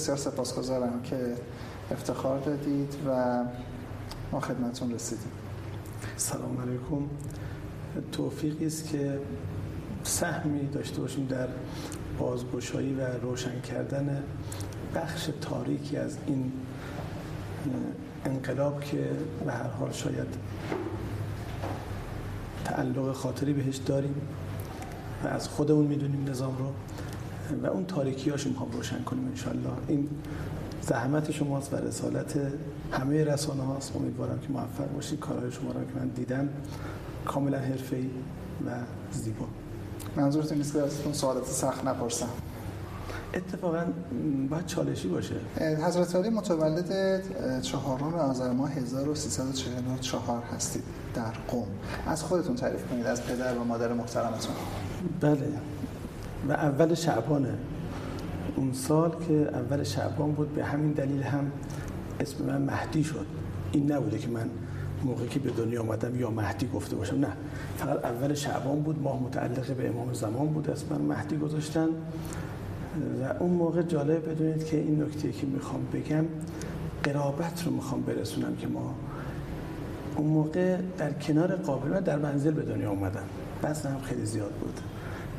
بسیار سپاسگزارم که افتخار دادید و ما خدمتون رسیدیم. سلام علیکم. توفیقی است که سهمی داشته باشیم در بازگشایی و روشن کردن بخش تاریکی از این انقلاب که به هر حال شاید تعلق خاطری بهش داریم و از خودمون می‌دونیم نظام رو. و اون تاریکی هاشون هم روشن کنیم انشالله این زحمت شماست و رسالت همه رسانه هاست. امیدوارم که موفق باشید کارهای شما رو که من دیدم کاملا حرفه‌ای و زیبا. منظورتون نیست که ازتون سوالات سخت نپرسم؟ اتفاقا باید چالشی باشه. حضرت علی متولد چهارم آذر ماه 1344 هستید در قم از خودتون تعریف کنید از پدر و مادر محترمتون. بله. و اول شعبانه اون سال که اول شعبان بود به همین دلیل هم اسم من مهدی شد. این نبوده که من موقعی که به دنیا آمدم یا مهدی گفته باشم نه. فقط اول شعبان بود ماه متعلق به امام زمان بود اسم من مهدی گذاشتن. و اون موقع جالب بدونید که این نکته که می‌خوام بگم قرابت رو می‌خوام برسونم که ما اون موقع در کنار قابله در منزل به دنیا اومدم بس هم خیلی زیاد بود.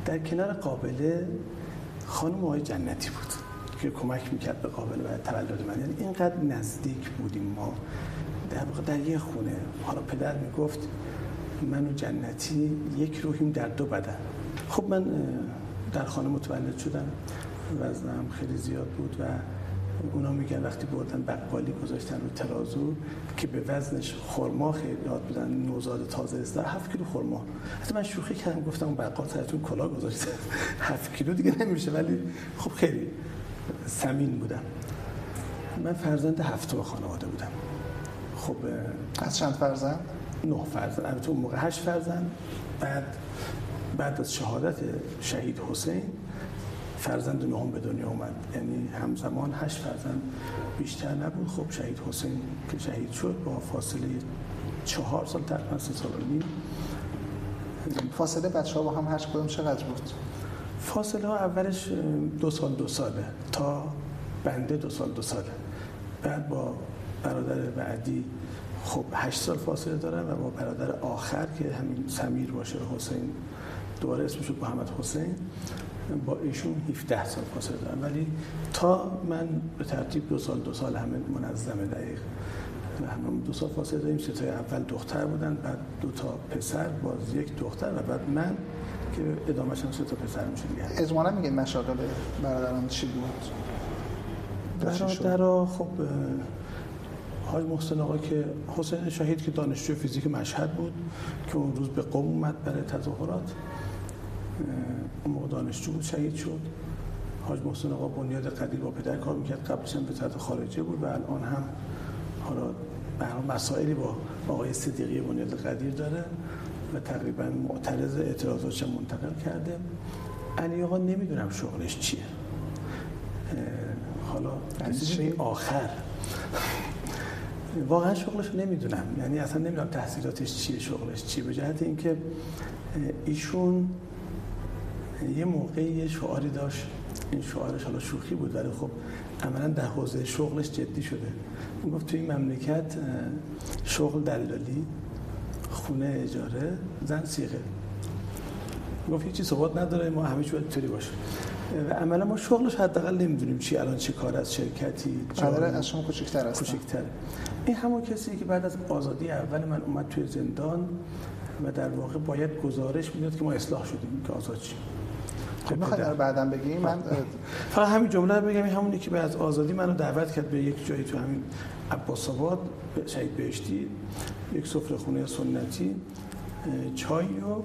در کنار قابله خانم آقای جنتی بود که کمک می‌کرد به قابله و تولد من. یعنی اینقدر نزدیک بودیم ما. در واقع در یه خونه. حالا پدر می‌گفت من و جنتی یک روحیم در دو بدن. خب من در خانه متولد شدم. وزنم خیلی زیاد بود و اونا میگن وقتی بردن بقالی گذاشتن رو ترازو که به وزنش خرما خیلی یاد بودن نوزاد تازه است در هفت کیلو خرما. حتی من شوخی کردم گفتم اون بقال سرتون کلا گذاشته. هفت کیلو دیگه نمیشه ولی خب خیلی سمین بودم من فرزند هفتم خانواده بودم. خب از چند فرزند؟ نه فرزند البته اون موقع هشت فرزند بعد بعد از شهادت شهید حسین فرزند نهم به دنیا اومد. یعنی همزمان هشت فرزند بیشتر نبود. خب شهید حسین که شهید شد با فاصله چهار سال تقریبا سه سال و نیم. فاصله بچه ها با هم هشت کدوم چقدر بود؟ فاصله ها اولش دو سال دو ساله تا بنده دو سال دو ساله. بعد با برادر بعدی خب هشت سال فاصله دارن و با برادر آخر که همین سمیر باشه حسین دوباره اسمش محمد حسین. با ایشون 17 سال فاصله دارم. ولی تا من به ترتیب دو سال دو سال همه منظم دقیق. همه دو سال فاصله داریم. سه اول دختر بودن بعد دو تا پسر باز یک دختر و بعد من که ادامهش هم سه تا پسر میشه دیگه اجمالا میگین مشاغل برادران چی بود؟ برادرها خب حاج محسن آقا که حسین شهید که دانشجو فیزیک مشهد بود که اون روز به قوم اومد برای تظاهرات. اون موقع دانشجو بود شهید شد. حاج محسن آقا بنیاد قدیر با پدر کار می‌کرد. قبلش هم به طرف خارجه بود و الان هم حالا به مسائلی با آقای صدیقی بنیاد قدیر داره و تقریبا معترض اعتراضاتش منتقل کرده. علی آقا نمی‌دونم شغلش چیه. حالا یعنی آخر. واقعا شغلش نمی‌دونم. یعنی اصلا نمی‌دونم تحصیلاتش چیه شغلش چیه. به جهت اینکه ایشون یه موقعی یه شعاری داشت. این شعارش حالا شوخی بود ولی خب عملا در حوزه شغلش جدی شده. این گفت توی این مملکت شغل دلالی خونه اجاره زن سیغه. گفت هیچی ثبات نداره ما همه چی باید باشه. و عملا ما شغلش حداقل نمی‌دونیم چی الان چه کار از شرکتی برادر از شما کوچکتر است. کوچکتر. این همون کسی که بعد از آزادی اول من اومد توی زندان و در واقع باید گزارش می‌داد که ما اصلاح شدیم که آزاد شیم. خب می‌خواد رو بعدم بگیم من فقط همین جمله رو بگم همونی که بعد از آزادی منو دعوت کرد به یک جایی تو همین عباس آباد شهید بهشتی یک سفره خونه سنتی چای و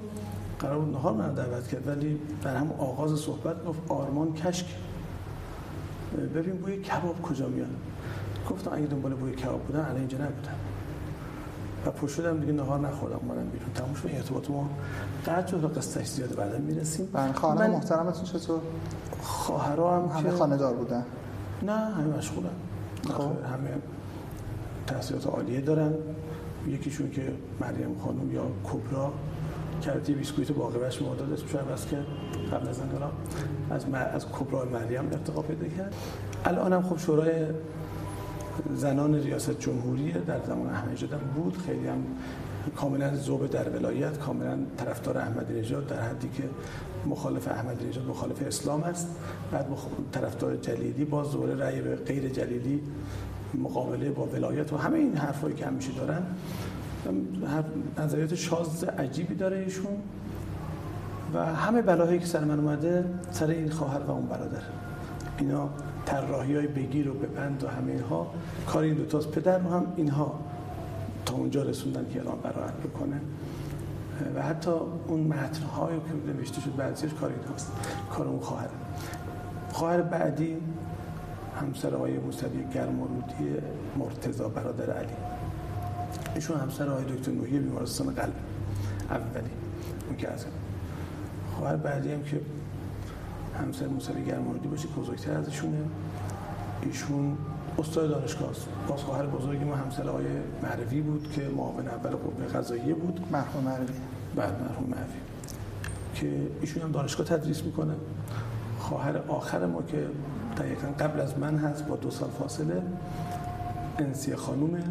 قرار بود نهار من دعوت کرد ولی در هم آغاز صحبت گفت آرمان کشک. ببین بوی کباب کجا میاد. گفتم اگه دنبال بوی کباب بودن الان اینجا نبودم و پشت شدم دیگه نهار نخوردم اومدم بیرون. تموم شد. ارتباط ما قطع شد و قصهش زیاده. بعدا می‌رسیم. من خانم من... محترمتون چطور؟ خواهرها هم همه خانه دار بودن؟ نه همه مشغولن. خب. همه تحصیلات عالیه دارن. یکیشون که مریم خانم یا کبرا که بیسکویت باقیبش معداد اسمش عوض کرد قبل از انقلاب از از کبرا مریم ارتقا پیدا کرد. الان هم خب شورای زنان ریاست جمهوری در زمان احمدی نژاد بود. خیلی هم کاملا ذوب در ولایت کاملا طرفدار احمدی نژاد در حدی که مخالف احمدی نژاد مخالف اسلام است. بعد طرفدار جلیلی باز دوباره رأی به غیر جلیلی مقابله با ولایت و همه این حرفایی که همیشه دارن نظریات شاز عجیبی داره ایشون. و همه بلاهایی که سر من اومده سر این خواهر و اون برادر. اینا طراحی های بگیر و ببند و همه اینها کار این دوتاست پدر رو هم اینها تا اونجا رسوندن که الان برای بکنه. و حتی اون متنهایی که نوشته شد بعضیش کار این هست کار اون خواهر. خواهر بعدی همسر آقای موسوی گرمارودی مرتضا برادر علی. ایشون همسر آقای دکتر نوحی بیمارستان قلب. اولی. اون که از خواهر بعدی هم که همسر موسوی گرمارودی باشه که بزرگتر ازشونه. ایشون استاد دانشگاه است. باز خواهر بزرگی ما همسر آقای معرفی بود که معاون اول قوه قضاییه بود. مرحوم معرفی بعد مرحوم معرفی که ایشون هم دانشگاه تدریس می‌کنه. خواهر آخر ما که دقیقا قبل از من هست با دو سال فاصله انسی خانومه.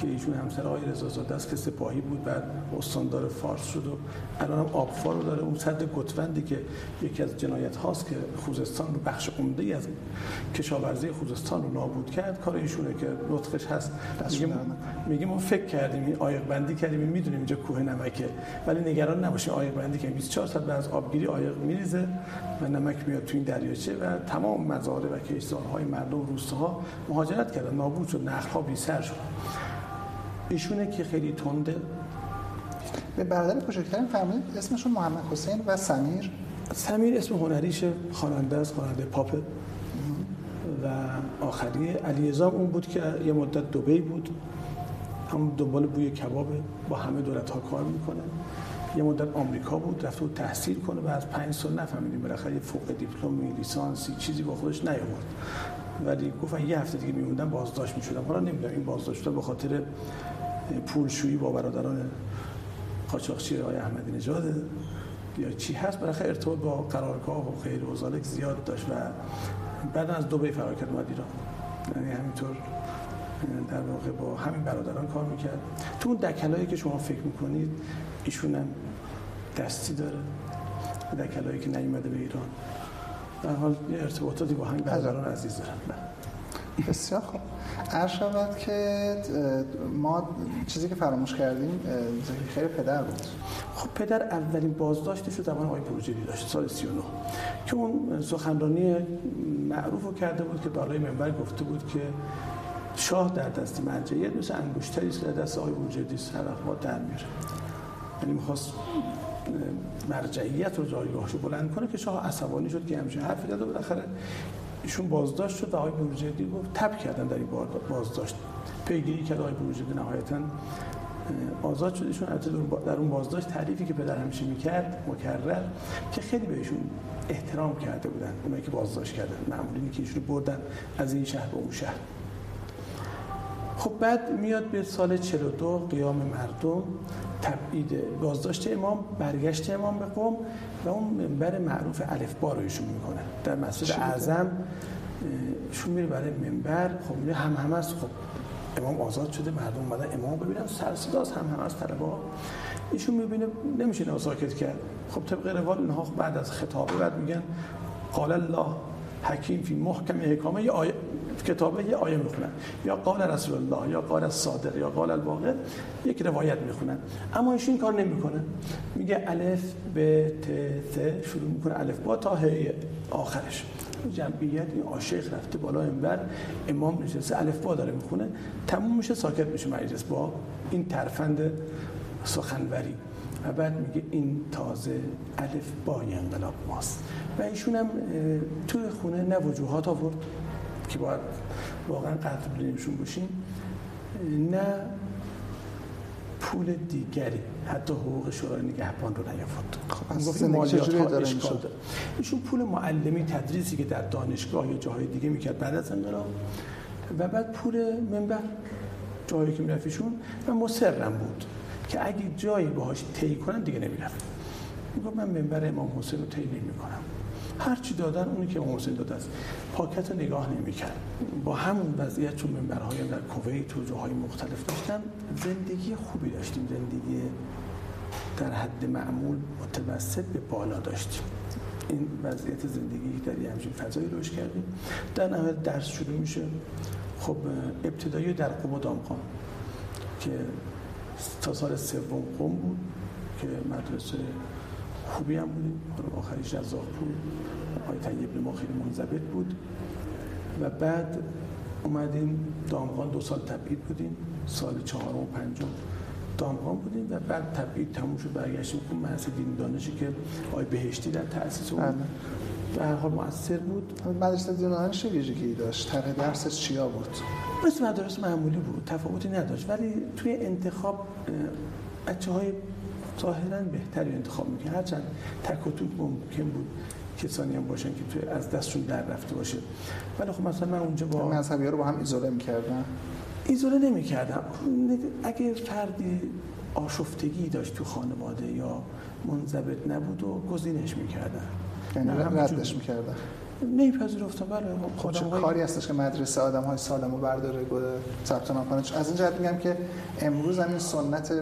که ایشون همسر آقای رضا است که سپاهی بود بعد استاندار فارس شد و الان هم آبفار رو داره. اون صد گتوندی که یکی از جنایت هاست که خوزستان رو بخش عمده از کشاورزی خوزستان رو نابود کرد کار ایشونه که نطقش هست. میگیم میگه ما فکر کردیم این آیق بندی کردیم می‌دونیم اینجا کوه نمکه ولی نگران نباشید آیق بندی که 24 ساعت بعد از آبگیری آیق میریزه و نمک میاد تو این دریاچه و تمام مزارع و کشتزارهای مردم روستاها مهاجرت کردن. نابود شد نخل‌ها بی سر شد. ایشونه که خیلی تنده. به برادر کوچکترین فرمودید اسمشون محمد حسین و سمیر؟ سمیر اسم هنریشه خواننده است خواننده پاپ. و آخری علیزام اون بود که یه مدت دبی بود. هم دنبال بوی کبابه با همه دولت ها کار می‌کنه. یه مدت آمریکا بود رفته بود تحصیل کنه. و از پنج سال نفهمیدیم بالاخره یه فوق دیپلمی لیسانسی چیزی با خودش نیاورد. ولی گفت یه هفته دیگه میموندم بازداشت می‌شدم. حالا نمی‌دونم این بازداشت به خاطر پولشویی با برادران قاچاقچی آقای احمدی نژاد. یا چی هست؟ برای ارتباط با قرارگاه و خیر و زیاد داشت و بعد از دبی فرار کرد اومد ایران. یعنی همینطور در واقع با همین برادران کار می‌کرد. تو اون دکلایی که شما فکر می‌کنید ایشون هم دستی داره. دکلایی که نیومده به ایران. در حال ارتباطاتی با همین برادران عزیز دارن بسیار خوب. عرض شود که ما چیزی که فراموش کردیم خیر پدر بود. خب پدر اولین بازداشتش رو زمان آقای پروژری داشت سال 39 که اون سخنرانی معروف رو کرده بود که بالای منبر گفته بود که شاه در دست مرجعیت مثل انگشتری است در دست آقای بروجردی هر وقت در میاره. یعنی می‌خواست مرجعیت رو جایگاهش بلند کنه که شاه عصبانی شد که همچین حرفی داد و بالاخره ایشون بازداشت شد و آقای بروجردی گفت تب کردن در این بازداشت. پیگیری کرد آقای بروجردی نهایتا آزاد شد. ایشون در اون بازداشت تعریفی که پدر همیشه می‌کرد مکرر که خیلی بهشون احترام کرده بودن اونایی که بازداشت کردن معمولینی که ایشون بردن از این شهر به اون شهر. خب بعد میاد به سال 42 قیام مردم تبعید بازداشت امام برگشت امام به قوم و اون منبر معروف الفبا رو ایشون می‌کنه. در مسجد اعظم ایشون میره برای منبر خب میره هم هم است خب امام آزاد شده مردم اومدن امام ببینن سر صداست هم هم از طلبا. ایشون می‌بینه نمیشه اینو ساکت کرد. خب طبق روال اینها بعد از خطابه بعد میگن قال الله حکیم فی محکم حکامه یه آیه کتابه یه آیه می‌خونن. یا قال رسول الله یا قال صادق یا قال الواقع یک روایت می‌خونن. اما ایشون این کار نمی‌کنه. میگه الف به ت ت شروع می‌کنه الف با تا ه آخرش. جمعیت این عاشق رفته بالا انبر امام نشسته الف با داره می‌خونه. تموم میشه ساکت میشه مجلس. با این ترفند سخنوری. و بعد میگه این تازه الف با انقلاب ماست. و ایشون هم توی خونه نه وجوهات آورد که باید واقعا بلیمشون باشیم نه پول دیگری حتی حقوق شورای نگهبان رو نیافت خب مالیات ها اشکال داره. ایشون پول معلمی تدریسی که در دانشگاه یا جاهای دیگه می‌کرد بعد از انقلاب و بعد پول منبر جایی که می‌رفت و مصرم بود. که اگه جایی باهاش طی کنن دیگه نمی‌رفت می‌گفت من منبر امام حسین رو طی نمی‌کنم. هر چی دادن اونی که امام حسین داده است. پاکت رو نگاه نمی‌کرد. با همون وضعیت چون منبرهای در کویت و جاهای مختلف داشتن زندگی خوبی داشتیم. زندگی در حد معمول متوسط به بالا داشتیم. این وضعیت زندگی در یه همچین فضایی روش کردیم. در نهایت درس شروع میشه. خب ابتدایی در قم و که تا سال سوم قم بود که مدرسه خوبی هم بودیم آخریش از زاپور آقای طیب ما خیلی منضبط بود. و بعد اومدیم دامغان دو سال تبعید بودیم. سال چهارم و پنجم دامغان بودیم و بعد تبعید تموم شد برگشتیم اون دین دانشی که آقای بهشتی در تأسیس اون به هر حال مؤثر بود. مدرسه دانش ویژگی داشت؟ طرح درسش چیا بود؟ مثل مدارس معمولی بود تفاوتی نداشت ولی توی انتخاب بچه های ظاهرا بهتری انتخاب می‌کنه هرچند تک و توک ممکن بود کسانی هم باشن که توی از دستشون در رفته باشه. ولی خب مثلا من اونجا با مذهبی ها رو با هم ایزوله می‌کردن؟ ایزوله نمی‌کردم. اگه فردی آشفتگی داشت تو خانواده یا منضبط نبود و گزینش می‌کردن. یعنی ردش می‌کردن. نمیپذیرفتم بله خب چه کاری هستش که مدرسه آدم های سالمو برداره گل ثبت نام کنه؟ از این جهت میگم که امروز همین سنت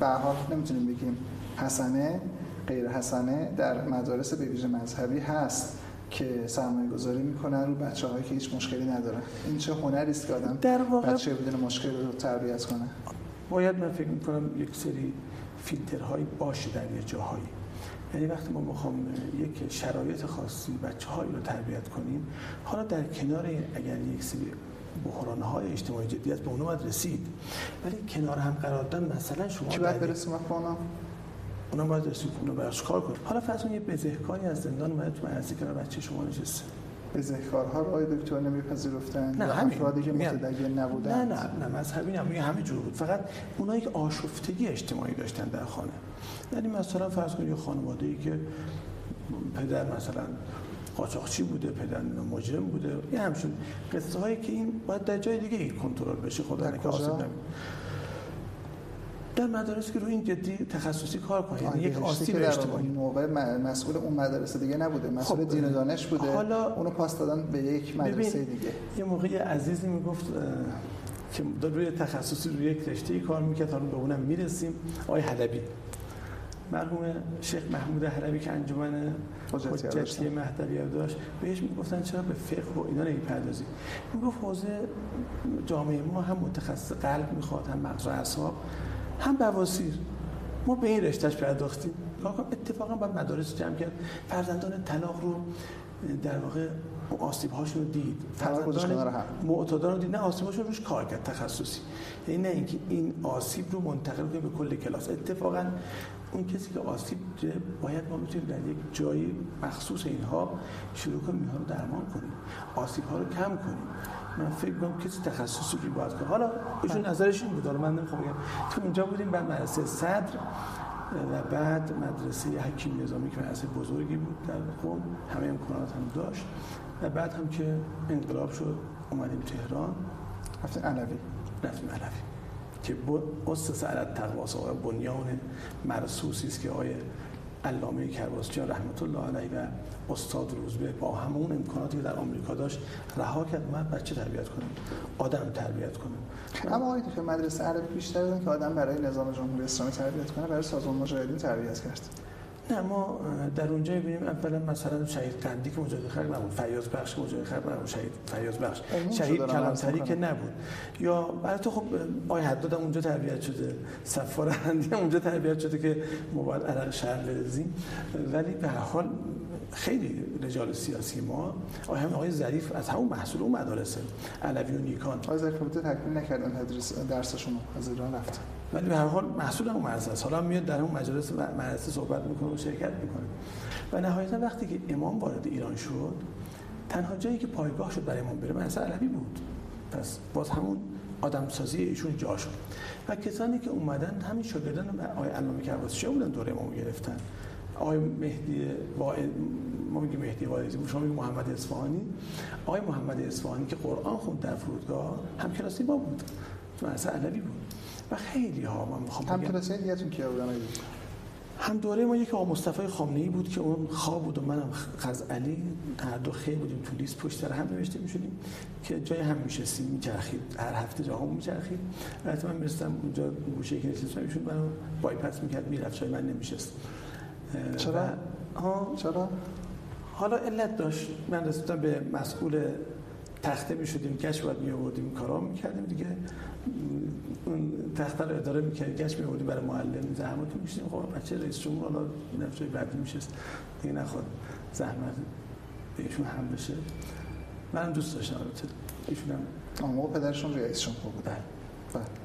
به حال نمی‌تونیم بگیم. حسنه غیر حسنه در مدارس به ویژه مذهبی هست که سرمایه گذاری می‌کنن رو بچه هایی که هیچ مشکلی ندارن. این چه هنری است که آدم در واقع بچه بدون مشکل رو تربیت کنه؟ باید من فکر می‌کنم یک سری فیلترهایی باشه در یه جاهایی. یعنی وقتی ما می‌خوام یک شرایط خاصی بچه هایی رو تربیت کنیم. حالا در کنار اگر یک سری بحران های اجتماعی جدی است به اونو باید رسید ولی کنار هم قرار دادن مثلا شما چی باید برسیم به اونا اونا باید رسید اونو براش کار کنیم؟ حالا فرض یه بزهکاری از زندان اومد تو مدرسه کنار بچه شما نشسته. بزهکارها رو آقای دکتر نمیپذیرفتن؟ نه همین. افرادی که متدین نبودن نه نه نه مذهبی نه همه جور بود. فقط اونایی که آشفتگی اجتماعی داشتن در خانه. یعنی مثلا فرض کنید یه خانواده ای که پدر مثلا قاچاقچی بوده پدر مجرم بوده یه همشون قصه هایی که این باید در جای دیگه کنترل بشه خدا نکنه آسیب در مدارس که روی این جدی تخصصی کار کنه یعنی یک آسیب اجتماعی موقع مسئول اون مدرسه دیگه نبوده مسئول خب دین و دانش بوده. حالا اونو پاس دادن به یک مدرسه دیگه. یه موقع عزیزی می‌گفت که روی تخصصی روی یک رشته کار می‌کرد حالا به اونم می‌رسیم. آقای حلبی. مرحوم شیخ محمود حلبی که انجمن حجتی مهدوی داشت بهش می‌گفتن چرا به فقه و اینا نمی‌پردازی؟ می‌گفت حوزه جامعه ما هم متخصص قلب می‌خواد هم مغز و اعصاب هم بواسیر. ما به این رشتهش پرداختیم. اتفاقا با مدارس جمع کرد. فرزندان طلاق رو در واقع آسیب هاشون رو دید فرزندان معتادان رو دید. نه آسیب هاشون روش کار کرد تخصصی. یعنی نه اینکه این آسیب رو منتقل کنیم به کل کلاس. اتفاقا اون کسی که آسیب باید ما بتونیم در یک جایی مخصوص اینها شروع کنیم اینها رو درمان کنیم آسیب ها رو کم کنیم. من فکر کنم کسی تخصصی رو باید کنه. حالا ایشون نظرش این بود من نمی‌خوام بگم. تو اونجا بودیم بعد مدرسه صدر و بعد مدرسه حکیم نظامی که مدرسه بزرگی بود در قم همه امکانات هم داشت. و بعد هم که انقلاب شد اومدیم تهران. رفتیم علوی. رفتیم علوی. که اسس علی التقوا بنیان مرسوسی است که آیه علامه کرباسچیان رحمت الله علیه و استاد روزبه با همون امکاناتی که در آمریکا داشت رها کرد. من بچه تربیت کنیم آدم تربیت کنیم اما آقای که مدرسه عربی بیشتر که آدم برای نظام جمهوری اسلامی تربیت کنه برای سازمان مجاهدین تربیت کرد. نه ما در اونجا ببینیم اولا مثلا شهید قندی که مجاهد خلق نبود فیاض بخش مجاهد خلق نبود شهید فیاض بخش. شهید کلانتری که نبود. یا البته خب آی حداد اونجا تربیت شده سفار هندی اونجا تربیت شده که موبایل عرق شهر برزیم ولی به هر حال خیلی رجال سیاسی ما آقای هم آقای ظریف از همون محصول اون مدارسه علوی و نیکان. آقای ظریف تکمیل نکردن تدریس درسشون از ایران رفتن ولی به هر حال محصول اون مرز است. حالا میاد در اون مجلس مدرسه صحبت می‌کنه و شرکت می‌کنه. و نهایتا وقتی که امام وارد ایران شد تنها جایی که پایگاه شد برای امام بره مدرسه علوی بود. پس باز همون آدم سازی ایشون جا شد. و کسانی که اومدن همین شاگردان آقای علامه کرباسی بودن دوره امام گرفتن؟ آقای مهدی واعظ ما میگیم مهدی واعظی شما میگیم محمد اصفهانی. آقای محمد اصفهانی که قرآن خوند در فرودگاه هم کلاسی ما بود. تو مدرسه علوی بود. و خیلی ها من می‌خوام هم کلاسی دیگه تون کیا بودن هم دوره ما یک آقا مصطفی خامنه ای بود که اون خواب بود و منم علی هر دو خیلی بودیم تو لیست پشت سر هم نوشته می‌شدیم که جای هم میشستیم میچرخید. هر هفته جا هم میچرخید. البته من میرستم اونجا گوشه که نشستم ایشون منو بایپس می‌کرد می‌رفت جای من نمیشست. چرا؟ ها چرا؟ حالا علت داشت. من رسیدم به مسئول تخته می شدیم گشت باید می آوردیم. کارا می کردیم دیگه. اون تخته رو اداره می کردیم گشت می آوردیم برای معلم. زحمت می کشیدیم. خب بچه رئیس جمهور حالا نفسه بعدی میشست دیگه نخواد زحمت بهشون هم بشه. من دوست داشتم البته. ایشون هم پدرشون رئیس جمهور بود. بله.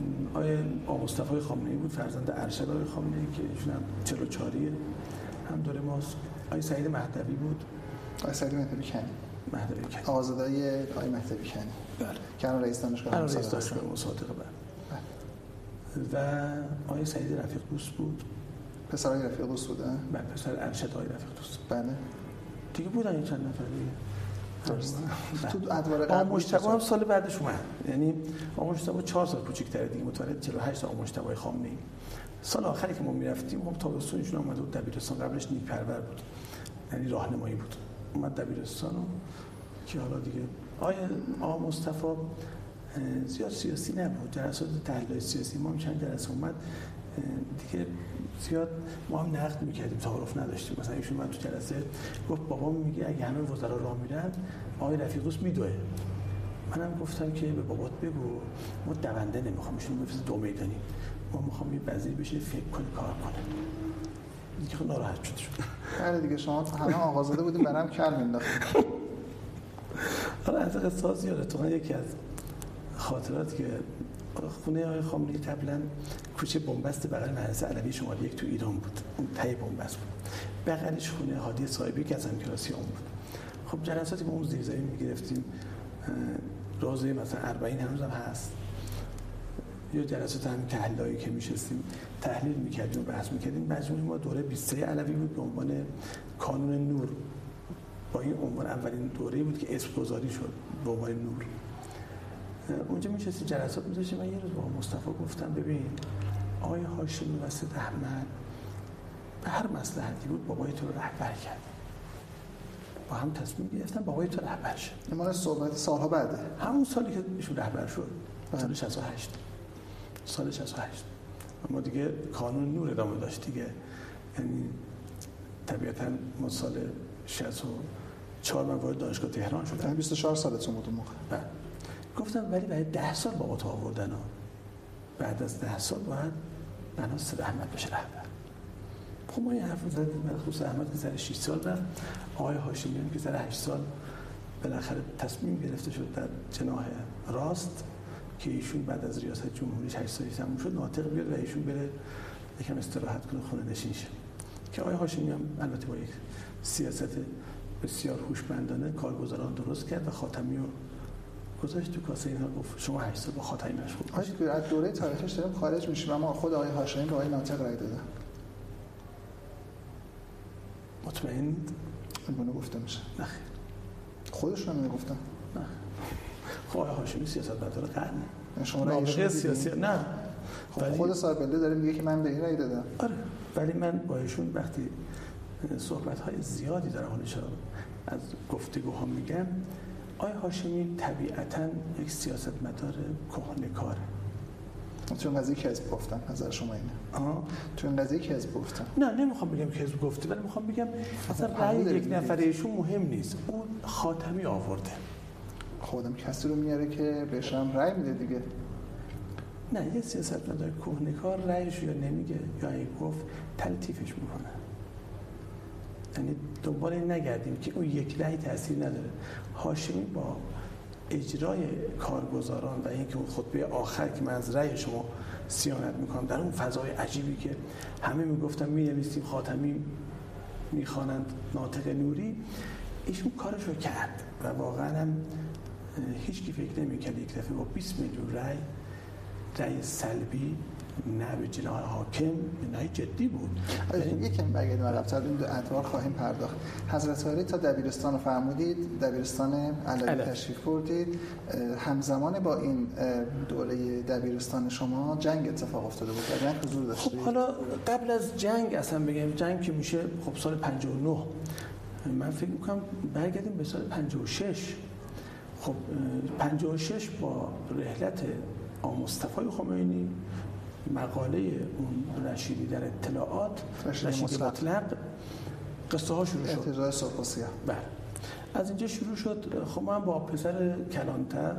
بله آیه آقا مصطفی خامنه ای بود فرزند ارشد آقای خامنه ای که ایشون هم 44 هم دوره ماست آیه سعید مهدوی بود. آیه سعید مهدوی کنی مهدوی کنی آزادای آقای مهدوی کنی بله. که الان رئیس دانشگاه الان رئیس دانشگاه مصادقه بله. و آقای سعید رفیق دوست بود. پسر آقای رفیق دوست بوده بله پسر ارشد آقای رفیق دوست. بله. دیگه بودن این چند نفر دیگه تو ادوار قبل مجتبی هم سال بعدش اومد. یعنی مجتبی 4 سال کوچیک‌تره دیگه متولد 48 سال مجتبی خامنه‌ای. سال آخری که ما می‌رفتیم خب تابستونشون اومد بود دبیرستان قبلش نیپرور بود. یعنی راهنمایی بود. اومد دبیرستان که حالا دیگه آیا آقا مصطفی زیاد سیاسی نبود. جلسات تحلیل سیاسی ما هم چند جلسه اومد. دیگه زیاد ما هم نقد می‌کردیم تعارف نداشتیم. مثلا ایشون من تو جلسه گفت بابا میگه اگه همه وزرا راه میرن آقای رفیقوس میدوه. منم گفتم که به بابات بگو ما دونده نمی‌خوام. ایشون بفرست دو میدانی. ما می‌خوام یه وزیر بشه فکر کنه کار کنه. دیگه خب ناراحت شد. شد بله دیگه شما همه آغازاده بودیم برام کل مینداختیم حالا از قصاص یادتون یکی از خاطرات که خونه های خامنه‌ای قبلا کوچه بنبست بغل مدرسه علوی شمالی یک تو ایران بود. اون تای بنبست بود. بغلش خونه هادی صاحبی که از کلاسی اون بود. خب جلساتی با اون زیر زمین می‌گرفتیم روزه مثلا 40 هنوز هم هست. یا جلسات هم تحلیلایی که میشستیم تحلیل می‌کردیم و بحث می‌کردیم. مجموعه ما دوره 23 علوی بود به عنوان کانون نور. با این عنوان اولین دوره بود که اسم گذاری شد به عنوان نور. اونجا میشستی جلسات میذاشتی؟ من یه روز با مصطفی گفتم ببین آقای هاشمی و سید احمد به هر مسلحتی بود بابای تو رو رهبر کرد. با هم تصمیم گرفتن بابای تو رهبر شد. ما صحبت سالها بعده. همون سالی که ایشون رهبر شد. سال 68 سال 68 ما دیگه کانون نور ادامه داشت دیگه. یعنی طبیعتا ما سال 64 من وارد دانشگاه تهران شدم 24 سالتون بود اون موقع. بله. گفتم ولی برای ده سال بابا تو آوردن ها. بعد از ده سال باید بنا سید احمد بشه رهبر. خب ما این حرف زدیم مخصوص احمد که سر 6 سال رفت. آقای هاشمی هم که سر 8 سال بالاخره تصمیم گرفته شد در جناح راست که ایشون بعد از ریاست جمهوریش 8 سالی تموم شد ناطق بیاد و ایشون بره یکم استراحت کنه خونه نشین شه که آقای هاشمی هم البته با یک سیاست بسیار هوشمندانه کارگزاران درست کرد و خاتمی رو گذاشت تو کاسه اینا گفت شما 8 سال با خاتمی مشغول باشید. از دوره تاریخش داریم خارج میشیم اما خود آقای هاشمی به آقای ناطق رای دادن مطمئن؟ اینو گفته میشه. نه. خودشون هم می‌گفتن نه. خب آقای هاشمی سیاست مدار قرنه شما رأی سیاسی نه. خب خود صاحب بنده داره میگه که من به این رأی دادم. آره. ولی من با ایشون وقتی صحبت های زیادی در حالش از گفتگوها میگم آیا هاشمی طبیعتا یک سیاست مدار کهنه کاره. تو این قضیه کذب گفتم نظر شما اینه. آه. تو این قضیه کذب گفتم نه نمی‌خوام بگم کذب گفته ولی می‌خوام بگم اصلا رأی یک نفر ایشون مهم نیست. اون خاتمی آورده. خودم کسی رو میاره که بهش هم رأی میده دیگه. نه یه سیاست مدار کهنه کار رأیش یا نمیگه یا گفت تلطیفش می‌کنه. یعنی دنبال نگردیم که اون یک رأی تاثیر نداره. هاشمی با اجرای کارگزاران و اینکه اون خطبه آخر که من از رأی شما سیانت می‌کنم در اون فضای عجیبی که همه می‌گفتن می نویسیم خاتمی می‌خوانند ناطق نوری ایشون کارش رو کرد و واقعا هم هیچ کی فکر نمی‌کرد یک دفعه با 20 میلیون رأی رأی سلبی نه به جناح حاکم نه جدی بود. یکم برگردیم عقب‌تر این دو ادوار خواهیم پرداخت. حضرت علی تا دبیرستان رو فرمودید دبیرستان علوی تشریف بردید همزمان با این دوره دبیرستان شما جنگ اتفاق افتاده بود. جنگ حضور داشتید؟ خب حالا قبل از جنگ اصلا بگم جنگ که میشه خب سال 59 من فکر می‌کنم برگردیم به سال 56 خب 56 با رحلت مصطفی خمینی مقاله اون رشیدی در اطلاعات رشیدی مطلق. قصه ها شروع شد. احتجاج سرخ بله. از اینجا شروع شد. خب من با پسر کلانتر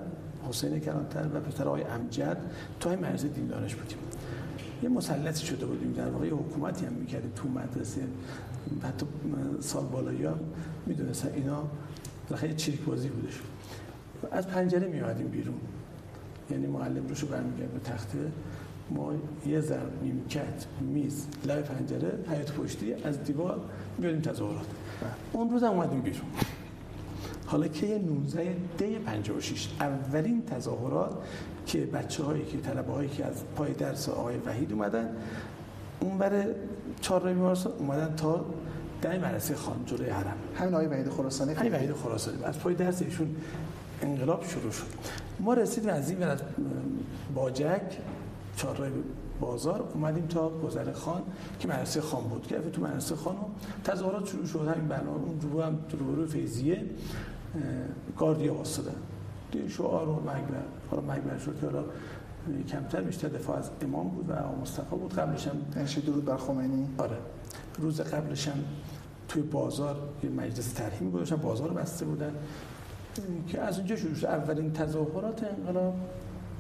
حسین کلانتر و پسر آقای امجد تو های مرز دین دانش بودیم. یه مسلطی شده بودیم در واقع حکومتی هم می‌کردیم تو مدرسه. حتی سال بالایی هم می‌دونستن اینا خیلی چریک بازی بودش. از پنجره میادیم بیرون. یعنی معلم روشو برمیگرد به تخته. ما یه ضرب نیمکت میز لای پنجره حیات پشتی از دیوار میاریم تظاهرات. اون روز هم اومدیم بیرون. حالا که 19 دی 56 اولین تظاهرات که بچه هایی که طلبه هایی که از پای درس آقای وحید اومدن اون چهار رای بیمارستان اومدن تا در مدرسه خان جلوی حرم. همین آقای وحید خراسانی همین وحید خراسانی. از پای درس ایشون انقلاب شروع شد. ما رسیدیم از این از باجک چهار بازار اومدیم تا گذر خان که مدرسه خان بود. که تو مدرسه خان تظاهرات شروع شد. همین برنامه اون رو هم رو فیزیه گاردیا دیگه شعار و مگبر حالا مگبر شد که حالا کمتر بیشتر دفاع از امام بود و مصطفی بود. قبلش هم یعنی درود بر خمینی؟ آره. روز قبلش هم توی بازار یه مجلس ترحیم گذاشتن بازار بسته بودن. که از اونجا شروع شد. اولین تظاهرات انقلاب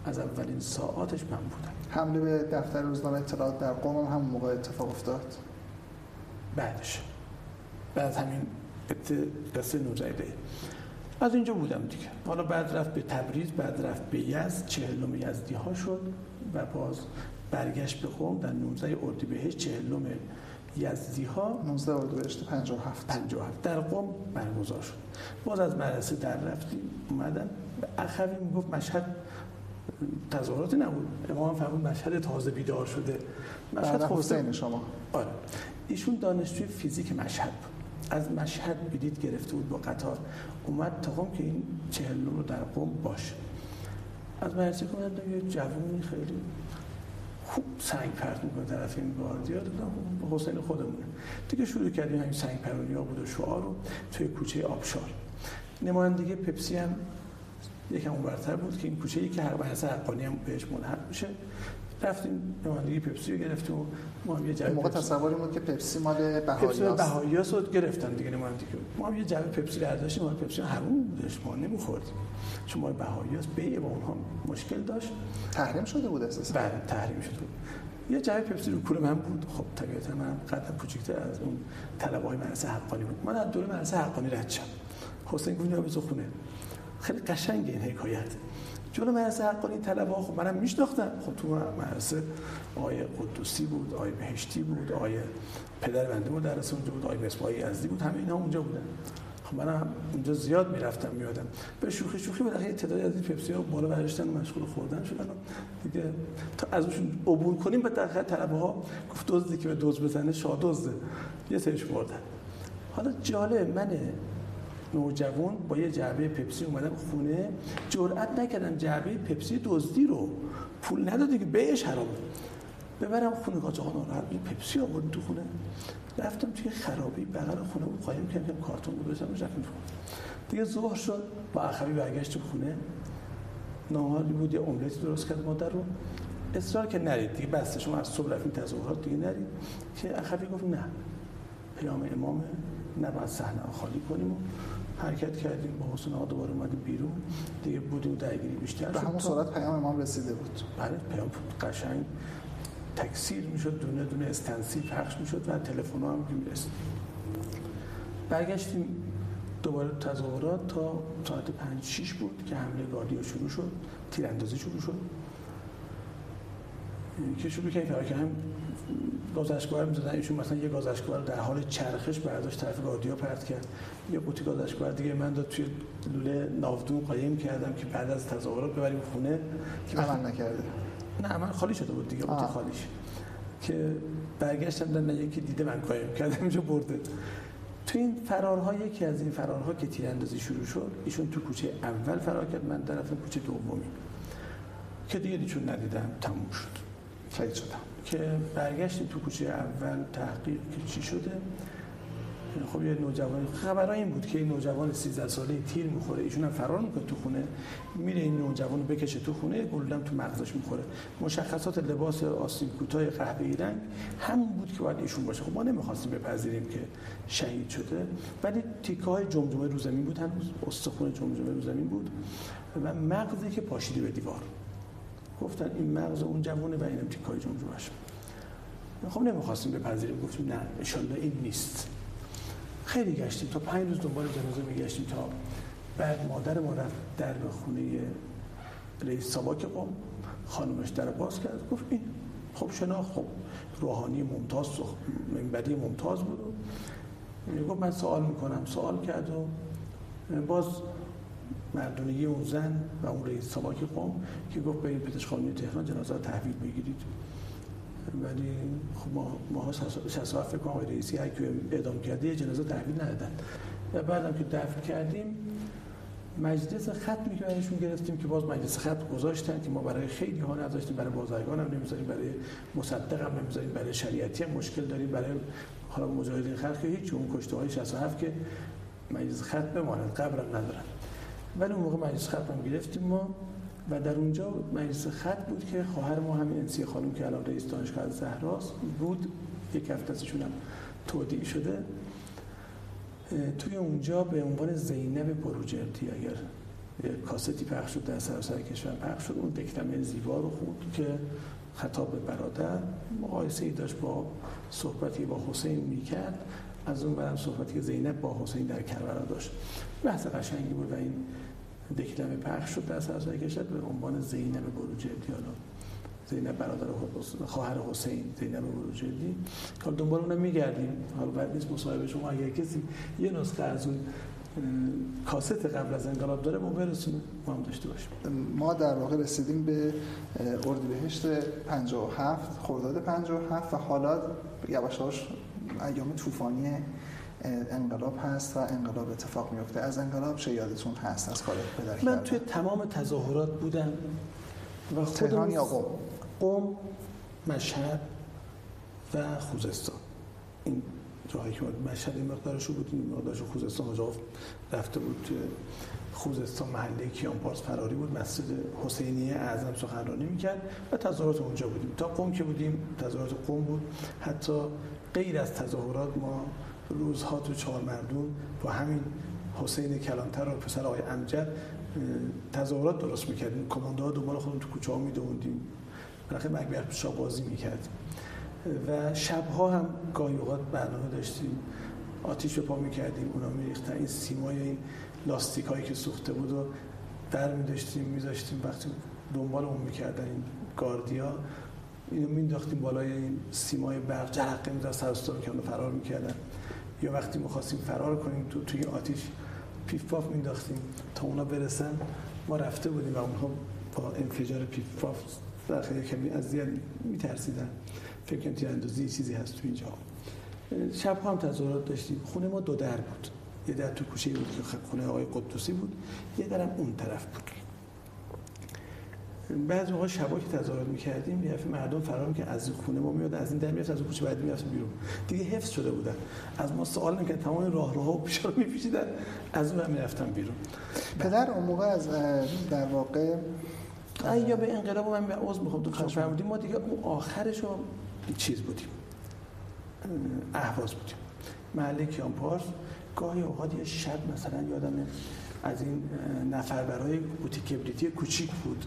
از اولین ساعاتش من بودم. حمله به دفتر روزنامه اطلاعات در قوم هم موقع اتفاق افتاد؟ بعدش. بعد همین قصه نوزایده از اینجا بودم دیگه. حالا بعد رفت به تبریز بعد رفت به یزد. چهلم یزدی ها شد و باز برگشت به قوم در 19 اردیبهشت. چهلم یزدی ها 19 اردیبهشت 57 57 در قم برگزار شد. باز از مدرسه در رفتیم اومدن به اخوی می‌گفت مشهد تظاهراتی نبود. امام فرمود مشهد تازه بیدار شده. مشهد حسین شما. آره. ایشون دانشجوی فیزیک مشهد بود. از مشهد بیدید گرفته بود با قطار. اومد تا قم که این چهل رو در قم باشه. از مدرسه که یه جوونی خیلی خوب سنگ پرت می‌کنه طرف این گاردیا دادم حسین خودمونه. دیگه شروع کردیم همین سنگ پرونی ها بود و شعار رو توی کوچه آبشار. نمایندگی پپسی هم یکم اونورتر بود که این کوچه ای که هر بحث حقانی هم بهش ملحق میشه. رفتیم نمایندگی پپسی رو گرفتیم و ما هم یه جعبه موقع تصوری بود که پپسی مال بهایی پپسی بهایی رو گرفتن دیگه نمایندگی ما هم یه جعبه پپسی رو داشتیم ما پپسی حروم بودش ما نمیخوردیم. چون ما بهایی هست بیع با اونها مشکل داشت. تحریم شده بود اساسا بله تحریم شده بود. یه جعبه پپسی رو کول من بود. خب طبیعتا من قدم کوچیک‌تر از اون طلبه‌های مدرسه حقانی بود. من از دوره مدرسه حقانی رد شدم. حسین گفت به خونه. خیلی قشنگ این حکایت. جلو مدرسه حقانی طلبه ها خب منم میشناختم. خب تو مدرسه آقای قدوسی بود آقای بهشتی بود آقای پدر بنده مدرس اونجا بود آقای مصباحی ازدی بود همه اینا اونجا بودن. خب منم اونجا زیاد می‌رفتم میادم به شوخی شوخی بالاخره تعدادی از این پپسی ها بالا برداشتن مشغول خوردن شدن دیگه تا ازشون عبور کنیم به داخل طلبه ها گفت دزدی که به دوز بزنه شاه دزده یه سرش بردن. حالا جالب منه نوجوان با یه جعبه پپسی اومدم خونه. جرئت نکردم جعبه پپسی دزدی رو. پول نداده که بیش حرام. ببرم خونه. قاچاق ناراحت این پپسی آورد تو خونه. رفتم توی خرابی. بغل خونه بود. قایم کردم کارتون رو بزنم. رفتم تو دیگه ظهر شد. با اخوی برگشت خونه. ناهاری بود. یه املتی درست کرد. مادر رو. اصرار که نرید. دیگه بسته شما از صبح رفتیم تظاهرات دیگه نرید. که اخوی گفت نه. پیام امامه. نباید صحنه خالی کنیم و حرکت کردیم با حسین آقا دوباره اومدیم بیرون. دیگه بودیم درگیری بیشتر به همون صورت پیام امام رسیده بود. بله پیام قشنگ تکثیر می‌شد دونه دونه استنسی پخش می‌شد و تلفن هم می‌رسید. برگشتیم دوباره تظاهرات تا ساعت 5 6 بود که حمله گاردیا شروع شد تیراندازی شروع شد. که شروع کردیم که گازشگاه می‌زدن. ایشون مثلا یه گازشگاه در حال چرخش برداشت طرف گاردیا پرت کرد. یه قوطی گازشگاه دیگه من داد توی لوله ناودون قایم کردم که بعد از تظاهرات ببریم خونه. که عمل نکرده نه من خالی شده بود دیگه بود خالیش. که برگشتم در یکی دیده من قایم کردم اینجا برده. تو این فرارها یکی از این فرارها که تیراندازی شروع شد ایشون تو کوچه اول فرار کرد من طرف کوچه دومی. که دیگه دیشون ندیدم تموم شد. شهید شدم که برگشتیم تو کوچه اول تحقیق که چی شده. خب یه نوجوان خبر این بود که این نوجوان 13 ساله تیر می‌خوره ایشون هم فرار می‌کنه تو خونه. میره این نوجوان رو بکشه تو خونه گلدم تو مغزش می‌خوره. مشخصات لباس آسیب کوتاه قهوه‌ای رنگ همون بود که باید ایشون باشه. خب ما نمی‌خواستیم بپذیریم که شهید شده ولی تیکه های جمجمه رو زمین بود هنوز استخون جمجمه رو زمین بود و مغزی که پاشیده به دیوار. گفتن این مغز اون جوونه و اینم تیکه های جمجمهش خب نمی‌خواستیم بپذیریم گفتیم نه ان این نیست. خیلی گشتیم تا پنج روز دنبال جنازه میگشتیم تا بعد مادر ما رفت در به خونه رئیس ساواک قوم. خانمش در باز کرد گفت این خب شناخت خب روحانی ممتاز منبری ممتاز بود. و گفت من سوال می‌کنم. سوال کرد و باز مردونگی اون زن و اون رئیس ساواک قوم که گفت به این پزشک تهران جنازه تحویل بگیرید. ولی خب ما ما 67 فکر کنم رئیسی هر اعدام کرده یه جنازه تحویل ندادن. و بعدم که دفن کردیم مجلس ختمی که گرفتیم که باز مجلس ختم گذاشتن که ما برای خیلی ها نداشتیم برای بازرگان هم نمی‌ذاریم برای مصدق هم نمی‌ذاریم برای شریعتی هم مشکل داریم برای حالا مجاهدین خلق هیچ اون کشته های 67 که مجلس ختم بماند قبرم ندارن. ولی اون موقع مجلس ختم گرفتیم ما و در اونجا مجلس خط بود که خواهر ما همین انسی خانم که الان رئیس دانشگاه زهراست بود یک هفته ازشون هم تودیع شده. توی اونجا به عنوان زینب بروجردی اگر کاستی پخش شد در سراسر کشور پخش شد اون دکلمه زیبا رو خوند که خطاب به برادر. مقایسه ای داشت با صحبتی با حسین می‌کرد. از اون برم صحبتی که زینب با حسین در کربلا داشت. بحث قشنگی بود و این دکلمه پخش شد در سراسر کشور به عنوان زینب بروجردی حالا زینب برادر خواهر حسین زینب بروجردی که دنبال اونم میگردیم. حالا بعد نیست مصاحبه شما. اگر کسی یه نسخه از اون کاست قبل از انقلاب داره ما برسونه ما هم داشته باشیم. ما در واقع رسیدیم به اردیبهشت 57 خرداد 57 و حالا یواش ایام طوفانی انقلاب هست و انقلاب اتفاق میفته از انقلاب چه یادتون هست؟ از کار پدر من توی تمام تظاهرات بودم و تهران یا قم؟ قم مشهد و خوزستان. این جایی که مشهد این مقدارشو بود این مقدارش خوزستان جا رفته بود. توی خوزستان محله کیانپارس فراری بود. مسجد حسینیه اعظم سخنرانی می‌کرد و تظاهرات اونجا بودیم. تا قم که بودیم تظاهرات قم بود. حتی غیر از تظاهرات ما روزها تو چهار مردون با همین حسین کلانتر و پسر آقای امجد تظاهرات درست می‌کردیم. کمانده ها دنبال خودمون تو کوچه ها میدوندیم. برخی مکبر شاه بازی می‌کردیم و شبها هم گاهی اوقات برنامه داشتیم. آتیش به پا می‌کردیم اونا میریختن. این سیمای این لاستیک هایی که سوخته بود و در میداشتیم میذاشتیم. وقتی دنبال اون می‌کردن این گاردیا اینو مینداختیم بالای این سیمای برق جرقه می‌داد سر که فرار می‌کردن. یا وقتی می‌خواستیم فرار کنیم تو توی آتیش پیف پاف مینداختیم تا اونا برسن ما رفته بودیم و اونها با انفجار پیف پاف در خیلی کمی اذیت میترسیدن. فکر کنم تیراندازی چیزی هست تو اینجا. شب هم تظاهرات داشتیم. خونه ما دو در بود. یه در تو کوچه بود که خونه آقای قدوسی بود. یه درم اون طرف بود. بعضی موقع شبا که تظاهرات می‌کردیم یه دفعه مردم فرار که از خونه ما میاد از این در میاد از اون کوچه بعد میاد بیرون. دیگه حفظ شده بودن. از ما سوال نمی‌کردن تمام راه راه و پیش رو می‌پیچیدن از اون می‌رفتن بیرون. پدر اون موقع از در واقع یا به انقلاب من عضو می‌خوام تو فرمودیم ما دیگه اون آخرش رو چیز بودیم. اهواز بودیم. محله کیانپارس گاهی اوقات یه شب مثلا یادم از این نفر برای بوتی کبریتی کوچیک بود.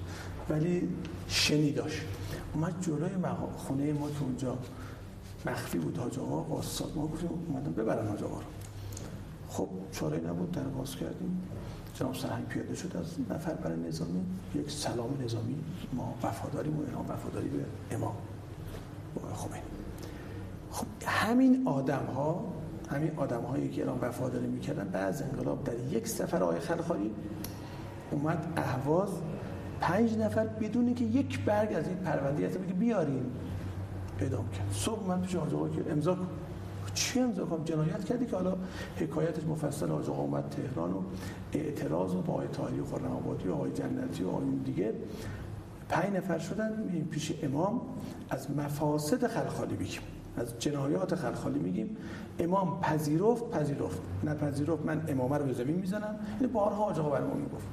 ولی شنی داشت اومد جلوی خونه ما که اونجا مخفی بود حاج آقا ما گفتیم اومدم ببرن حاج آقا رو. خب چاره نبود در باز کردیم. جناب سرهنگ پیاده شد از نفر برای نظامی. یک سلام نظامی. ما وفاداریم و اینا وفاداری به امام. خمینی خب همین آدم ها همین آدم هایی که الان وفاداری می‌کردن بعد انقلاب در یک سفر آقای خلخالی اومد اهواز پنج نفر بدون که یک برگ از این پرونده بگه بیارین. اعدام کرد. صبح من پیش آقا که امضا کن چی امضا کنم جنایت کردی که حالا حکایتش مفصل آقا اومد تهران و اعتراض و با آقای تاریخ و خرم آبادی و آقای جنتی و آقای دیگه. پنج نفر شدن پیش امام. از مفاسد خلخالی بگیم از جنایات خلخالی میگیم. امام پذیرفت پذیرفت. نپذیرفت من امامه رو به زمین می‌زنم. این بارها آقا آقا می‌گفت.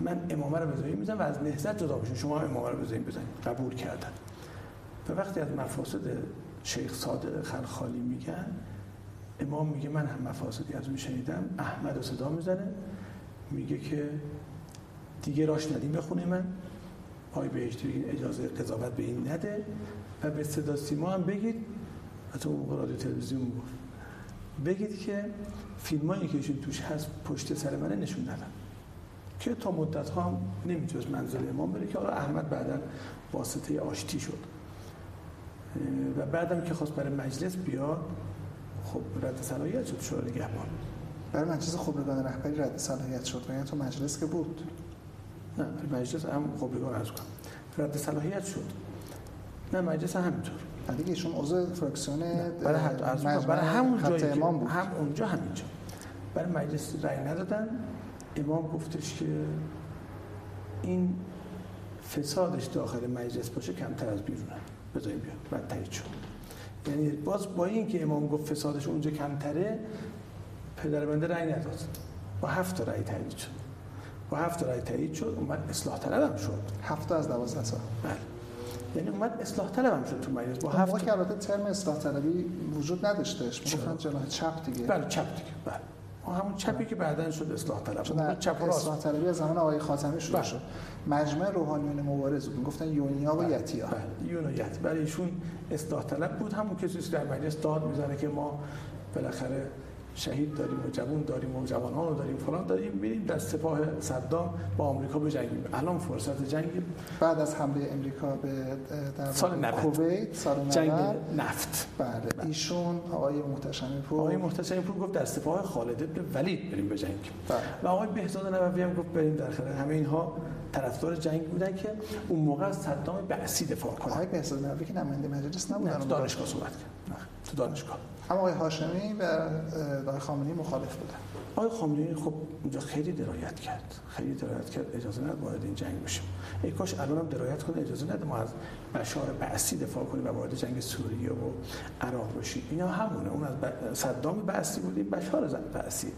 من امامه رو به زمین می‌زنم و از نهضت جدا بشین شما امامه رو به زمین بزنید قبول کردن. و وقتی از مفاسد شیخ صادق خلخالی میگن امام میگه من هم مفاسدی از اون شنیدم. احمد رو صدا می‌زنه. میگه که دیگه راش ندیم به خونه من. پای بهشتی اجازه قضاوت به این نده. و به صدا سیما هم بگید. حتی اون موقع رادیو تلویزیون گفت بگید که فیلم هایی که ایشون توش هست پشت سر منه نشون ندن. که تا مدت ها هم نمی‌تونست منزل امام بره که آقا احمد بعدا واسطه آشتی شد. و بعدم که خواست برای مجلس بیاد خب رد صلاحیت شد شورای نگهبان. برای مجلس خبرگان رهبری رد صلاحیت شد و یعنی تو مجلس که بود؟ نه مجلس هم خبرگان از کنم. رد صلاحیت شد. نه مجلس همینطور. دیگه ایشون عضو فراکسیون برای حد برای همون جایی امام بود. هم اونجا همینجا. برای مجلس رأی ندادن. امام گفتش که این فسادش داخل مجلس باشه کمتر از بیرونه. بذاریم بیاد بعد تایید شد. یعنی باز با این که امام گفت فسادش اونجا کمتره پدر بنده رأی نداد. با هفت رأی تایید شد. با هفت رأی تایید شد اومد اصلاح طلب شد. هفت از دوازده سال بله. یعنی اومد اصلاح طلب هم شد تو مجلس. با هفت که البته ترم اصلاح طلبی وجود نداشتهش. می‌گفتن جناح چپ دیگه. بله چپ دیگه. بله. همون چپی که بعدا شد اصلاح طلب چون چپ و اصلاح طلبی از زمان آقای خاتمی شروع بله. شد مجمع روحانیون مبارز بود گفتن یونیا و بله. یتیا بله. یون و یت برای ایشون اصلاح طلب بود همون کسی که در مجلس داد می‌زنه که ما بالاخره شهید داریم و جوان داریم و جوانان رو داریم فلان داریم. میریم در سپاه صدام با آمریکا بجنگیم الان فرصت جنگ بعد از حمله امریکا به در سال 90 کویت سال 90 جنگ نفت. بله, بله. ایشون آقای محتشمی پور آقای محتشمی پور گفت در سپاه خالد ابن ولید بریم بجنگیم بله. و آقای بهزاد نووی هم گفت بریم در خلال همه اینها طرفدار جنگ بودن که اون موقع از صدام بعثی دفاع کنه آقای بهزاد نووی که نماینده مجلس نبودن. تو دانشگاه صحبت کرد. تو دانشگاه. اما آقای هاشمی و آقای خامنه‌ای مخالف بودن. آقای خامنه‌ای خب اونجا خیلی درایت کرد. خیلی درایت کرد. اجازه نداد وارد این جنگ بشیم ای کاش الان هم درایت کنه. اجازه نده ما از بشار بعثی دفاع کنیم و وارد جنگ سوریه و عراق بشیم. اینا همونه. اون از صدام بعثی بودیم بشار بعثی.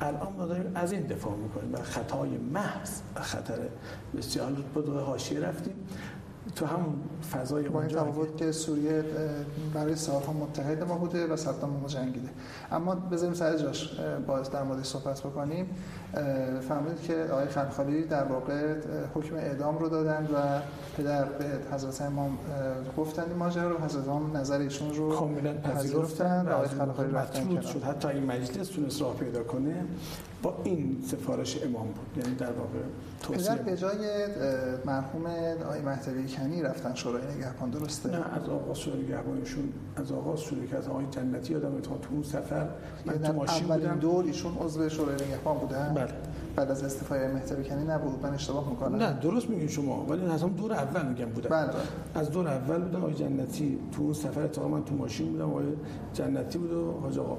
الان ما داریم از این دفاع می‌کنیم. و خطای محض خطر بسیار بود. حاشیه رفتیم. تو همون فضای با این تفاوت که سوریه برای سالها متحد ما بوده و صدام ما جنگیده اما بذاریم سر جاش باز در مورد صحبت بکنیم. فهمید که آقای خلخالی در واقع حکم اعدام رو دادن و پدر به حضرت امام گفتن این ماجرا رو حضرت امام نظر ایشون رو کاملا پذیرفتن و آقای خلخالی رفتن شد. حتی این مجلس تونست راه پیدا کنه. با این سفارش امام بود. یعنی در واقع توصیه به جای مرحوم آقای مهدوی کنی رفتن شورای نگهبان درسته؟ نه از آغاز شورای نگهبانشون از آغاز شروع که از آقای جنتی یادم تو اون سفر من تو ماشین بودم. دور ایشون عضو شورای نگهبان بودن؟ بله. بعد از استفای مهدوی کنی نبود. من اشتباه می‌کنم. نه درست میگین شما. ولی از هم دور اول میگم بودن بله. از دور اول بودن آقای جنتی تو اون سفر تا من تو ماشین بودم آقای جنتی بود و حاج آقا.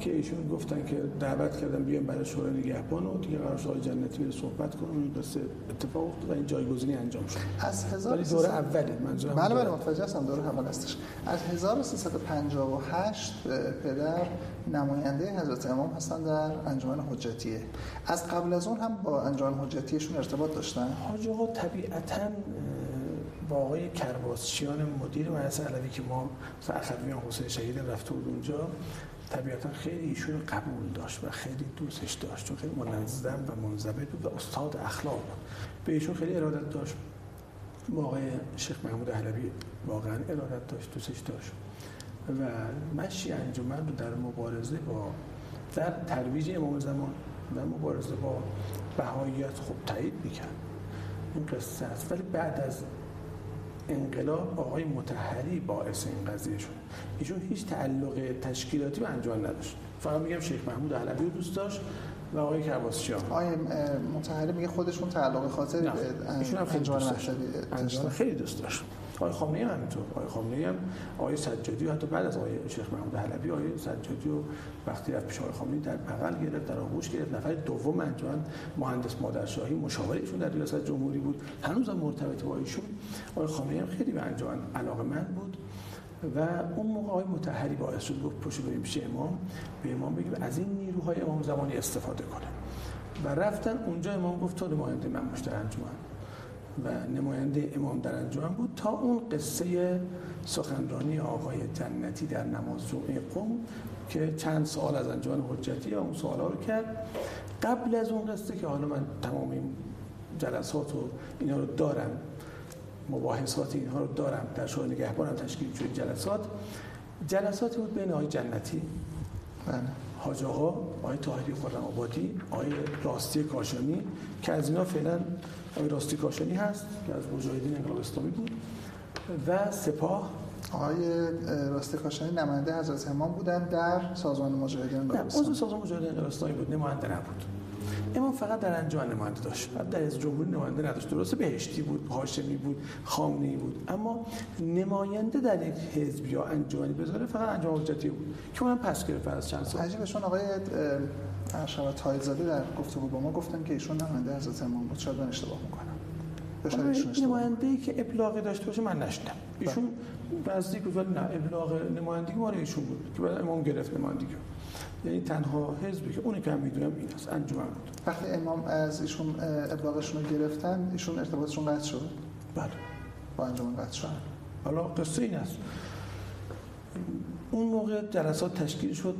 که ایشون گفتن که دعوت کردن بیام برای شورای نگهبان و دیگه قرار شد جنتی بره صحبت کنم این دست اتفاق افتاد و این جایگزینی انجام شد. از هزار ولی دوره اولی منظورم بله بله متوجه هستم دوره اول هستش. از 1358 پدر نماینده حضرت امام هستن در انجمن حجتیه. از قبل از اون هم با انجمن حجتیشون ارتباط داشتن؟ حاج آقا طبیعتاً با آقای کرباسچیان مدیر مدرسه علوی که ما اخویان حسین شهید رفته بود اونجا طبیعتا خیلی ایشون قبول داشت و خیلی دوستش داشت. چون خیلی منظم و منضبط بود و استاد اخلاق بود. به ایشون خیلی ارادت داشت. با آقای شیخ محمود اهلوی واقعا ارادت داشت دوستش داشت. و مشی انجمن رو در مبارزه با در ترویج امام زمان در مبارزه با بهاییت خوب تایید می‌کرد. این قصه است. ولی بعد از انقلاب آقای متحری باعث این قضیه شد. ایشون هیچ تعلق تشکیلاتی به انجام نداشت. فقط میگم شیخ محمود علوی رو دوست داشت و آقای کرباسچیان آقای متحری میگه خودشون تعلق خاطر ایشون هم خیلی دوست خیلی دوست داشت. آقای خامنه‌ای هم همینطور آقای خامنه‌ای هم آقای سجادی حتی بعد از آقای شیخ محمود حلبی آقای سجادی و وقتی رفت پیش آقای خامنه‌ای در بغل گرفت در آغوش گرفت. نفر دوم انجمن مهندس مادرشاهی مشاور ایشون در ریاست جمهوری بود. هنوز هم مرتبط با ایشون. آقای خامنه‌ای هم خیلی به انجمن من بود و اون موقع آقای متحری باعث شد گفت پشت بریم پیش امام به امام بگیم از این نیروهای امام زمانی استفاده کنه. و رفتن اونجا امام گفت تو نماینده من در انجمن. و نماینده امام در انجمن بود تا اون قصه سخنرانی آقای جنتی در نماز جمعه قم که چند سوال از انجمن حجتی اون سوالا رو کرد قبل از اون قصه که حالا من تمام این جلسات و اینا رو دارم مباحثات اینها رو دارم در شورای نگهبانم تشکیل شد جلسات جلساتی بود بین آقای جنتی بله. حاج آقا آقای طاهری خرم آبادی آقای راستی کاشانی که از اینا فعلا آقای راستی کاشانی هست که از مجاهدین انقلاب اسلامی بود و سپاه. آقای راستی کاشانی نماینده حضرت امام بودن در سازمان مجاهدین انقلاب اسلامی نه سازمان مجاهدین انقلاب اسلامی بود نماینده نبود. امام فقط در انجمن نماینده داشت بعد در از جمهوری نماینده نداشت. درسته بهشتی بود هاشمی بود خامنه‌ای بود اما نماینده در یک حزب یا انجمنی بذاره فقط انجمن حجتی بود که اونم پس گرفت از چند سال. عجیبشون آقای ارشد تایزاده در گفتگو با ما گفتن که ایشون نماینده حضرت امام بود. شاید من اشتباه می‌کنم. نماینده ای که ابلاغی داشته باشه من نشدم ایشون نزدیک بود نه ابلاغ نمایندگی مال ایشون بود که بعد امام گرفت نمایندگی یعنی تنها حزبی که اونی که هم می‌دونم این است انجمن بود. وقتی امام از ایشون ابلاغشون رو گرفتن ایشون ارتباطشون قطع شد بله. با انجمن قطع شد حالا قصه این است. اون موقع جلسات تشکیل شد.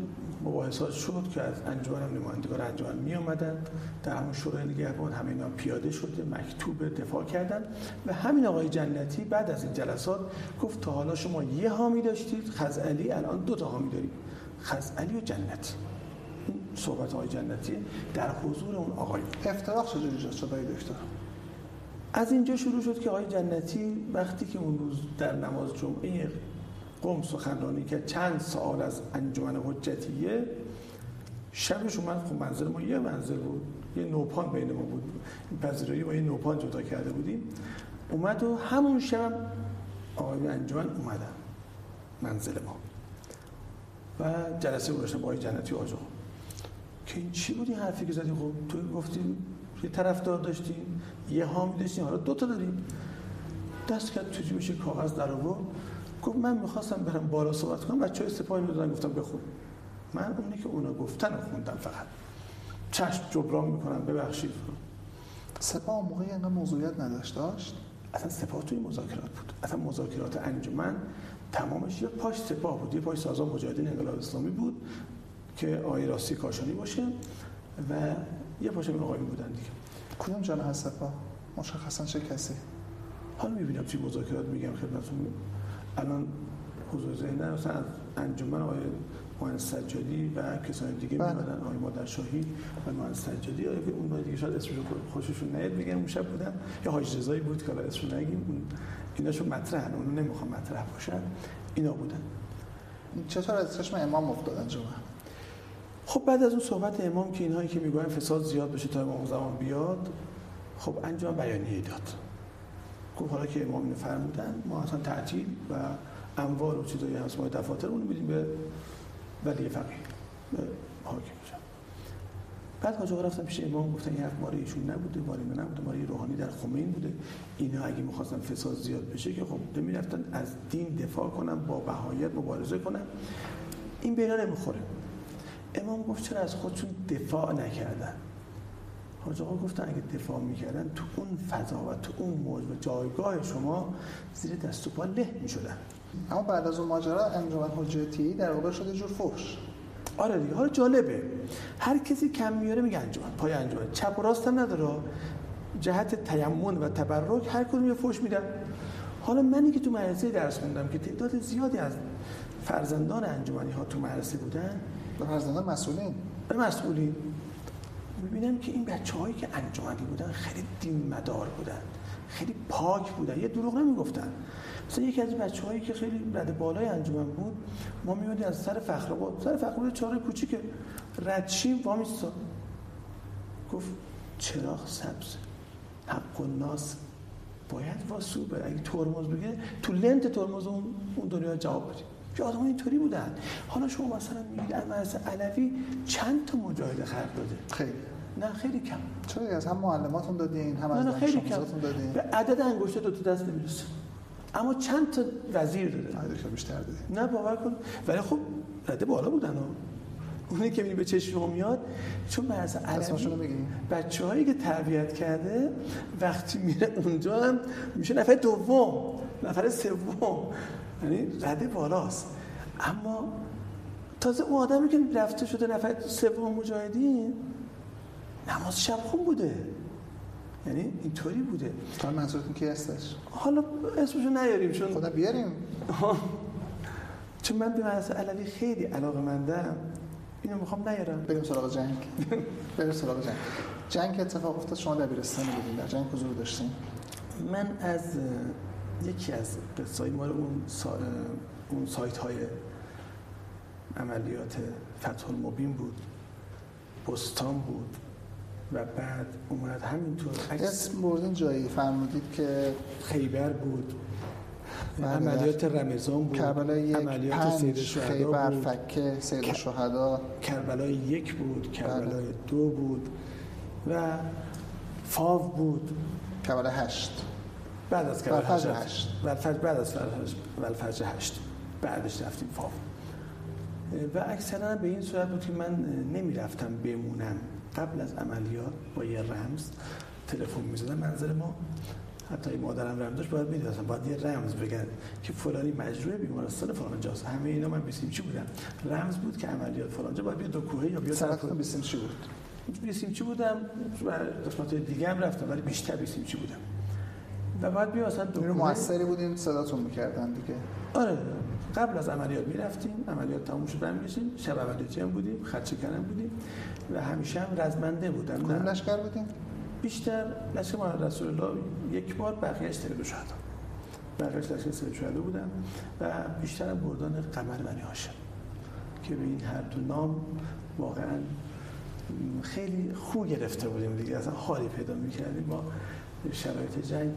مباحثات شد که از انجمن نمایندگان انجمن می آمدن در همون شورای نگهبان همه اینا پیاده شده مکتوب دفاع کردن. و همین آقای جنتی بعد از این جلسات گفت تا حالا شما یه حامی داشتید خزعلی الان دو تا حامی دارید خزعلی و جنتی. صحبت های جنتی در حضور اون آقای. افتراق چجوری جا شد دکتر؟ از اینجا شروع شد که آقای جنتی وقتی که اون روز در نماز جمعه قم سخنرانی که چند سال از انجمن حجتیه شبش اومد خب منزل ما یه منزل بود یه نوپان بین ما بود پذیرایی با یه نوپان جدا کرده بودیم. اومد و همون شب آقای انجمن اومدن منزل ما. و جلسه گذاشتن با آقای جنتی آجا. که این چی بود؟ این حرفی که زدی خب تو گفتی یه طرفدار داشتیم یه حامی داشتیم حالا دو تا داریم. دست کرد تو جیبش کاغذ در آورد؟ گفت من می‌خواستم برم بالا صحبت کنم بچه های سپاهی دادن گفتم بخون. من اونی که اونا گفتن رو خوندم فقط. چشم جبران می‌کنم ببخشید. سپاه موقعی انقدر موضوعیت نداشت؟ داشت؟ اصلا سپاه توی مذاکرات بود. اصلا مذاکرات انجمن تمامش یه پاش سپاه بود. یه پاش سازمان مجاهدین انقلاب اسلامی بود که آقای راستی کاشانی باشه و یه پاش این آقایی بودن دیگه. کدوم جان هست سپاه؟ مشخصا چه کسی؟ حالا می‌بینم توی مذاکرات میگم خدمتتون. الان حضور ذهن مثلا از انجمن آقای مهندس سجادی و کسان دیگه بله. میمدن آقای مادر شاهی و مهندس سجادی. آقای اون دیگه شاید اسمشو خوششون نیاد؟ میگن اون شب بودن. یا حاج رضایی بود که اسمشو نگیم. اون ایناشو مطرحن اونو نمی‌خوام مطرح باشن. اینا بودن. چطور از چشم امام افتاد انجمن خب بعد از اون صحبت امام که اینهایی که می‌گوین فساد زیاد بشه تا امام زمان بیاد خب انجام بیانیه داد. گفت حالا که امام اینو فرمودن ما اصلا تعطیل و اموال و چیزایی هست ما دفاتر اون میدیم به ولی فقیه. به حاکم بعد آقا رفتم پیش امام گفتن این حرف ماره ایشون نبوده ماره اینا نبوده ماره روحانی در خمین بوده. اینا اگه می‌خواستن فساد زیاد بشه که خب نمی‌رفتن از دین دفاع کنن با بهایت مبارزه کنن. این بینا نمی‌خوره. امام گفت چرا از خودشون دفاع نکردن؟ حاج آقا گفتن اگه دفاع می‌کردن تو اون فضا و تو اون موج و جایگاه شما زیر دست و پا له می‌شدن. اما بعد از اون ماجرا انجمن حجتی در واقع شده جور فحش. آره دیگه حالا جالبه. هر کسی کم میاره میگه انجمن پای انجمن. چپ و راست هم نداره. جهت تیمون و تبرک هر کدوم یه فوش میدن. حالا منی که تو مدرسه درس خوندم که تعداد زیادی از فرزندان انجمنی ها تو مدرسه بودن. فرزندان مسئولین. مسئولین. می‌بینم که این بچه هایی که انجمنی بودن خیلی دین مدار بودن خیلی پاک بودن یه دروغ نمی‌گفتن. مثلا یکی از بچه هایی که خیلی رد بالای انجمن بود ما میادیم از سر فخرآباد سر فخرآباد چهار کوچیک ردشیم وامیستا گفت چراغ سبز حق و ناس باید واسو بره. اگه ترمز بگه تو لنت ترمز اون دنیا جواب بدیم که آدم اینطوری بودن. حالا شما مثلا میگید از علوی چند تا مجاهده خرد داده؟ خیلی. نه خیلی کم. چرا از هم معلماتون دادین هم از خیلی کم. دادین. به عدد انگشت دو تا دست نمی‌رسه. اما چند تا وزیر داده؟ عدد بیشتر داده نه باور کن. ولی خب رده بالا بودن ها. اونی که به چشم میاد چون مرز علوی بچه هایی که تربیت کرده وقتی میره اونجا هم میشه نفر دوم نفر سوم. یعنی رده بالاست. اما تازه اون آدمی که رفته شده نفر سوم مجاهدین نماز شب خون بوده. یعنی اینطوری بوده. تا منظورتون کی هستش؟ حالا اسمشو نیاریم چون خدا بیاریم. چون من به مرز علوی خیلی علاقه مندم. اینو می‌خوام نیارم. بریم سراغ جنگ. بریم سراغ جنگ. جنگ اتفاق افتاد شما دبیرستان بودین. در جنگ حضور داشتین. من از یکی از قصای مال اون, سا... اون سایت های عملیات فتح المبین بود بستان بود و بعد اومد همینطور. اسم بردین جایی فرمودید که خیبر بود. بله، عملیات رمضان بود کربلا یک عملیات سید خیبر بود. فکه سید شهدا. کربلای یک بود کربلای بله. دو بود و فاو بود. کربلا هشت. بعد از کربلا هشت, هشت. بعد از فجر هشت. بعدش رفتیم فاو و اکثرا به این صورت بود که من نمی‌رفتم بمونم. قبل از عملیات با یه رمز تلفن می‌زدم. منظر ما حتی مادرم رمز داشت باید می‌دونستم. باید یه رمز بگن که فلانی مجروح بیمارستان فلان جاست. همه اینا من بیسیم چی بودم؟ رمز بود که عملیات فلان جا باید بیا دو کوهه یا بیا سرتون بیسیم چی بود؟ بیسیم چی بودم؟ و قسمت دیگه هم رفتم ولی بیشتر بیسیم چی بودم؟ و بعد بیا مثلا دو موثری بودین صداتون می‌کردن دیگه. آره قبل از عملیات می‌رفتیم عملیات تموم شد برمیگشتیم. شب عملیاتی هم بودیم خط کردن بودیم و همیشه هم رزمنده بودم کدوم لشکر بودیم بیشتر لشکر محمد رسول الله یک بار بقیه‌اش ترید شهدا. بقیه‌اش لشکر سید شهدا بودم و بیشتر بردان قمر بنی هاشم که به این هر دو نام واقعا خیلی خوب گرفته بودیم دیگه. اصلا حالی پیدا می‌کردیم ما شرایط جنگ.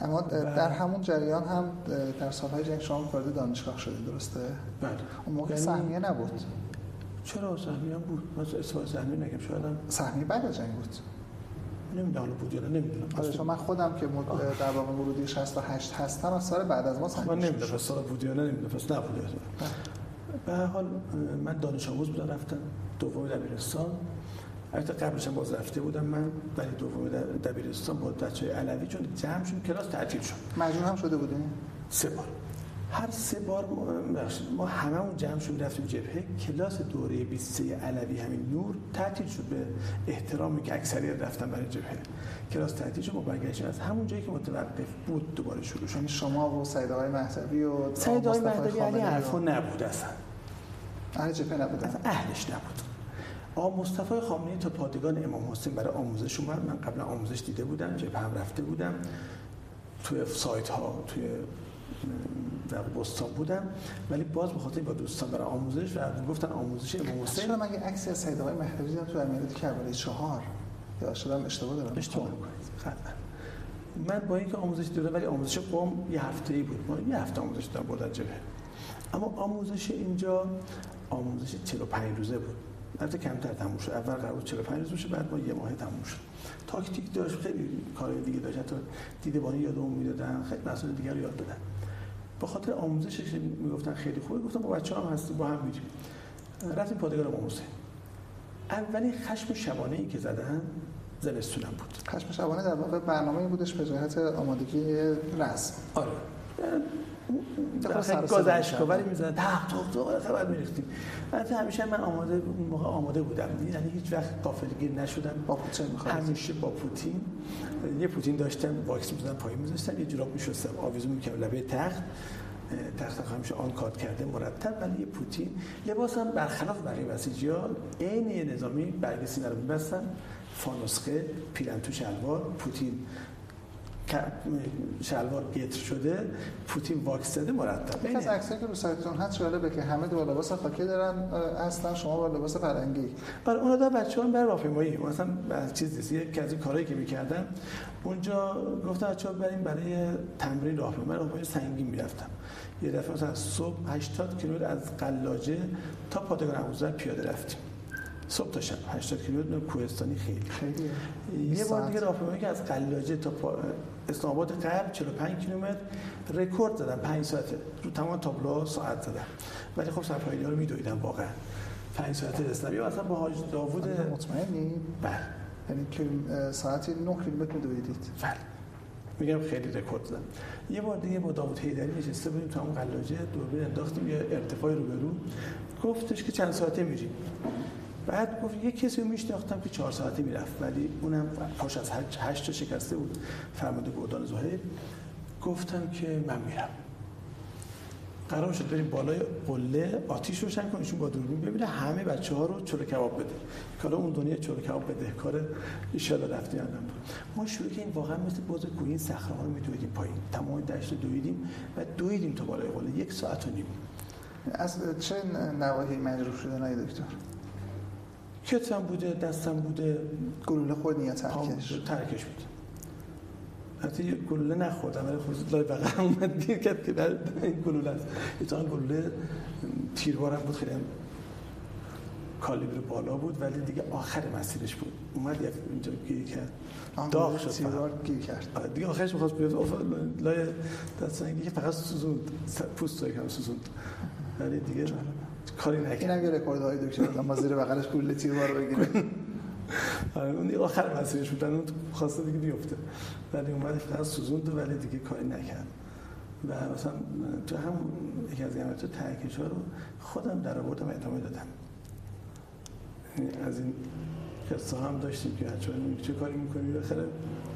اما در همون جریان هم در سالهای جنگ شما وارد دانشگاه شدید درسته؟ بله. اون موقع یعنی... سهمیه نبود. چرا سهمیه هم بود؟ من اسم سهمیه نگم شاید هم سهمیه بعد از جنگ بود. نمی‌دونم بود یا نمی‌دونم. آره من خودم که در واقع ورودی 68 هستم از سال بعد از ما سهمیه من نمی‌دونم سال بود یا نمی‌دونم پس نبود. بله. به هر حال من دانش آموز بودم رفتم دوم دبیرستان. البته قبلش هم باز رفته بودم من ولی دوم دبیرستان با بچه علوی چون جمع شد کلاس تعطیل شد. مجبور هم شده بودیم سه بار. هر سه بار ما هممون جمع شد رفتیم جبهه. کلاس دوره 23 علوی همین نور تعطیل شد به احترامی که اکثریت رفتن برای جبهه. کلاس تعطیل شد ما برگشتیم از همون جایی که متوقف بود دوباره شروع شد. یعنی شما و سید آقای مهدوی و سید آقای مهدوی علی حرفا نبود اصلا. اهل جبهه نبود اصلا اهلش نبود. آقا مصطفی خامنه‌ای تا پادگان امام حسین برای آموزش اومد. من قبلا آموزش دیده بودم جبهه هم رفته بودم. توی سایت ها توی در بستان بودم. ولی باز بخاطر با دوستان برای آموزش و گفتن آموزش امام حسین چرا من عکسی از سید آقای مهدوی دیدم تو عملیات کربلای 4 یا شدم اشتباه دارم؟ اشتباه قطعا. من با اینکه آموزش دیدم ولی آموزش قوم یه هفته ای بود. ما یه هفته آموزش دادم بردن جبهه. اما آموزش اینجا آموزش 45 روزه بود. البته کمتر تموم شد. اول قرار بود 45 روز بشه بعد ما یه ماه تموم شد. تاکتیک داشت خیلی کارهای دیگه داشت. حتی دیدبانی یادمون می‌دادن خیلی مسائل دیگه رو یاد دادن. به خاطر آموزشش می‌گفتن خیلی خوبه. گفتم با بچه هم هستیم با هم میریم. رفتیم پادگان امام حسین اولین خشم شبانه ای که زدن زمستونم بود. خشم شبانه در واقع برنامه بودش به جهت آمادگی رسم آره. گاز اشکاوری می‌زنن تق تق تق خبر میریختیم. البته همیشه من آماده اون موقع آماده بودم. یعنی هیچ وقت غافلگیر نشدم. با پوتین همیشه با پوتین. یه پوتین داشتم واکس می‌زدم پایین میذاشتم یه جوراب میشستم آویزون می‌کردم لبه تخت. تخت همیشه آن کات کرده مرتب. ولی یه پوتین لباسم برخلاف بقیه بسیجی‌ها عین نظامی برگ سینه رو میبستن. فانوسقه پیرن تو شلوار پوتین. شلوار گتر شده پوتین واکس زده مرتب. یک از عکسایی که رو سایتتون هست جالبه که همه دو لباس خاکی دارن اصلا شما با لباس فرنگی برای اون دا بچه‌ها برای راهپیمایی مثلا چیز نیست یک از کارهایی که می‌کردم اونجا گفتم بچه‌ها بریم برای تمرین راهپیمایی راهپیمایی سنگین می‌رفتم. یه دفعه مثلا صبح 80 کیلومتر از قلاجه تا پادگان ابوذر پیاده رفتیم. صبح تا شب 80 کیلومتر کوهستانی خیلی. خیلی یه بار دیگه راهپیمایی که از قلاجه تا اسلام آباد غرب 45 کیلومتر رکورد زدم 5 ساعته رو تمام تابلو ساعت زدم ولی خب سرپایینی ها رو میدویدم واقعا. 5 ساعته رسیدم یا مثلا با حاج داوود مطمئنی؟ بله. یعنی که ساعتی 9 کیلومتر میدویدید بله. میگم خیلی رکورد زدم یه بار دیگه با داوود حیدری نشسته بودیم تو اون قلاجه. دوربین انداختیم یه ارتفاعی رو برو گفتش که چند ساعته میریم. بعد گفت یه کسی رو میشناختم که چهار ساعته می‌رفت ولی اونم پاش از هشت تا شکسته بود فرمانده گردان زهیر گفتم که من میرم. قرار شد بریم بالای قله آتیش روشن کنیشون با دوربین ببینه همه بچه ها رو چلو کباب بده. کالا اون دنیا چلو کباب بده کار ان رفتی بود. ما شروع کردیم واقعا مثل باز کوین صخره ها رو میدویدیم پایین. تمام دشت دویدیم و دویدیم تا بالای قله. یک ساعت و نیم. از چه نواحی مجروح شده نای دکتر؟ کتفم بوده دستم بوده. گلوله خود یا ترکش؟ ترکش بود حتی گلوله نخوردم ولی خود لای بغل اومد دیر کرد که در این گلوله است. اتفاقا گلوله تیربارم بود خیلی کالیبر بالا بود ولی دیگه آخر مسیرش بود. اومد یک اینجا گیر کرد. داغ شد تیربار گیر کرد. دیگه آخرش می‌خواست بیاد. لای دستانگی که فقط سوزوند. پوست کم سوزوند. ولی دیگه کاری نکرد. اینم یه رکورد های دکتر ما زیر بغلش گلوله تیربار بگیره آره اون آخر مسیرش بودن اون خواسته دیگه بیفته. ولی اومد فقط سوزوند ولی دیگه کاری نکرد. و مثلا تو هم یکی از این تو ترکش رو خودم در آوردم ادامه دادم. یعنی از این قصه هم داشتیم که هرچه چه کاری می‌کنی؟ بالاخره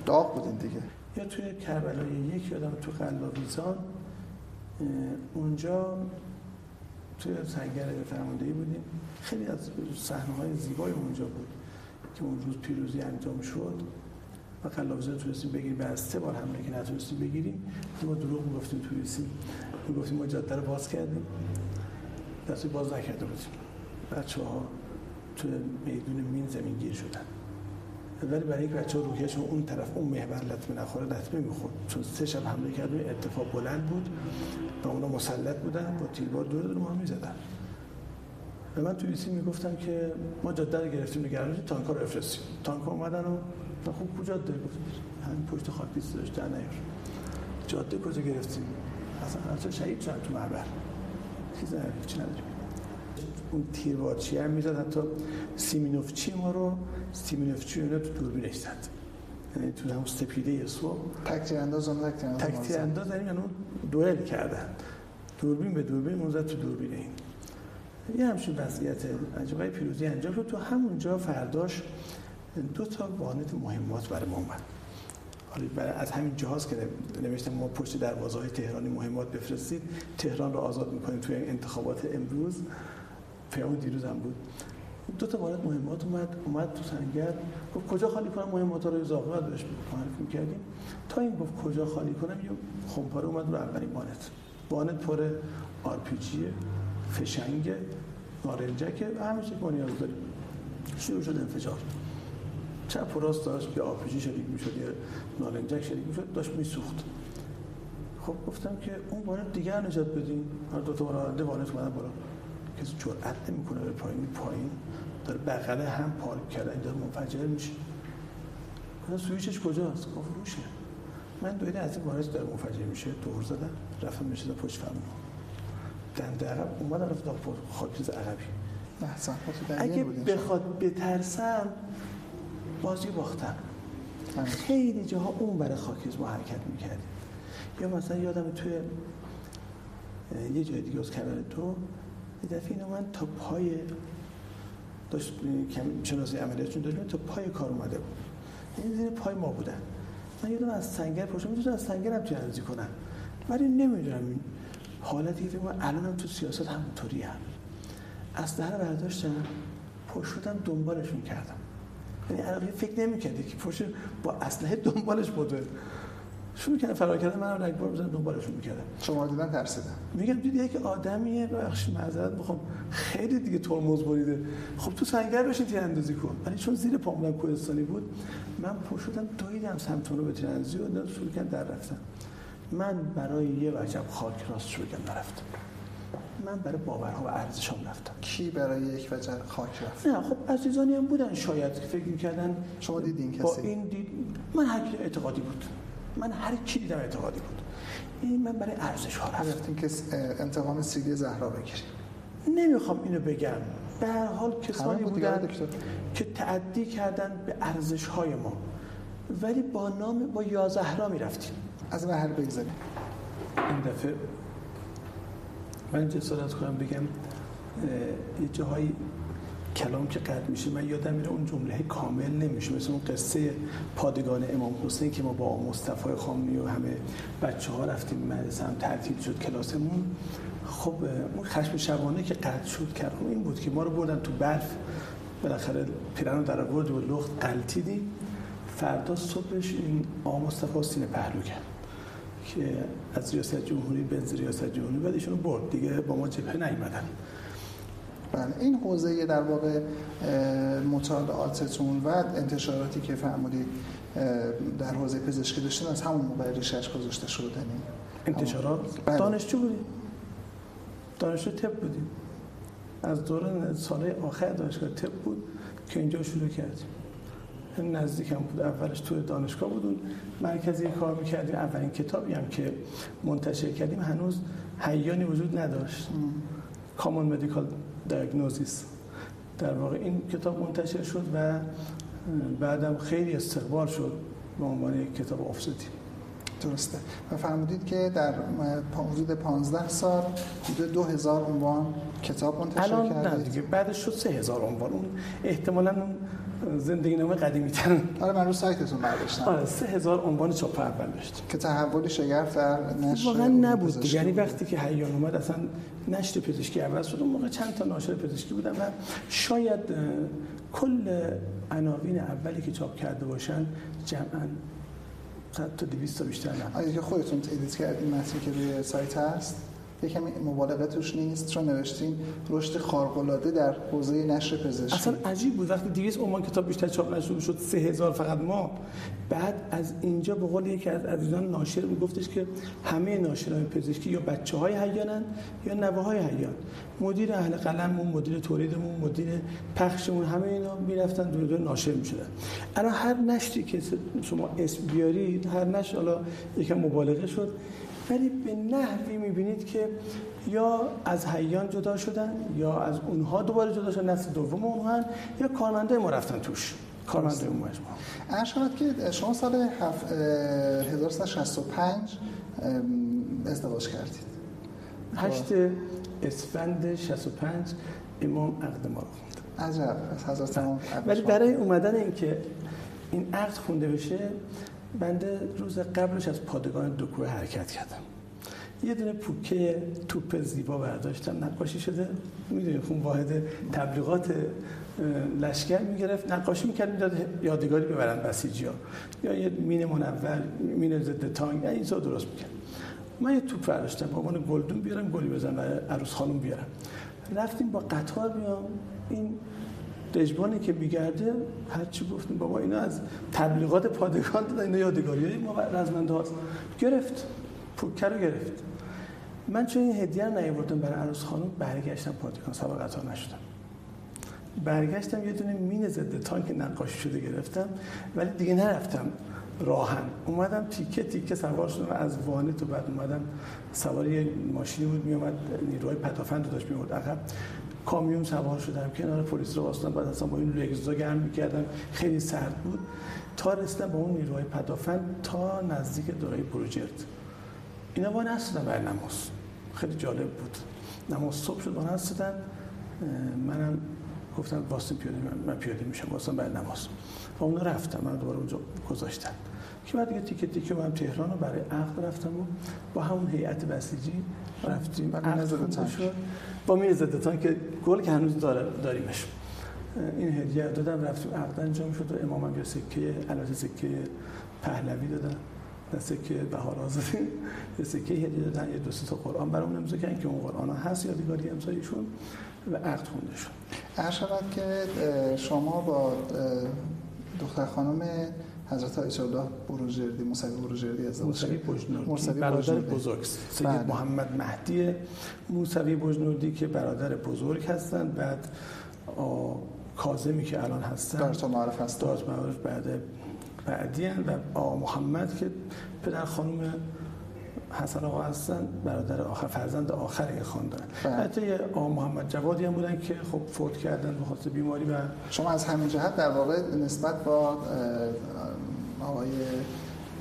داغ بودین دیگه. یا توی کربلای یک یادم تو قلاویزان اونجا توی سنگر فرماندهی بودیم. خیلی از صحنه های زیبای اونجا بود که اون روز پیروزی انجام شد. و قلاوزه تونستیم بگیریم. به از سه بار حمله که نتونستیم بگیریم. ما دروغ می‌گفتیم توریسیم می‌گفتیم ما جاده رو باز کردیم. دستی باز نکرده بودیم. بچه ها تو میدون مین زمین گیر شدن. ولی برای اینکه بچه روحیشون اون طرف اون محور لطمه نخوره لطمه می‌خورد. چون سه شب حمله کردیم ارتفاع بلند بود و اونا مسلط بودن با تیربار دور دور ما می‌زدن. و من توی سی می‌گفتم که ما جاده رو گرفتیم نگرانش تانک رو افرستیم تانک اومدن و خوب کجا جاده؟ گفت همین پشت خاک پیست داشت در نیار. جاده کجا گرفتیم؟ اصلا اصلا شهید شدن تو معبر چیز چی نداریم. اون تیربارچی هم می‌زد؟ حتی سیمینوفچی ما رو سیمینوفچی رو تو دوربینش زد یعنی تو همون سپیده صبح تک تیر انداز اون تک تیر انداز یعنی اون دوئل کردن دوربین به دوربین اون زد تو دوربین این یه همچین وضعیت عجبای پیروزی انجام شد تو همونجا فرداش دو تا وانت مهمات برای ما اومد حالا از همین جهاز که نوشتم ما پشت دروازه های تهرانی مهمات بفرستید تهران رو آزاد می‌کنیم توی انتخابات امروز پیام دیروز هم بود دو تا وارد مهمات اومد اومد تو سنگر گفت کجا خالی کنم؟ مهمات رو زاغ بهش معرفی می‌کردیم. تا این گفت کجا خالی کنم یه خمپاره اومد رو اولین وانت وانت پر آر پی فشنگ نارنجک و همه ما نیاز داریم. شروع شد انفجار. چپ و راست داشت به آپیجی شریک می‌شد یا نارنجک شریک می‌شد داشت میسوخت. خب گفتم که اون وارد دیگر نجات بدیم هر دو تا راننده وارد اومدن بالا. کسی جرأت نمی‌کنه به پایین پایین داره بغل هم پارک کرده اینجا منفجر میشه. گفتم سویچش کجاست؟ گفت روشه. من دویده از این وارد داره منفجر میشه دور زدم رفتم میشه پشت فرمون دنده عقب اومد رفت پر خاکریز عقبی. اگه بخواد بترسم بازی باختم. خیلی جاها اون برای خاکریز ما حرکت می‌کردیم یا مثلا یادم توی یه جای دیگه از کنار تو یه دفعه اینو من تا پای داشت کم شناسی عملیاتشون داشتیم تا پای کار اومده بود. این زیر پای ما بودن. من یادم از سنگر پاشم می‌تونم از سنگر هم توی کنم ولی نمی‌دونم. حالتی که من الانم تو سیاست همونطوری هم اسلحه رو برداشتم پشتم دنبالشون کردم. یعنی الان فکر نمی‌کردی که پشت با اسلحه دنبالش بوده شروع کردن فرار کردن منم رگبار بزنم دنبالشون می‌کردم. شما دیدن ترسیدن؟ میگم دید یک آدمیه بخش معذرت می‌خوام. خیلی دیگه ترمز بریده. خب تو سنگر بشین تیراندازی کن. ولی چون زیر پامون کوهستانی بود من پا شدم دویدم سمت اون رو به تیراندازی و شروع کردم در رفتم من برای یه وجب خاک راست شروع کردم رفتم من برای باورها و ارزشام رفتم. کی برای یک وجه خاک رفت؟ نه خب عزیزانی هم بودن شاید فکر می‌کردن شما دیدین کسی؟ با این دید من هر اعتقادی بود. من هر کی دیدم اعتقادی بود. این من برای ارزش ها رفتیم که انتقام سیدی زهرا بگیریم. نمی‌خوام اینو بگم. به هر حال کسانی بودن که تعدی کردن به ارزش های ما. ولی با نام با یا زهرا می‌رفتیم. از محل بگذاریم. این دفعه من جسارت کنم بگم یه جاهایی کلام که قد میشه من یادم میره اون جمله کامل نمیشه. مثل اون قصه پادگان امام حسین که ما با مصطفی خامنه‌ای و همه بچه ها رفتیم مدرسه هم تعطیل شد کلاسمون. خب اون خشم شبانه که قد شد کردم این بود که ما رو بردن تو برف. بالاخره پیرن رو در آورد و لخت قلتیدیم فردا صبحش این آقا مصطفی سینه پهلو کرد که از ریاست جمهوری به ریاست جمهوری بعد ایشونو برد. دیگه با ما جبهه نیومدن. بله. این حوزه در واقع مطالعاتتون و انتشاراتی که فرمودید در حوزه پزشکی داشتین از همون موقع ریشش گذاشته شده انتشارات؟ بله. دانشجو بودیم دانشجو تپ بودیم از دوران سال آخر دانشگاه تپ بود که اینجا شروع کردیم. نزدیکم بود. اولش تو دانشگاه بودون. مرکزی کار می‌کردیم اولین کتابی هم که منتشر کردیم هنوز حیانی وجود نداشت. کامون مدیکال دیاگنوزیس در واقع این کتاب منتشر شد و بعدم خیلی استقبال شد به عنوان یک کتاب آفستی درسته. و فرمودید که در حدود 15 سال حدود 2000 عنوان کتاب منتشر الان کردید. نه دیگه بعدش شد 3000 عنوان. اون احتمالاً اون زندگی نامه قدیمی تر. آره من رو سایتتون برداشتم. آره 3000 عنوان چاپ اول داشت. که تحولی شگرف در نشر واقعا نبود. دیگه یعنی وقتی که حیان اومد اصلا نشر پزشکی اول شد. اون موقع چند تا ناشر پزشکی بودن و شاید کل عناوین اولی که چاپ کرده باشن جمعا تا 200 تا بیشتر نه آیا که خودتون ادیت کردین متنی که روی سایت هست؟ یکم مبالغه توش نیست چون نوشتین رشد خارق در حوزه نشر پزشکی. اصلا عجیب بود. وقتی 200 عنوان کتاب بیشتر چاپ نشده شد 3000 فقط ما. بعد از اینجا به قول یکی از عزیزان ناشر گفتش که همه ناشران پزشکی یا بچه های حیانن یا نوه های حیان. مدیر اهل قلممون مدیر تولیدمون مدیر پخشمون همه اینا می‌رفتن دور دور ناشر می‌شدن. الان هر نشری که شما اسم بیارید هر نشر حالا یکم مبالغه شد. ولی به نحوی می‌بینید که یا از حیان جدا شدن یا از اونها دوباره جدا شدن نسل دوم اونها یا کارمنده ما رفتن توش. کارمنده اون مجموعه ارشاد که شما سال 1365 ازدواج کردید. هشت اسفند 65 امام عقد ما رو خوند. عجب. از ولی برای اومدن اینکه این عقد خونده بشه بنده روز قبلش از پادگان دکوه حرکت کردم. یه دونه پوکه توپ زیبا برداشتم. نقاشی شده. می‌دونید خون واحد تبلیغات لشکر می‌گرفت. نقاشی می‌کرد می‌داد یادگاری ببرن بسیجی ها یا یه مین منور مین ضد تانگ این درست می‌کرد. من یه توپ برداشتم. با عنوان گلدون بیارم گلی بزنم و عروس خانم بیارم. رفتیم با قطار بیام این دژبانی که میگرده هر چی گفتیم بابا اینا از تبلیغات پادگان دادن اینا یادگاری های ما رزمنده هاست. گرفت. پوکه رو گرفت. من چون این هدیه رو نیاوردم برای عروس خانم برگشتم پادگان سوار قطار نشدم. برگشتم یه دونه مین ضد تانک نقاشی شده گرفتم ولی دیگه نرفتم راهن. اومدم تیکه تیکه سوار شدم. از وانه تو بعد اومدم سوار یه ماشینی بود میومد نیروهای پدافند داشت میورد عقب. کامیون سوار شدم کنار پلیس رو واسطم بعد اصلا با این لگزا گرم می‌کردم. خیلی سرد بود. تا رسیدم با اون نیروهای پدافند تا نزدیک دورای پروژرت. اینا با نستدن برای نماز. خیلی جالب بود. نماز صبح شد با نستدن منم گفتم واسه پیاده من, من پیاده میشم واسه برای نماز. و اون رفتم. من دوباره اونجا گذاشتن که بعد دیگه تیکه تیکه من تهران رو برای عقد رفتم و با همون هیئت بسیجی رفتیم. عقد شد. با میر که گل که هنوز داریمش. این هدیه دادم رفتیم عقد انجام شد و امامم یه سکه البته سکه پهلوی دادم نه سکه بهار آزادی یه سکه هدیه دادن یه دو تا قرآن برام امضا کردن که اون قرآن هست یادگاری امضایشون و عقد خونده شد. که شما با دختر خانم حضرت آیت الله بروجردی موسوی بروجردی ازدواج موسوی بجنوردی برادر بزرگ. سید بله. محمد مهدی. موسوی بجنوردی که برادر بزرگ هستند بعد کاظمی که الان هستن. دارت معرف هستن. دارت معرف بعد بعدی و آقا محمد که پدر خانم حسن آقا هستن برادر آخر فرزند آخر این خاندان بله. حتی آقا محمد جوادی هم بودن که خب فوت کردن به خاطر بیماری و شما از همین جهت در واقع نسبت با آقای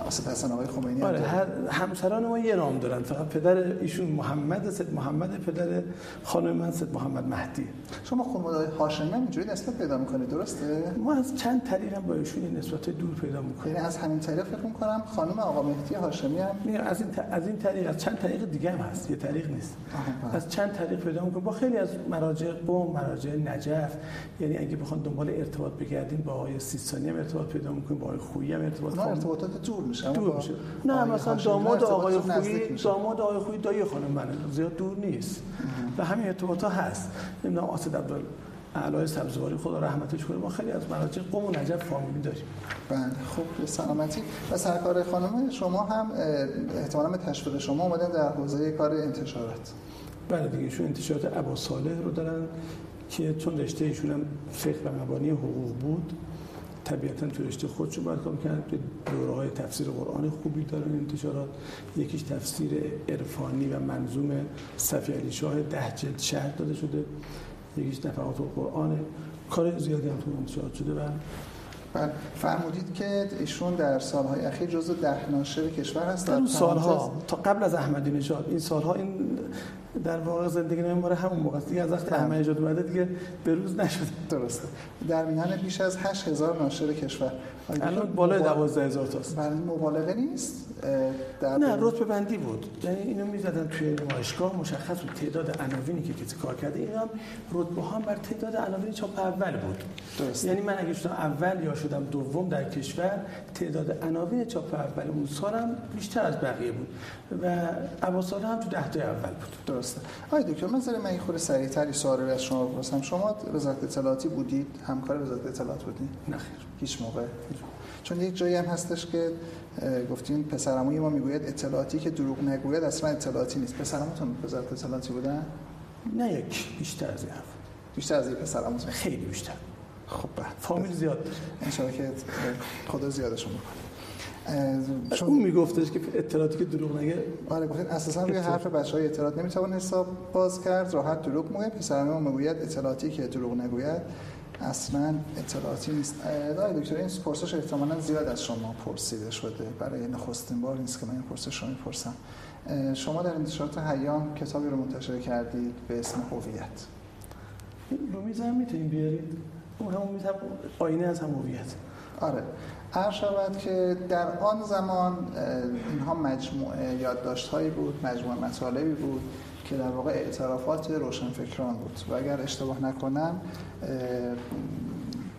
اسد حسن آقای خمینی آره هر همسران ما یه نام دارن. فقط پدر ایشون محمد سید محمد پدر خانم من سید محمد مهدی. شما خانواده هاشمی هم اینجوری نسبت پیدا می‌کنید درسته؟ ما از چند طریق هم با ایشون نسبت دور پیدا می‌کنیم. یعنی از همین طریق فکر می‌کنم خانم آقا مهدی هاشمی هم از این از این طریق از چند طریق دیگه هم هست. یه طریق نیست. بله. از چند طریق پیدا می‌کنیم. با خیلی از مراجع قوم مراجع نجف یعنی اگه بخوان دنبال ارتباط بگردیم با آقای سیستانی هم ارتباط پیدا می‌کنیم با آقای خویی هم ارتباط ارتباطات دور میشه دور میشه. نه مثلا داماد آقای خویی داماد آقای خویی دایی خانم منه زیاد دور نیست. و همین ارتباط ها هست. نمی‌دونم آسد عبدال اعلای سبزواری خدا رحمتش کنه ما خیلی از مراجع قوم و نجف فامیلی داریم. بله خوب سلامتی. و سرکار خانم شما هم احتمالا به تشویق شما اومدن در حوزه کار انتشارات. بله دیگه ایشون انتشارات ابا صالح رو دارن که چون رشته ایشون هم فقه و مبانی حقوق بود طبیعتا تو رشته خودشون باید کار کرد دوره های تفسیر قرآن خوبی دارن انتشارات. یکیش تفسیر عرفانی و منظوم صفی علی شاه ده جلد شهر داده شده. یکیش نفعات قرآن کار زیادی هم تو انتشارات شده. و بله. فرمودید که ایشون در سالهای اخیر جزو ده ناشر کشور هست. در سالها تا قبل از احمدی نژاد. این سالها این در واقع زندگی نمی ماره همون موقع دیگه از وقت احمدی نژاد اومده دیگه به روز نشده. درسته. در میان بیش از 8000 ناشر کشور. الان بالای 12000 تاست. برای مبالغه نیست؟ در نه رتبه بندی بود. یعنی اینو می‌زدن توی نمایشگاه مشخص بود تعداد عناوینی که کسی کار کرده. این هم رتبه هم بر تعداد عناوین چاپ اول بود. درست. یعنی من اگه شدم اول یا شدم دوم در کشور تعداد عناوین چاپ اول اون سالم بیشتر از بقیه بود. و اواسط هم تو ده تا اول بود. درسته. آقای دکتر من زیر من خود سریعتری سوال از شما بپرسم. شما وزارت اطلاعاتی بودید؟ همکار وزارت اطلاعات بودید؟ نه خیر. هیچ موقع. چون یک جایی هم هستش که گفتین پسرموی ما می‌گوید اطلاعاتی که دروغ نگوید اصلا اطلاعاتی نیست. پسرموتون وزارت اطلاعاتی بودن؟ نه یک بیشتر از این بیشتر از این پسرموتون خیلی بیشتر. خب فامیل زیاد. ان که خدا زیادشون بکنه. چون اون میگفتش که اطلاعاتی که دروغ نگه آره گفتین اساسا روی حرف بچه های اطلاعات نمی‌توان حساب باز کرد. راحت دروغ میگه. پسرم می‌گوید اطلاعاتی که دروغ نگوید اصلا اطلاعاتی نیست. آقای دکتر این پرسش احتمالا زیاد از شما پرسیده شده. برای نخستین بار نیست که من این پرسش رو می‌پرسم. شما در انتشارات حیام کتابی رو منتشر کردید به اسم هویت. رو میزم می‌تونیم بیارید. اون همون میزم آینه از هم هویت. آره. هر شود که در آن زمان اینها مجموعه یادداشت هایی بود مجموعه مطالبی بود که در واقع اعترافات روشنفکران بود. و اگر اشتباه نکنم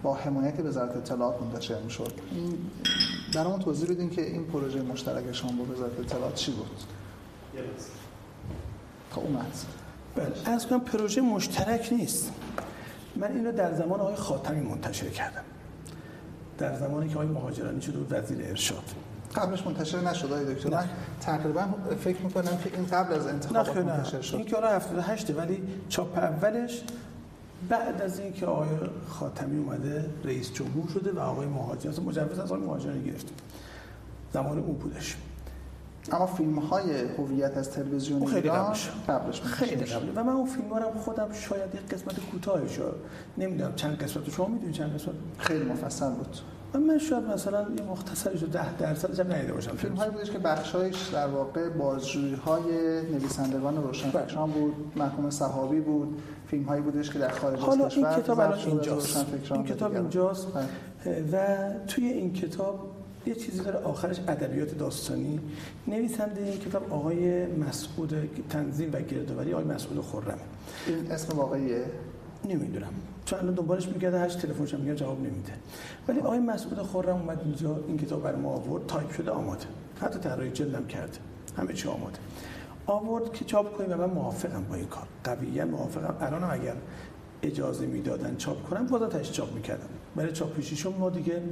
با حمایت وزارت اطلاعات منتشر می‌شد. این برامون توضیح بدین که این پروژه مشترک شما با وزارت اطلاعات چی بود؟ خب اومد بله از کنم پروژه مشترک نیست. من اینو در زمان آقای خاتمی منتشر کردم. در زمانی که آقای مهاجرانی شد و وزیر ارشاد. قبلش منتشر نشد آقای دکتر. من تقریبا فکر می‌کنم که این قبل از انتخابات منتشر شد. این که 78 ولی چاپ اولش بعد از اینکه آقای خاتمی اومده رئیس جمهور شده و آقای مهاجر. مجوز از آقای مهاجرانی گرفتیم زمان اون بودش. اما فیلم های هویت از تلویزیون خیلی قبلش قبلش خیلی قبل و من اون فیلم رو خودم شاید یک قسمت کوتاهش نمی‌دونم چند قسمت شما می‌دونید چند قسمت؟ خیلی مفصل بود. و من شاید مثلا یه مختصرش رو ده درصد هم ندیده باشم. فیلم هایی بودش که بخشایش در واقع بازجویی های نویسندگان روشنفکران بود مرحوم صحابی بود فیلم هایی بودش که در خارج حالا این کتاب الان اینجاست. این کتاب اینجاست. بله. و توی این کتاب یه چیزی داره آخرش ادبیات داستانی. نویسنده این کتاب آقای مسعود تنظیم و گردآوری آقای مسعود خرمه این اسم واقعیه؟ نمی‌دونم. چون الان دنبالش میگرده هشت تلفنش میگه جواب نمیده. ولی آقای مسعود خرم اومد اینجا این کتاب برای ما آورد تایپ شده آماده. حتی طراحی جلدم کرده همه چی آماده. آورد که چاپ کنیم و من موافقم با این کار. قویا موافقم. الان اگر اجازه می‌دادن چاپ کنم بازم تاش چاپ می‌کردم برای چاپ پیشیشون ما دیگه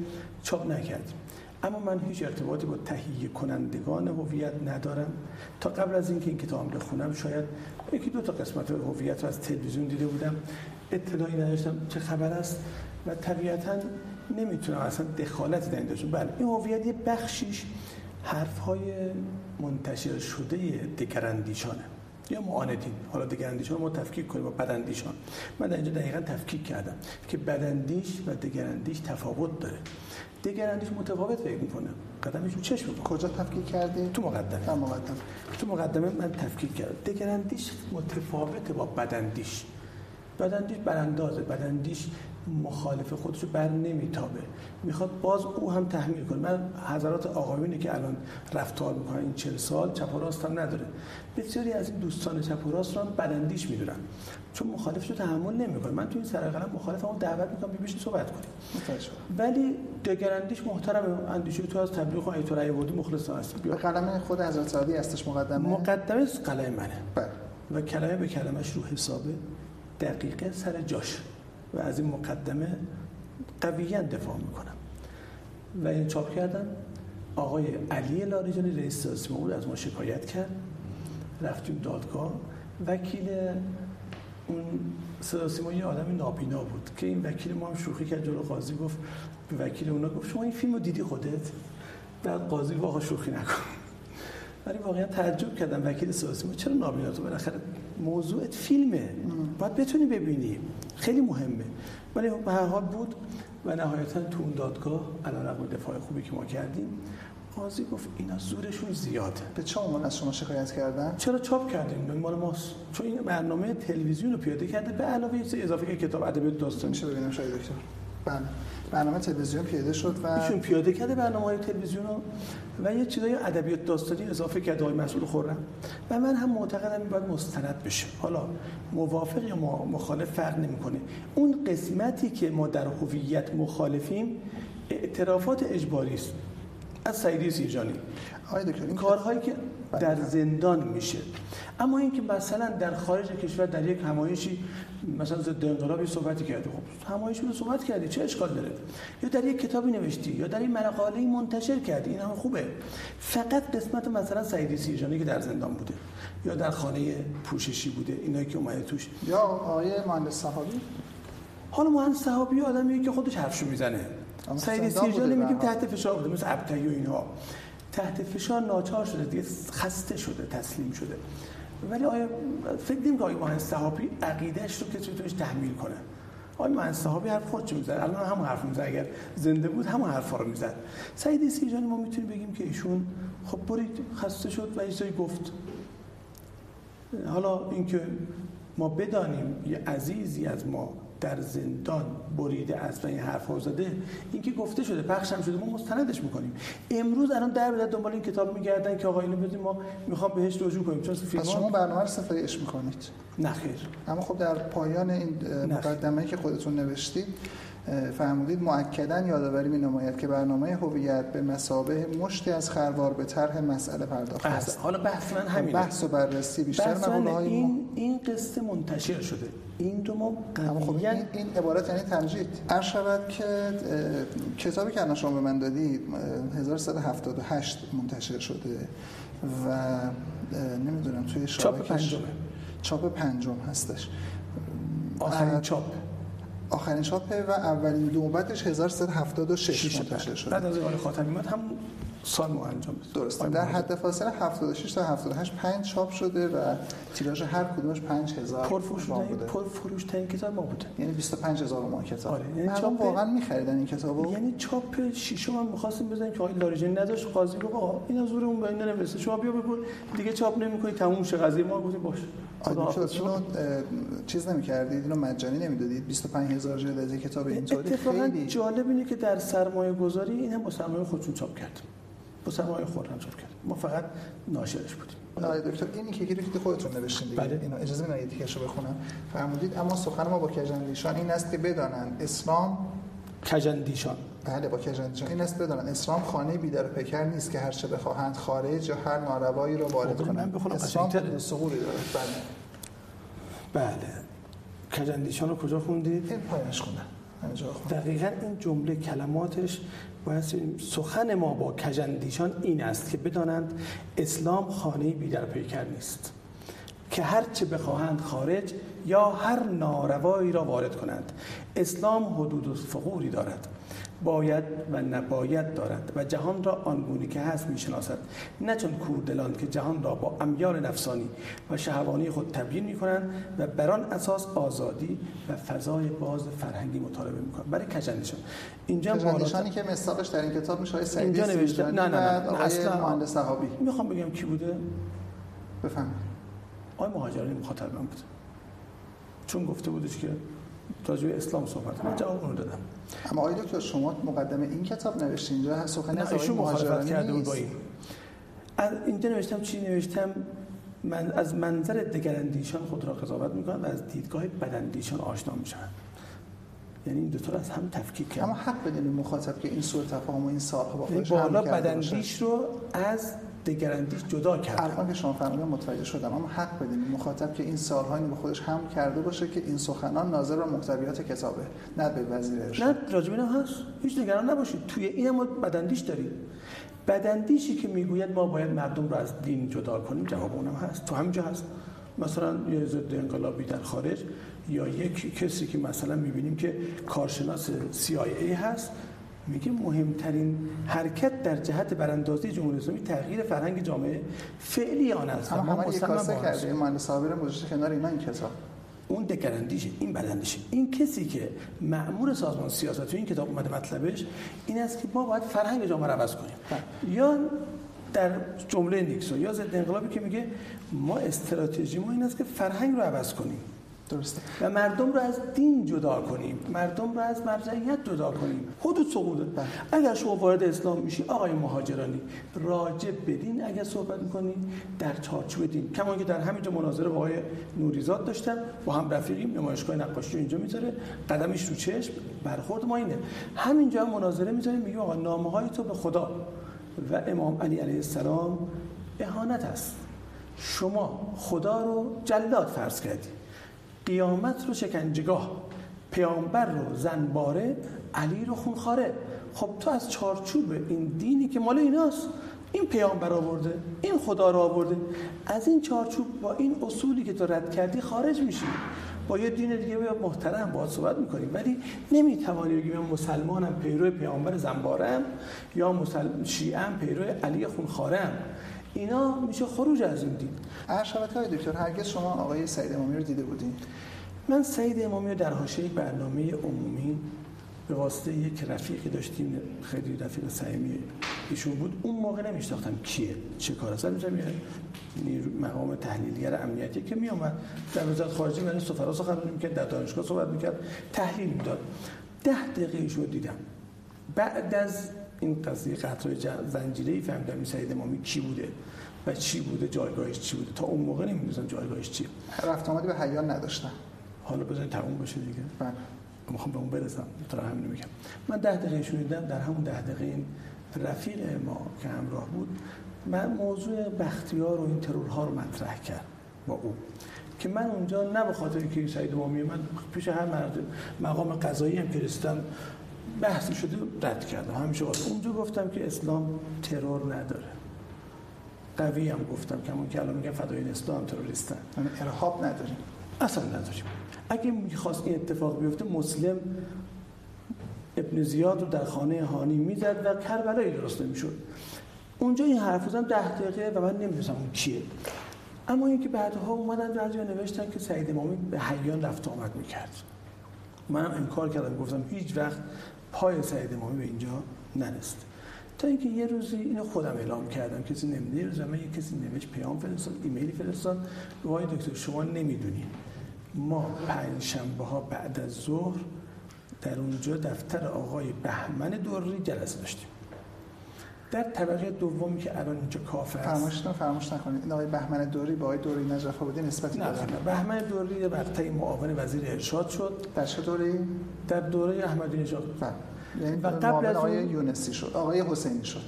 چاپ نکردیم. اما من هیچ ارتباطی با تهیه کنندگان هویت ندارم. تا قبل از اینکه این کتاب بخونم شاید یکی دو تا قسمت هویت رو از تلویزیون دیده بودم. اطلاعی نداشتم چه خبر است و طبیعتا نمی‌تونم اصلا دخالتی در این داشتم بله این هویت یه بخشیش حرف های منتشر شده دگراندیشانه. یا معاندین. حالا دگراندیشان ما تفکیک کنیم با بداندیشان. من در اینجا دقیقا تفکیک کردم که بداندیش و دگراندیش تفاوت داره. دگراندیش متفاوت فکر می‌کنه. قدمش رو چشم کجا تفکیک کردی؟ تو مقدمه. در مقدمه. تو مقدمه من تفکیک کردم. دگراندیش متفاوته با بداندیش. بداندیش براندازه. بداندیش مخالف خودش بر نمیتابه. می‌خواد باز او هم تحمیل کنه. من حضرات آقایونی که الان رفتار می‌کنن این چل سال چپ و راست هم نداره. بسیاری از این دوستان چپ و راست رو هم بدندیش می‌دونن. چون مخالفش رو تحمل نمی‌کنه. من تو این سر قلم مخالفمو دعوت می‌کنم ببینید صحبت کنیم. ولی دگراندیش محترم اندیشه تو از تبلیغ و ایت رأی بردی مخلص هست به قلم خود حضرت سعدی هستش مقدمه. مقدمه قلم منه. بله. و کلمه به کلمش رو حسابه. دقیقه سر جاش. و از این مقدمه قویا دفاع می‌کنم. و این چاپ کردم آقای علی لاریجانی رئیس سیاسی بود از ما شکایت کرد. رفتیم دادگاه. وکیل اون ما یه آدم نابینا بود که این وکیل ما هم شوخی کرد. جلو قاضی گفت به وکیل اونا گفت شما این فیلم دیدی خودت؟ بعد قاضی واقعا شوخی نکن. ولی واقعا تعجب کردم وکیل ما چرا نابینا تو؟ بالاخره موضوعت فیلمه. باید بتونی ببینی. خیلی مهمه. ولی به هر حال بود و نهایتا تو اون دادگاه الان رقم دفاع خوبی که ما کردیم قاضی گفت اینا زورشون زیاده. به چه عنوان از شما شکایت کردن؟ چرا چاپ کردیم مال ماست چون این برنامه تلویزیون رو پیاده کرده به علاوه اضافه کتاب ادبیات داستانی. میشه ببینم شاید دکتر. بله. برنامه تلویزیون پیاده شد و ایشون پیاده کرده برنامه های تلویزیون رو و یه چیزای ادبیات داستانی اضافه کرده های مسئول خورم و من هم معتقدم این باید مستند بشه. حالا موافق یا مخالف فرق نمی‌کنه. اون قسمتی که ما در هویت مخالفیم اعترافات اجباری است از سعیدی سیرجانی این کارهایی که در زندان میشه. اما اینکه مثلا در خارج کشور در یک همایشی مثلا ضد انقلابی صحبتی کردی خب همایش رو صحبت کردی چه اشکال داره؟ یا در یک کتابی نوشتی یا در این مقاله منتشر کردی این هم خوبه. فقط قسمت مثلا سعیدی سیرجانی که در زندان بوده یا در خانه پوششی بوده اینایی که اومده توش. یا آقای مهندس صحابی؟ حالا مهندس صحابی آدمیه که خودش حرفشو می‌زنه. سعیدی سیرجانی میگیم تحت فشار بوده. مثل ابتهی و اینها تحت فشار ناچار شده دیگه. خسته شده تسلیم شده. ولی آیا فکر نمی آقای مهندس صحابی عقیدهش رو که توش تحمیل کنه؟ آقای مهندس صحابی حرف خودش می‌زد. الان هم حرف می‌زد. اگر زنده بود هم حرفا رو می‌زد. سعید سیرجانی ما می‌تونیم بگیم که ایشون خب برید خسته شد و ایشون گفت. حالا اینکه ما بدانیم یه عزیزی از ما در زندان بریده است و این حرف ها زده این که گفته شده پخش هم شده ما مستندش می‌کنیم. امروز الان در بدر دنبال این کتاب میگردن که آقا اینو بدیم ما می‌خوام بهش رجوع کنیم. چون فیلم پس شما برنامه رو ستایش می‌کنید؟ نه خیر. اما خب در پایان این مقدمه که خودتون نوشتید فرمودید مؤکدا یادآوری می نماید که برنامه هویت به مسابه مشتی از خروار به طرح مسئله پرداخته است. حالا بحث من همینه. بحث و بررسی بیشتر مقاله های این این قصه منتشر شده. این دو ما خب این, این عبارت یعنی تمجید. هر شود که کتابی که الان شما به من دادید 1378 منتشر شده و نمی‌دونم توی چاپ پنجم چاپ پنجم هستش. آخرین چاپ. آخرین چاپه و اولین نوبتش 1376 منتشر شده. بعد از اقبال خاتمی هم سال ما انجام درسته. در حد فاصله 76 تا 78 5 چاپ شده و تیراژ هر کدومش 5000 پرفروش بوده. پرفروش ترین کتاب ما بوده. یعنی 25000 ما کتاب. آره یعنی چاپ واقعا می‌خریدن این کتابو. یعنی چاپ شیشم هم می‌خواستیم بزنیم که آقای لاریجانی نداشت قاضی گفت آقا اینا زورمون به این نمی‌رسه. شما بیا بگو دیگه چاپ نمی‌کنی تموم شه قضیه. ما گفتیم باشه شما چیز نمی‌کردید اینو مجانی نمی‌دادید؟ 25000 جلد از کتاب اینطوری؟ خیلی. جالب اینه که در سرمایه گذاری این هم با سرمایه خودشون چاپ کرد با سرمایه خودم چاپ کرد. ما فقط ناشرش بودیم. آقای دکتر اینی که که خودتون نوشتین دیگه. بله. اینو اجازه بدید دیگه رو بخونم؟ فرمودید اما سخن ما با کجندیشان این است که بدانند اسلام کجندیشان بله با کجندیشان این است بدانن اسلام خانه بیدار پیکر نیست که هر چه بخواهند خارج یا هر ناروایی را وارد کنند. من بخونم. اسلام. سقولی داره. بله. بله. کجندیشان رو کجا خوندید؟ این پایانش همینجا خوندم. دقیقا این جمله کلماتش باید. سخن ما با کجندیشان این است که بدانند اسلام خانه بی در پیکر نیست که هر چه بخواهند خارج یا هر ناروایی را وارد کنند اسلام حدود و فقوری دارد باید و نباید دارد و جهان را آنگونی که هست می‌شناسد. نه چون کوردلان که جهان را با امیال نفسانی و شهوانی خود تبیین می کنند و بر آن اساس آزادی و فضای باز فرهنگی مطالبه می کنند برای کجندیشان اینجا هم کجندیشانی که مصداقش در این کتاب میشه سعیدی اینجا نوشته نه نه نه, اصلا مهندس صحابی. می‌خوام بگم کی بوده؟ بفهمید آقای مهاجرانی مخاطب من بود. چون گفته بودش که راجع به اسلام صحبت من جواب اون دادم. اما آقای دکتر شما مقدمه این کتاب نوشتین؟ اینجا سخنی نه از آقای ایشون مخالفت مهاجرانی کرده بود با این. از اینجا نوشتم چی نوشتم؟ من از منظر دگراندیشان خود را قضاوت می‌کنم و از دیدگاه بداندیشان آشنا میشن یعنی این دو تا از هم تفکیک اما کردم حق بدین مخاطب که این سوء تفاهم و این سالها با خودش بالا. بداندیش رو از دگراندیش جدا کردم الان که شما فرمودین متوجه شدم اما حق بدین. به مخاطب که این سالها به خودش هم کرده باشه که این سخنان ناظر بر محتویات کتابه نه به وزیر نه راجب این هم هست. هیچ نگران نباشید. توی این ما بداندیش داریم. بداندیشی که می‌گوید ما باید مردم رو از دین جدا کنیم جواب اونم هست. تو همینجا هست. مثلا یه ضد انقلابی در خارج یا یک کسی که مثلا می‌بینیم که کارشناس CIA هست میگه مهمترین حرکت در جهت براندازی جمهوری اسلامی تغییر فرهنگ جامعه فعلی آن است. اما ما کاسه. این مهندس صابر گذاشته کنار اینا این کتاب اون دگراندیشه این بدندیشه این کسی که مأمور سازمان سیاست تو این کتاب اومده مطلبش این است که ما باید فرهنگ جامعه رو عوض کنیم. یا در جمله نیکسون یا ضد انقلابی که میگه ما استراتژی ما این است که فرهنگ رو عوض کنیم. درسته. و مردم رو از دین جدا کنیم. مردم رو از مرجعیت جدا کنیم. حدود سقوطه بله. اگر شما وارد اسلام میشی آقای مهاجرانی راجع به دین اگر صحبت می‌کنی در چارچوب دین. کما که در همینجا مناظره با آقای نوریزاد داشتم با هم رفیقیم نمایشگاه نقاشی اینجا می‌ذاره. قدمش رو چشم برخورد ما اینه. همینجا هم مناظره می‌ذاره میگه آقا نامه های تو به خدا. و امام علی علیه السلام اهانت است. شما خدا رو جلاد فرض کردی. قیامت رو شکنجهگاه. پیامبر رو زنباره علی رو خونخواره. خب تو از چارچوب این دینی که مال ایناست این پیامبر آورده این خدا رو آورده. از این چارچوب با این اصولی که تو رد کردی خارج میشی. با یه دین دیگه بیا محترم باهات صحبت می‌کنیم. ولی نمی‌توانی بگی من مسلمانم پیرو پیامبر زنبارم یا مسلم شیعم پیرو علی خونخوارم. اینا میشه خروج از این دین. ارشبت های دکتر هرگز شما آقای سعید امامی رو دیده بودین؟ من سعید امامی رو در حاشیه برنامه عمومی به واسطه یک رفیقی داشتیم خیلی رفیق صمیمی ایشون بود. اون موقع نمیشناختم کیه چه کار اصلا میشم مقام تحلیلگر امنیتی که میومد در وزارت خارجه برای سفرا سخنرانی می‌کرد در دانشگاه صحبت می‌کرد تحلیل می‌داد. ده دقیقه ایشون رو دیدم. بعد از این قضیه قطع زنجیره ای فهمیدم این سعید امامی کی بوده و چی بوده جایگاهش چی بوده. تا اون موقع نمی‌دونستم جایگاهش چیه. رفت آمدی به حیان نداشتن. حالا بذارید تموم بشه دیگه. بله. می‌خوام به اون برسم. تا همین میگم. من ده دقیقه شنیدم در همون ده دقیقه این رفیق ما که همراه بود من موضوع بختیار و این ترورها رو مطرح کرد با او. که من اونجا نه به خاطر که سعید امامی من پیش هر مرد مقام قضایی هم که رسیدم بحثی شده رد کردم. همیشه واسه اونجا گفتم که اسلام ترور نداره. قوی هم گفتم که همون که الان میگن فدایین اسلام تروریستن. یعنی ارهاب نداریم اصلا نداریم اگه می‌خواست این اتفاق بیفته مسلم ابن زیاد رو در خانه هانی می‌زد و کربلایی درست نمی‌شد. اونجا این حرف زدم ده دقیقه و من نمی‌دونستم اون کیه. اما اینکه بعدها اومدن بعضی نوشتن که سعید امامی به حیان رفت آمد می‌کرد. منم انکار کردم. گفتم هیچ وقت پای سعید امامی به اینجا نرسید. تا اینکه یه روزی اینو خودم اعلام کردم. کسی نمی‌دونه یه روز من یه کسی نوشت پیام فرستاد ایمیلی فرستاد. وای دکتر شما نمی‌دونی. ما پنج شنبه ها بعد از ظهر در اونجا دفتر آقای بهمن دوری جلسه داشتیم. در طبقه دومی که الان اینجا کافه است. فرمایشتون فراموش نکنید این آقای بهمن دوری با آقای دوری نجف آبادی نسبتی نه داره نه. بهمن دوری مقطعی معاون وزیر ارشاد شد. در چه دوری؟ در دوره احمدی نژاد. بله. یعنی و قبل از آقای یونسی شد. آقای حسینی شد.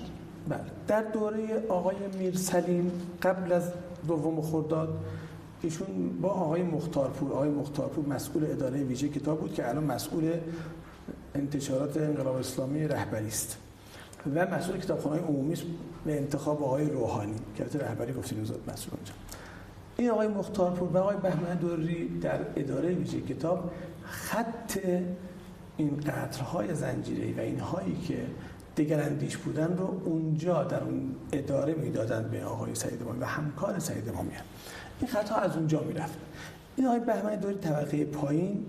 بله. در دوره آقای میرسلیم قبل از دوم خرداد ایشون با آقای مختارپور آقای مختارپور مسئول اداره ویژه کتاب بود که الان مسئول انتشارات انقلاب اسلامی رهبری است. و مسئول کتابخانه عمومی به انتخاب آقای روحانی که رهبری گفتین زاد مسئول اونجا. این آقای مختارپور و آقای بهمن دوری در اداره ویژه کتاب خط این قطرهای زنجیره و اینهایی که دگراندیش بودن رو اونجا در اون اداره می‌دادن به آقای سعید و همکار سعید امامی این خطها از اونجا می‌رفت. این آقای بهمن دوری طبقه پایین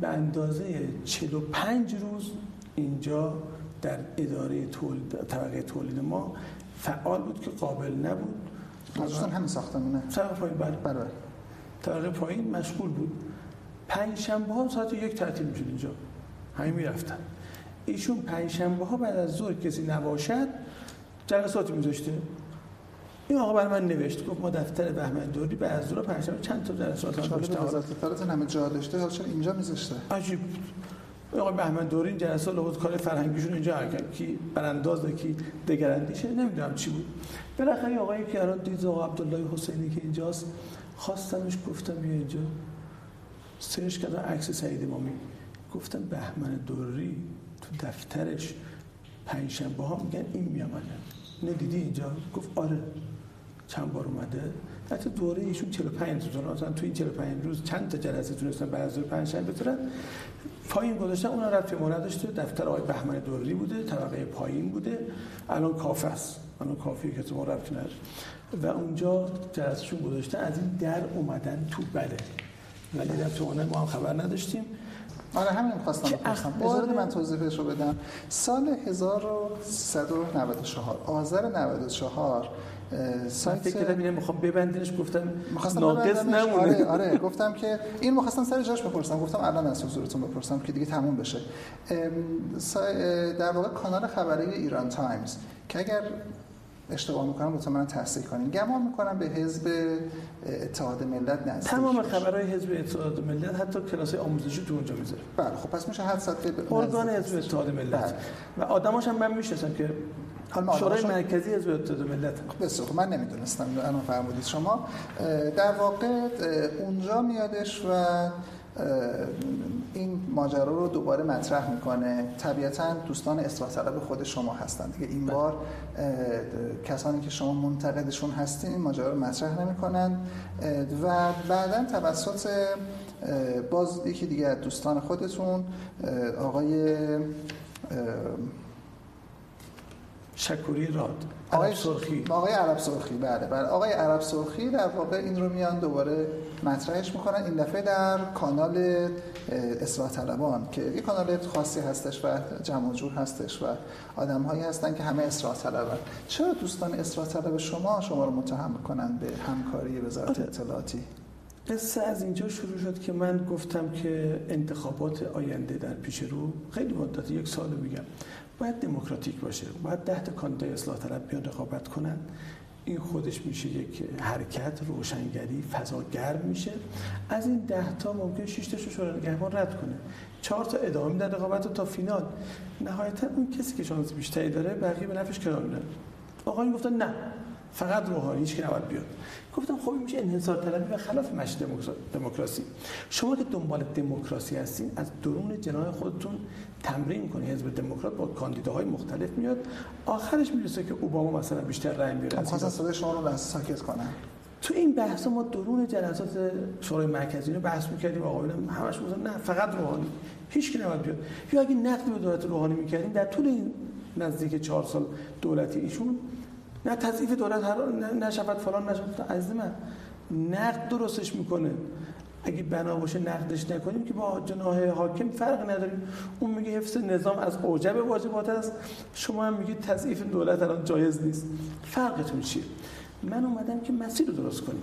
به اندازه 45 روز اینجا در اداره تولید طبقه تولید ما فعال بود که قابل نبود. خصوصا همین ساختمونه. طبقه پایین بله. بله. طبقه پایین مشغول بود. پنج شنبه ها ساعت یک تعطیل می‌شد اینجا. همین می‌رفتن. ایشون پنج شنبه ها بعد از ظهر کسی نباشد جلساتی میذاشته. این آقا برای من نوشت گفت ما دفتر بهمن دوری به از ظهر پنجشنبه چند تا جلسات هم داشته وزارت همه جا داشته حالا چرا اینجا میذاشته؟ عجیب آقای بهمن دوری این جلسات لابد کار فرهنگیشون اینجا کرد کی برانداز کی دگراندیشه نمی‌دونم چی بود. بالاخره آقایی که الان دید آقا عبدالله حسینی که اینجاست خواستمش گفتم بیا اینجا. سرچ کردم عکس سعید امامی. گفتم بهمن دوری تو دفترش پنج شنبه ها میگن این میامدن. نه دیدی اینجا؟ گفت آره. چند بار اومده. حتی دوره ایشون 45 روز مثلا تو این 45 روز چند تا جلسه تونستن بعد از پنج شنبه بتونن. پایین گذاشتن اون رفت ما نداشته دفتر آقای بهمن دوری بوده طبقه پایین بوده. الان کافه است. الان کافیه که ما رفت و اونجا جلسهشون گذاشته از این در اومدن تو بله. ولی تو ما هم خبر نداشتیم. آره همین خواستم بپرسم. اجازه من توضیحش رو بدم. سال 1394 آذر 94 سایت فکر کردم اینه می‌خوام ببندینش گفتم ناقص نمونه آره آره گفتم که این مخواستم سر جاش بپرسم. گفتم الان از حضورتون بپرسم که دیگه تموم بشه. در واقع کانال خبری ایران تایمز که اگر اشتباه می‌کنم لطفا من تصحیح کنیم گمان می‌کنم به حزب اتحاد ملت نزدیک تمام خبرهای حزب اتحاد ملت حتی کلاس آموزشی تو اونجا می‌ذاره. بله خب پس میشه حد صد ارگان حزب اتحاد ملت. بله. و آدماش هم من می‌شناسم که شورای مرکزی حزب اتحاد ملت. بسیار من نمی‌دونستم. الان فرمودید شما. در واقع اونجا میادش و این ماجرا رو دوباره مطرح می‌کنه. طبیعتا دوستان اصلاح طلب خود شما هستند دیگه این بار کسانی که شما منتقدشون هستین این ماجرا رو مطرح نمی‌کنن. و بعدا توسط باز یکی دیگه دوستان خودتون آقای شکوری راد. آقای سرخی. آقای عرب سرخی بله بله. آقای عرب سرخی در واقع این رو میان دوباره مطرحش می‌کنن. این دفعه در کانال اصلاح طلبان که یه کانال خاصی هستش و جمع جور هستش و آدم هایی هستن که همه اصلاح طلبن. چرا دوستان اصلاح طلب شما شما رو متهم می‌کنن به همکاری وزارت آره. اطلاعاتی؟ قصه از اینجا شروع شد که من گفتم که انتخابات آینده در پیش رو خیلی مدت یک سال میگم. باید دموکراتیک باشه. باید ده تا کاندیدای اصلاح طلب بیان رقابت کنن. این خودش میشه یک حرکت روشنگری فضا گرم میشه. از این ده تا ممکن 6 تاشو شورای نگهبان رد کنه. چهار تا ادامه میدن رقابت تا فینال. نهایتا اون کسی که شانس بیشتری داره بقیه به نفعش قرار میدن آقایون گفتن نه. فقط روحانی هیچ که نباید بیاد. گفتم خب میشه انحصار طلبی و خلاف مش دموکراسی. شما که دنبال دموکراسی هستین از درون جناح خودتون تمرین کنید. حزب دموکرات با کاندیداهای مختلف میاد. آخرش می‌رسه که اوباما مثلا بیشتر رأی میاره خب صدای شما رو ساکت کنن تو این بحث ما درون جلسات شورای مرکزی رو بحث می‌کردیم. آقایون همش می‌گفتن نه فقط روحانی. هیچ کی نباید بیاد. یا اگه نقد به دولت روحانی می‌کردیم در طول این نزدیک چهار سال دولتی ایشون نه تضعیف دولت هر نشود فلان نشود عزیز من. نقد درستش می‌کنه. اگه بنا باشه نقدش نکنیم که با جناح حاکم فرق نداریم. اون میگه حفظ نظام از اوجب واجبات است. شما هم میگید تضعیف دولت الان جایز نیست. فرقتون چیه؟ من اومدم که مسیر رو درست کنیم.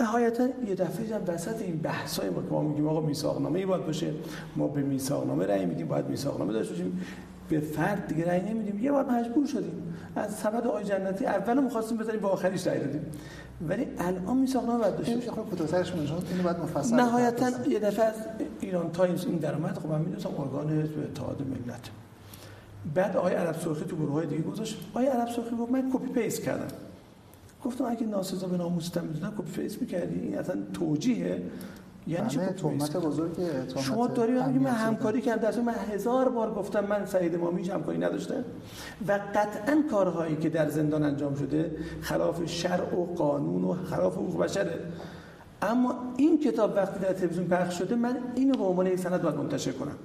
نهایتا یه دفعه هم وسط این بحثای ما که ما میگیم آقا میثاقنامه باید باشه. ما به میثاقنامه رأی میدیم باید میثاقنامه داشته باشیم. به فرد دیگه رأی نمیدیم. یه بار مجبور شدیم. از سبد آقای جنتی اول می‌خواستیم بزنیم با آخریش رأی دادیم. ولی الان میثاقنامه بعد داشته این خود کوتاه‌ترش اینو بعد مفصل نهایتا یه دفعه از ایران تایمز این درآمد خب من می‌دونم ارگان حزب اتحاد ملت. بعد آقای عرب سرخی تو گروه های دیگه گذاشت. آقای عرب سرخی گفت من copy paste کردم. گفتم اگه ناسزا به ناموستم می‌دونم copy paste می‌کردی؟ این اصلا توجیهه. یعنی چه تهمت بزرگی شما داری من همکاری کردم در من هزار بار گفتم من سعید امامی همکاری نداشتم و قطعا کارهایی که در زندان انجام شده خلاف شرع و قانون و خلاف حقوق بشره. اما این کتاب وقتی در تلویزیون پخش شده من اینو به عنوان یک سند باید منتشر کنم.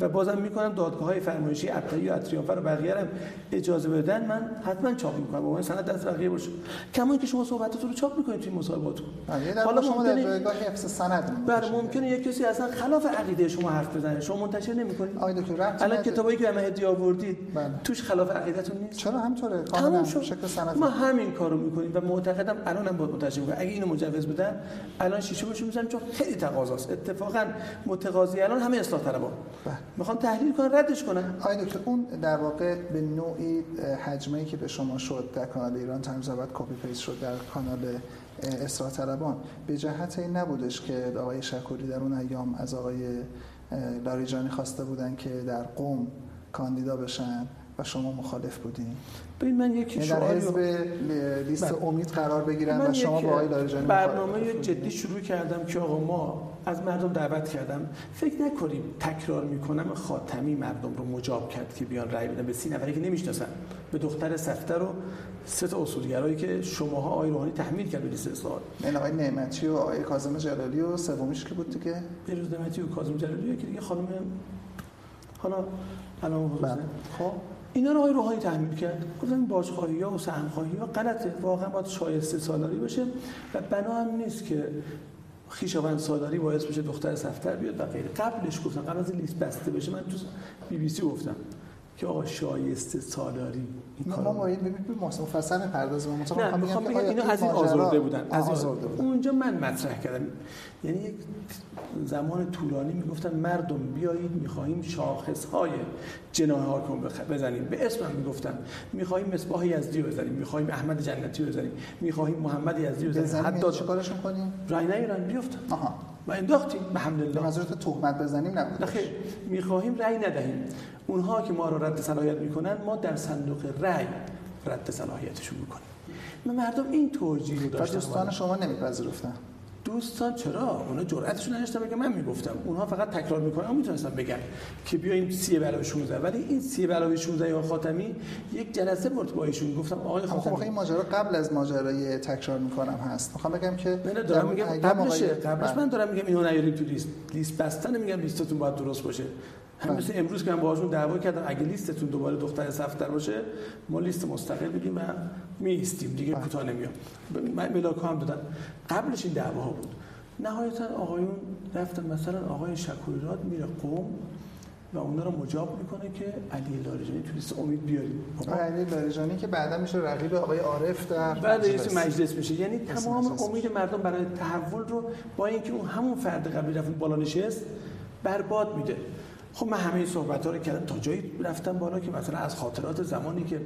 و بازم می‌کنم دادگاه های فرمایشی ابتدایی و اطریافر و بقیه هم اجازه بدن من حتما چاپ می‌کنم. با سند دست بقیه باشه. کما که شما صحبتاتون رو چاپ می‌کنید توی مصاحباتون بله، حالا شما در جایگاه حفظ سند بر ممکنه یک کسی اصلا خلاف عقیده شما حرف بزنه. شما منتشر نمی‌کنید؟ آقای دکتر الان کتابایی که همه هدیه آوردید بله. توش خلاف عقیدتون نیست؟ چرا؟ همطوره کاملا شکل سند ما همین کارو می‌کنیم و معتقدم الان هم منتشر می‌کنم اگه اینو مجوز بدن الان شیشه بشو می‌زنم چون خیلی تقاضاست. اتفاقا متقاضی الان همه اصلاح طلبان. بله. می‌خوان تحلیل کنن ردش کنن آقای دکتر اون در واقع به نوعی هجمه که به شما شد در کانال ایران تایمز بعد copy paste شد در کانال اصلاح طلبان به جهت این نبودش که آقای شکوری در اون ایام از آقای لاریجانی خواسته بودن که در قم کاندیدا بشن؟ و شما مخالف بودین. ببین من یک یعنی در حزب لیست بله. امید قرار بگیرن و شما با آقای لاریجانی برنامه جدی شروع کردم که آقا ما از مردم دعوت کردم. فکر نکنیم تکرار می‌کنم خاتمی مردم رو مجاب کرد که بیان رأی بدن. به سی نفری که نمی‌شناسن. به دختر سفته رو سه تا اصولگرایی که شماها آقای روحانی تحمیل کرد به لیست اصلاحات. این آقای نعمتی و آقای کاظم جلالی و سومیش که بود دیگه؟ بروز نعمتی و کاظم جلالی که دیگه خانم حالا الان بله. خب. اینا رو آقای روحانی تحمیل کرد. گفتم بازخواهی ها و سهمخواهی ها غلطه. واقعا باید شایسته سالاری باشه و بنا هم نیست که خیشاوند سالاری باعث بشه دختر سفتر بیاد و غیره. قبلش گفتم قبل از لیست بسته بشه من تو بی بی سی گفتم. که آقا شایسته سالاری این ما باید ببینیم مفصل پردازیم نه می‌خوام بگم اینا از این آزرده بودن. از آزرده بودن. اونجا من مطرح کردم. یعنی یک زمان طولانی می‌گفتن مردم بیایید می‌خواهیم شاخص های جناه حاکم بزنیم. به اسمم می‌گفتن. می‌خواهیم مصباح یزدی بزنیم. می‌خواهیم احمد جنتی بزنیم. می‌خواهیم محمد یزدی بزنیم. حتی چیکارشون کنیم؟ رای نیرن بیفتن. آها. و انداختیم. الحمدلله منظورت تهمت بزنیم نبود. خیر می‌خواهیم رای ندهیم. اونها که ما رو رد صلاحیت می‌کنن ما در صندوق رای رد صلاحیتشون می‌کنیم. ما مردم این توجیه رو داشتن. دوستان شما نمیپذیرفتن. دوستان چرا؟ اونا جرأتشون نداشتن بگن. من می‌گفتم. اونها فقط تکرار می‌کنن. اون می‌تونستن بگن که بیایم 30 علاوه 16 ولی این 30 علاوه 16 یا خاتمی یک جلسه برد با ایشون. گفتم آقای خب، خاتمی خب این ماجرا قبل از ماجرای تکرار می‌کنم هست. می‌خوام بگم که نه دارم میگم قبلش قبلش من دارم میگم اینو نیاریم تو لیست. لیست بستن میگم لیستتون باید درست باشه. مثل امروز که من باهاشون دعوا کردم اگه لیستتون دوباره دختر صفتر باشه ما لیست مستقل بدیم و می ایستیم دیگه کوتاه نمیام. ملاک هم دادن. قبلش این دعوا بود. نهایتا آقایون رفتن مثلا آقای شکوریراد میره قوم و اونا رو مجاب می‌کنه که علی لاریجانی تو لیست امید بیاریم خب؟ علی لاریجانی که بعدا میشه رقیب آقای عارف در بعد رئیس مجلس. میشه. یعنی تمام امید مردم برای تحول رو با اینکه اون همون فرد قبلی رفت بالا نشست برباد میده. خب من همه این صحبت ها رو کردم. تا جایی رفتم بالا که مثلا از خاطرات زمانی که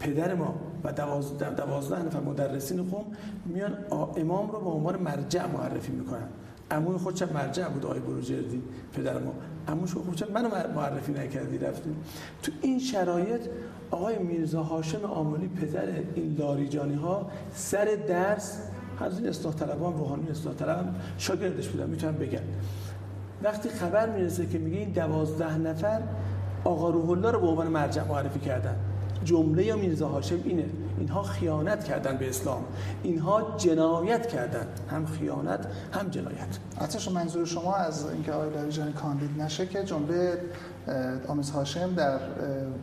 پدر ما و دوازده, دوازده نفر مدرسین قوم میان امام رو به عنوان مرجع معرفی می‌کنن. عموی خودش مرجع بود آقای بروجردی پدر ما. عموش خودش منو معرفی نکردی رفتیم. تو این شرایط آقای میرزا هاشم آملی پدر این لاریجانی ها سر درس از این اصلاح طلبان روحانی اصلاح طلب شاگردش بودن. می‌تونم بگم. وقتی خبر می‌رسه که میگه این دوازده نفر آقا روح الله رو به عنوان مرجع معرفی کردن. جمله یا میرزا هاشم اینه. اینها خیانت کردن به اسلام. اینها جنایت کردن. هم خیانت هم جنایت. حتی منظور شما از اینکه آقای لاریجانی کاندید نشه که جمله آمیز هاشم در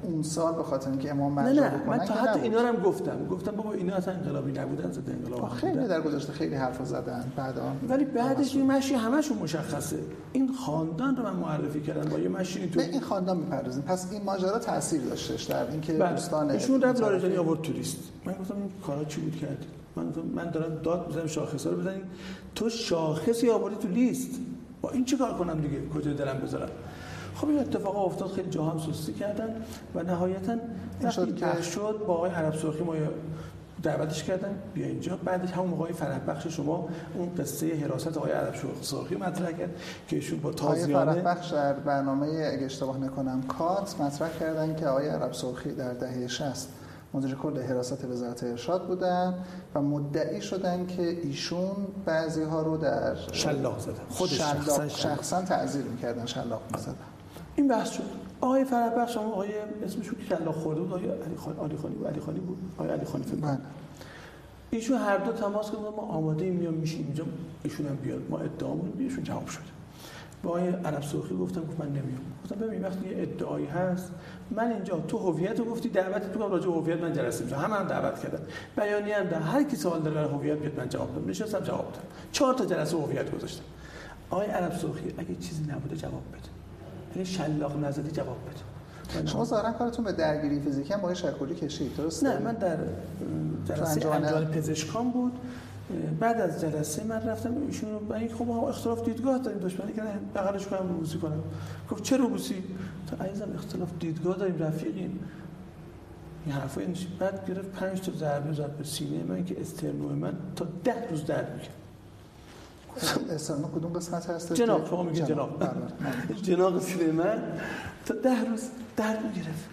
اون سال به خاطر اینکه امام مرجع نه نه من تا حتی اینا رو هم گفتم. گفتم بابا اینا اصلا انقلابی نبودن زده انقلاب خیلی در گذشته خیلی حرف زدن. بعد آن ولی بعدش این مشی همشون مشخصه. این خاندان رو من معرفی کردم با یه مشی تو این خاندان می‌پردازیم پس این ماجرا تاثیر داشتش در اینکه بله. دوستان ایشون رفت لاریجانی آورد توریست. من گفتم این کارا چی بود کرد؟ من من دارم داد می‌زنم شاخصا رو بزنیم تو شاخصی آوردی تو لیست. با این چیکار کنم دیگه؟ کجا دلم بذارم؟ خب این اتفاق افتاد خیلی جا هم سستی کردن و نهایتا وقتی که شد با آقای عرب سرخی ما دعوتش کردن بیا اینجا. بعدش همون موقع فرح بخش شما اون قصه حراست آقای عرب سرخی مطرح کرد که ایشون با تازیانه فرح بخش در برنامه اگه اشتباه نکنم کات مطرح کردن که آقای عرب سرخی در دهه 60 مدیر کل حراست وزارت ارشاد بودن و مدعی شدن که ایشون بعضی ها رو در شلاق زدن. خود شخصا, شخصا تعذیر می‌کردن شلاق می‌زدن. این بحث شد. آقای فرح بخش آقای اسمش که شلاق خورده بود آقای علی خان علی خانی علی خانی بود. آقای علی خانی فکر بله. ایشون هر دو تماس کردن ما آماده ایم میام میشیم اینجا. ایشون هم بیاد. ما ادعامون بیشون جواب شد. با آقای عرب سرخی گفتم گفت من نمیام. گفتم ببین وقتی یه ادعایی هست من اینجا تو هویت رو گفتی دعوت تو راجع هویت من جلسه میشه همه هم دعوت کردن. بیانیه هم در هر کی سوال داره هویت بیاد من جواب بدم نشستم جواب دادم. چهار تا جلسه هویت گذاشتم. آقای عرب سرخی اگه چیزی نبوده جواب بده. اگه شلاق نزدی جواب بده. شما ظاهرا کارتون به درگیری فیزیکی هم با شکلی کشید درست نه من در جلسه انجام پزشکان بود. بعد از جلسه من رفتم ایشون رو این خب اختلاف دیدگاه داریم دشمنی که بغلش کنم روبوسی کنم. گفت چه روبوسی؟ تا عزیزم اختلاف دیدگاه داریم رفیقیم. این حرفا بعد گرفت پنج تا ضربه زد به سینه من که استرنو من تا ده روز درد می‌کرد. استرنو کدوم قسمت هست جناب شما میگید جناب. بله، بله. جناب سینه من تا ده روز درد می‌گرفت.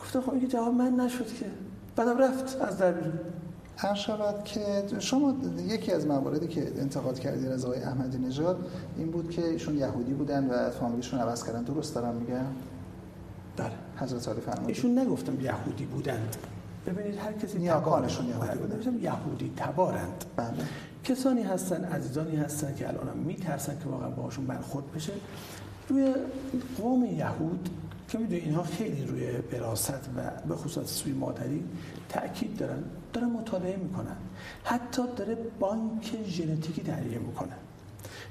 گفتم خب جواب من نشد که. بعدم رفت از در بیرون. هر شود که شما یکی از مواردی که انتقاد کردید از آقای احمدی نژاد این بود که ایشون یهودی بودن و فامیلیشون عوض کردن. درست دارم میگم؟ بله. حضرت علی فرمودید ایشون نگفتم یهودی بودند. ببینید هر کسی نیاکانشون یهودی بودن. یهودی تبارند بله. کسانی هستن عزیزانی هستن که الان میترسن که واقعا باهاشون برخورد بشه. روی قوم یهود که می‌دونی اینها خیلی روی وراثت و به خصوص سوی مادری تاکید دارن دارن مطالعه می‌کنن. حتی داره بانک ژنتیکی تهیه می‌کنن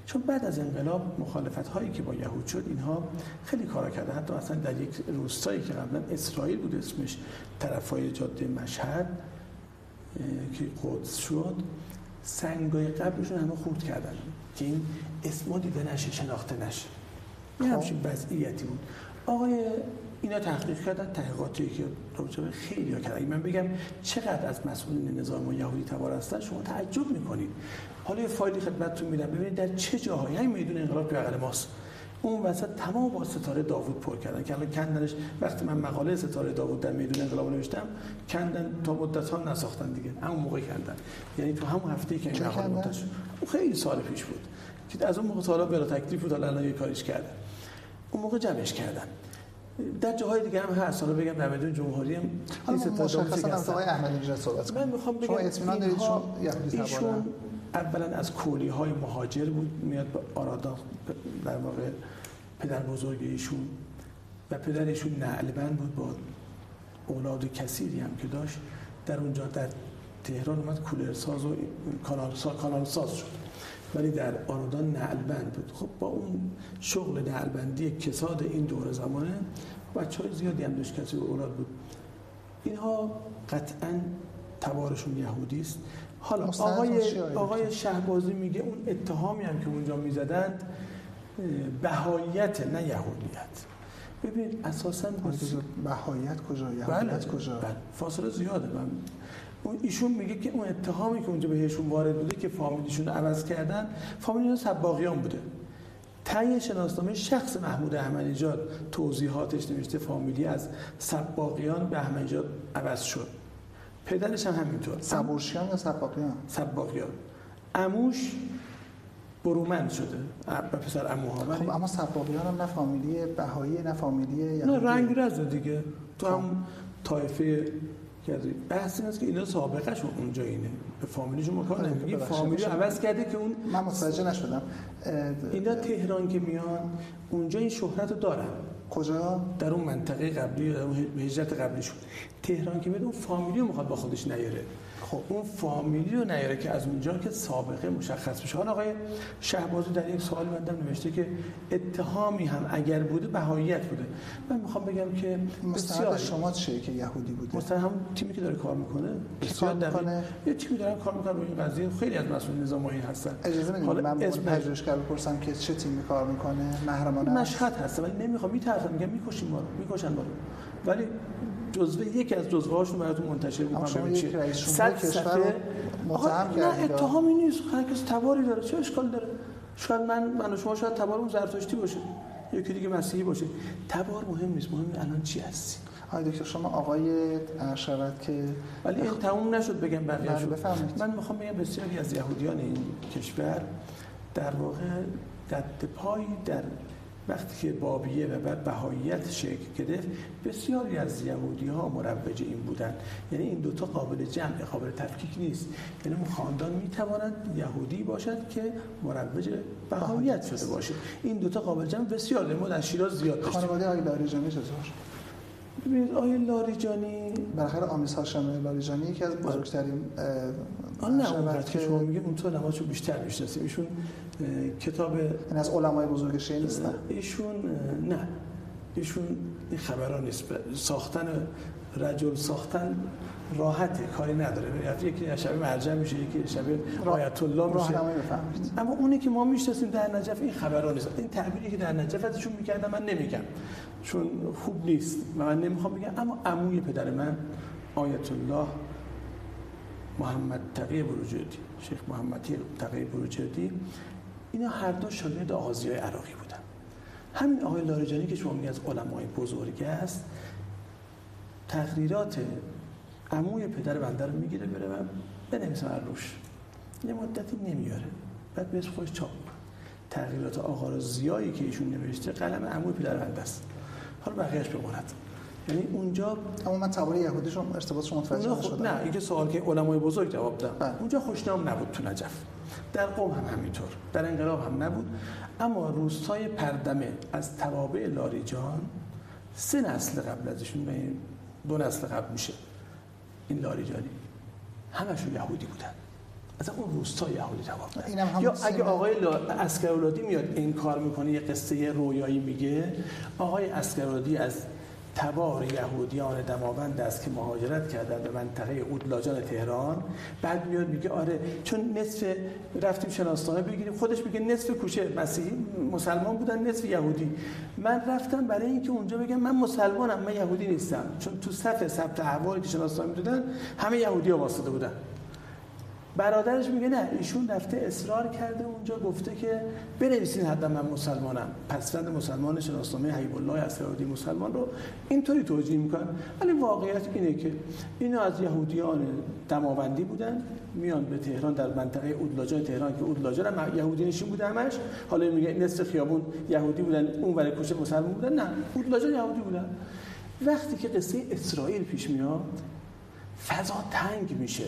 چون بعد از انقلاب مخالفت هایی که با یهود شد اینها خیلی کارا کردن. حتی اصلا در یک روستایی که قبلا اسرائیل بود اسمش طرفای جاده مشهد که قدس شد. سنگای قبلشون همه خورد کردن. که این اسما دیده نشه شناخته نشه. یه خب. همچین وضعیتی بود. آقای اینا تحقیق کردن تحقیقاتی که راجع خیلی ها کردن. من بگم چقدر از مسئولین نظام و یهودی تبار هستن شما تعجب می‌کنید. حالا یه فایلی خدمتتون میدم. ببینید در چه جاهایی. این میدون انقلاب بغل ماست. اون وسط تمام با ستاره داوود پر کردن. که الان کندنش وقتی من مقاله ستاره داوود در میدون انقلاب نوشتم کندن تا مدت ها نساختن دیگه. همون موقع کندن. یعنی تو همون هفته که این مقاله منتشر خیلی سال پیش بود. که از اون موقع تا حالا بلا تکلیف بود الان یه کاریش کردن. اون موقع جمعش کردن. در جاهای دیگه هم هست. حالا بگم در میدون جمهوری هم این ستا مشخصا از آقای احمدی نژاد صحبت من می‌خوام بگم شما اطمینان دارید چون ایشون اولا از کولی های مهاجر بود میاد به آرادا در واقع پدر بزرگ ایشون و پدر ایشون نعلبند بود با اولاد کثیری هم که داشت. در اونجا در تهران اومد کولرساز و کانال ساز, کانال ساز شد. ولی در آرادان نعلبند بود. خب با اون شغل نعلبندی کساد این دور زمانه بچه های زیادی هم داشت کسی اولاد بود. اینها قطعا تبارشون یهودی است. حالا آقای, آقای شهبازی میگه اون اتهامی هم که اونجا می‌زدند بهاییت نه یهودیت. ببین اساسا بهاییت کجا؟ یهودیت بله. کجا؟ بله. فاصله زیاده. من اون ایشون میگه که اون اتهامی که اونجا بهشون وارد بوده که فامیلیشون عوض کردن فامیل سباقیان بوده. تای شناسنامه شخص محمود احمدیجاد توضیحاتش نوشته فامیلی از سباقیان به احمدیجاد عوض شد. پدرش هم همینطور. سبورشیان یا سباقیان؟ سباقیان. اموش برومند شده. به پسر اموها. خب اما سباقیان هم نه فامیلی بهایی نه فامیلی نه رنگ رزه دیگه. تو هم. طایفه کردی بحث این است که اینا سابقه شون اونجا اینه. به فامیلیشون مکان نمیگی فامیلی عوض کرده که اون من متوجه نشدم. اینا تهران که میان اونجا این شهرت رو دارن. کجا؟ در اون منطقه قبلی اون هجرت قبلیشون تهران که میاد اون فامیلی رو می‌خواد با خودش نیاره. خب اون فامیلی رو نیاره که از اونجا که سابقه مشخص بشه حالا آقای شهبازی در یک سوال مندم نوشته که اتهامی هم اگر بوده بهاییت بوده. من می‌خوام بگم که بسیار شما چیه که یهودی بوده؟ مثلا هم تیمی که داره کار می‌کنه بسیار می‌کنه یه تیمی داره کار می‌کنه روی این قضیه. خیلی از مسئول نظامی هستن. اجازه بدید من اسم پژوهشگر بپرسم که چه تیمی کار می‌کنه؟ محرمانه مشهد هست ولی نمی‌خوام میترسم میگم می‌کشیم ما رو می‌کشن ما رو. ولی جزوه یکی از جزوه هاشون براتون منتشر می‌کنم شما ببینید یک چیه. رئیس صد جمهور کشور صفحه- رو آقا، متهم نه اتهامی نیست. هر کس تباری داره. چه اشکال داره؟ شاید من من و شما شاید تبارمون زرتشتی باشه یکی دیگه مسیحی باشه. تبار مهم نیست. مهم الان چی هستی؟ آقای دکتر شما آقای شود که ولی این تموم نشد بگم بقیه بله، شد. من می‌خوام بگم بسیاری از یهودیان این کشور در واقع دد پایی در وقتی که بابیه و بعد بهاییت شکل گرفت بسیاری از یهودی ها مروج این بودن یعنی این دوتا قابل جمع قابل تفکیک نیست یعنی اون خاندان می‌تواند یهودی باشد که مروج بهاییت شده باشه این دوتا قابل جمع بسیار داریم. ما در شیراز زیاد داشتیم خانواده چطور؟ ببینید آیه لاریجانی بالاخره آمیس هاشم لاریجانی یکی از بزرگترین آن نه اونقدر که شما میگید اون تو علماتشو بیشتر می‌شناسیم ایشون کتاب این از علمای بزرگ شیعه نیستن ایشون نه. ایشون این خبران نیست. ساختن رجل ساختن راحته کاری نداره. یعنی یکی شبیه مرجع میشه یکی شبیه آیت الله میشه. اما اونی که ما می‌شناسیم در نجف این خبران نیست. این تعبیری که در نجف ازشون می‌کردم من نمیگم. چون خوب نیست. و من نمی‌خوام بگم اما عموی پدر من آیت الله محمد تقی بروجردی شیخ محمد تقی بروجردی اینا هر دو شاگرد آغازی های عراقی بودن. همین آقای لاریجانی که شما میگه از علمای بزرگ است تقریرات عموی پدر بنده رو می‌گیره بره و بنویسه روش. یه مدتی نمیاره. بعد به خودش چاپ. تغییرات آقا زیایی که ایشون نوشته قلم عموی پدر بنده است. حالا بقیهش بماند یعنی اونجا اما من تبار یهودی شما ارتباطش متوجه خب نشدم. نه اینکه سوال که علمای بزرگ جواب دادن بله. اونجا خوشنام نبود تو نجف. در قوم هم همینطور. در انقلاب هم نبود. اما روستای پردمه از توابع لاریجان سه نسل قبل ازشون دو نسل قبل میشه. این لاریجانی همشون یهودی بودن. از اون روستا یهودی جواب همون یا اگه آقای لا... اسکرولادی میاد انکار می‌کنه یه قصه رویایی میگه آقای اسکرولادی از تبار یهودیان دماوند است که مهاجرت کردن به منطقه اودلاجان تهران. بعد میاد میگه آره چون نصف رفتیم شناسنامه بگیریم خودش میگه نصف کوچه مسیحی مسلمان بودن نصف یهودی. من رفتم برای اینکه اونجا بگم من مسلمانم من یهودی نیستم. چون تو صف ثبت احوالی که شناسنامه دادن همه یهودی ها واسطه بودن. برادرش میگه نه ایشون رفته اصرار کرده اونجا گفته که بنویسین حتما من مسلمانم. پسوند مسلمان شناسنامه حبیب الله اسرائیلی مسلمان رو اینطوری توجیه می‌کنن. ولی واقعیت اینه که اینا از یهودیان دماوندی بودن میان به تهران در منطقه اودلاجان تهران که اودلاجان هم یهودی نشین بوده همش. حالا میگه نصف خیابون یهودی بودن اون ور کوچه مسلمان بودن. نه اودلاجان یهودی بودن. وقتی که قصه اسرائیل پیش میاد فضا تنگ میشه.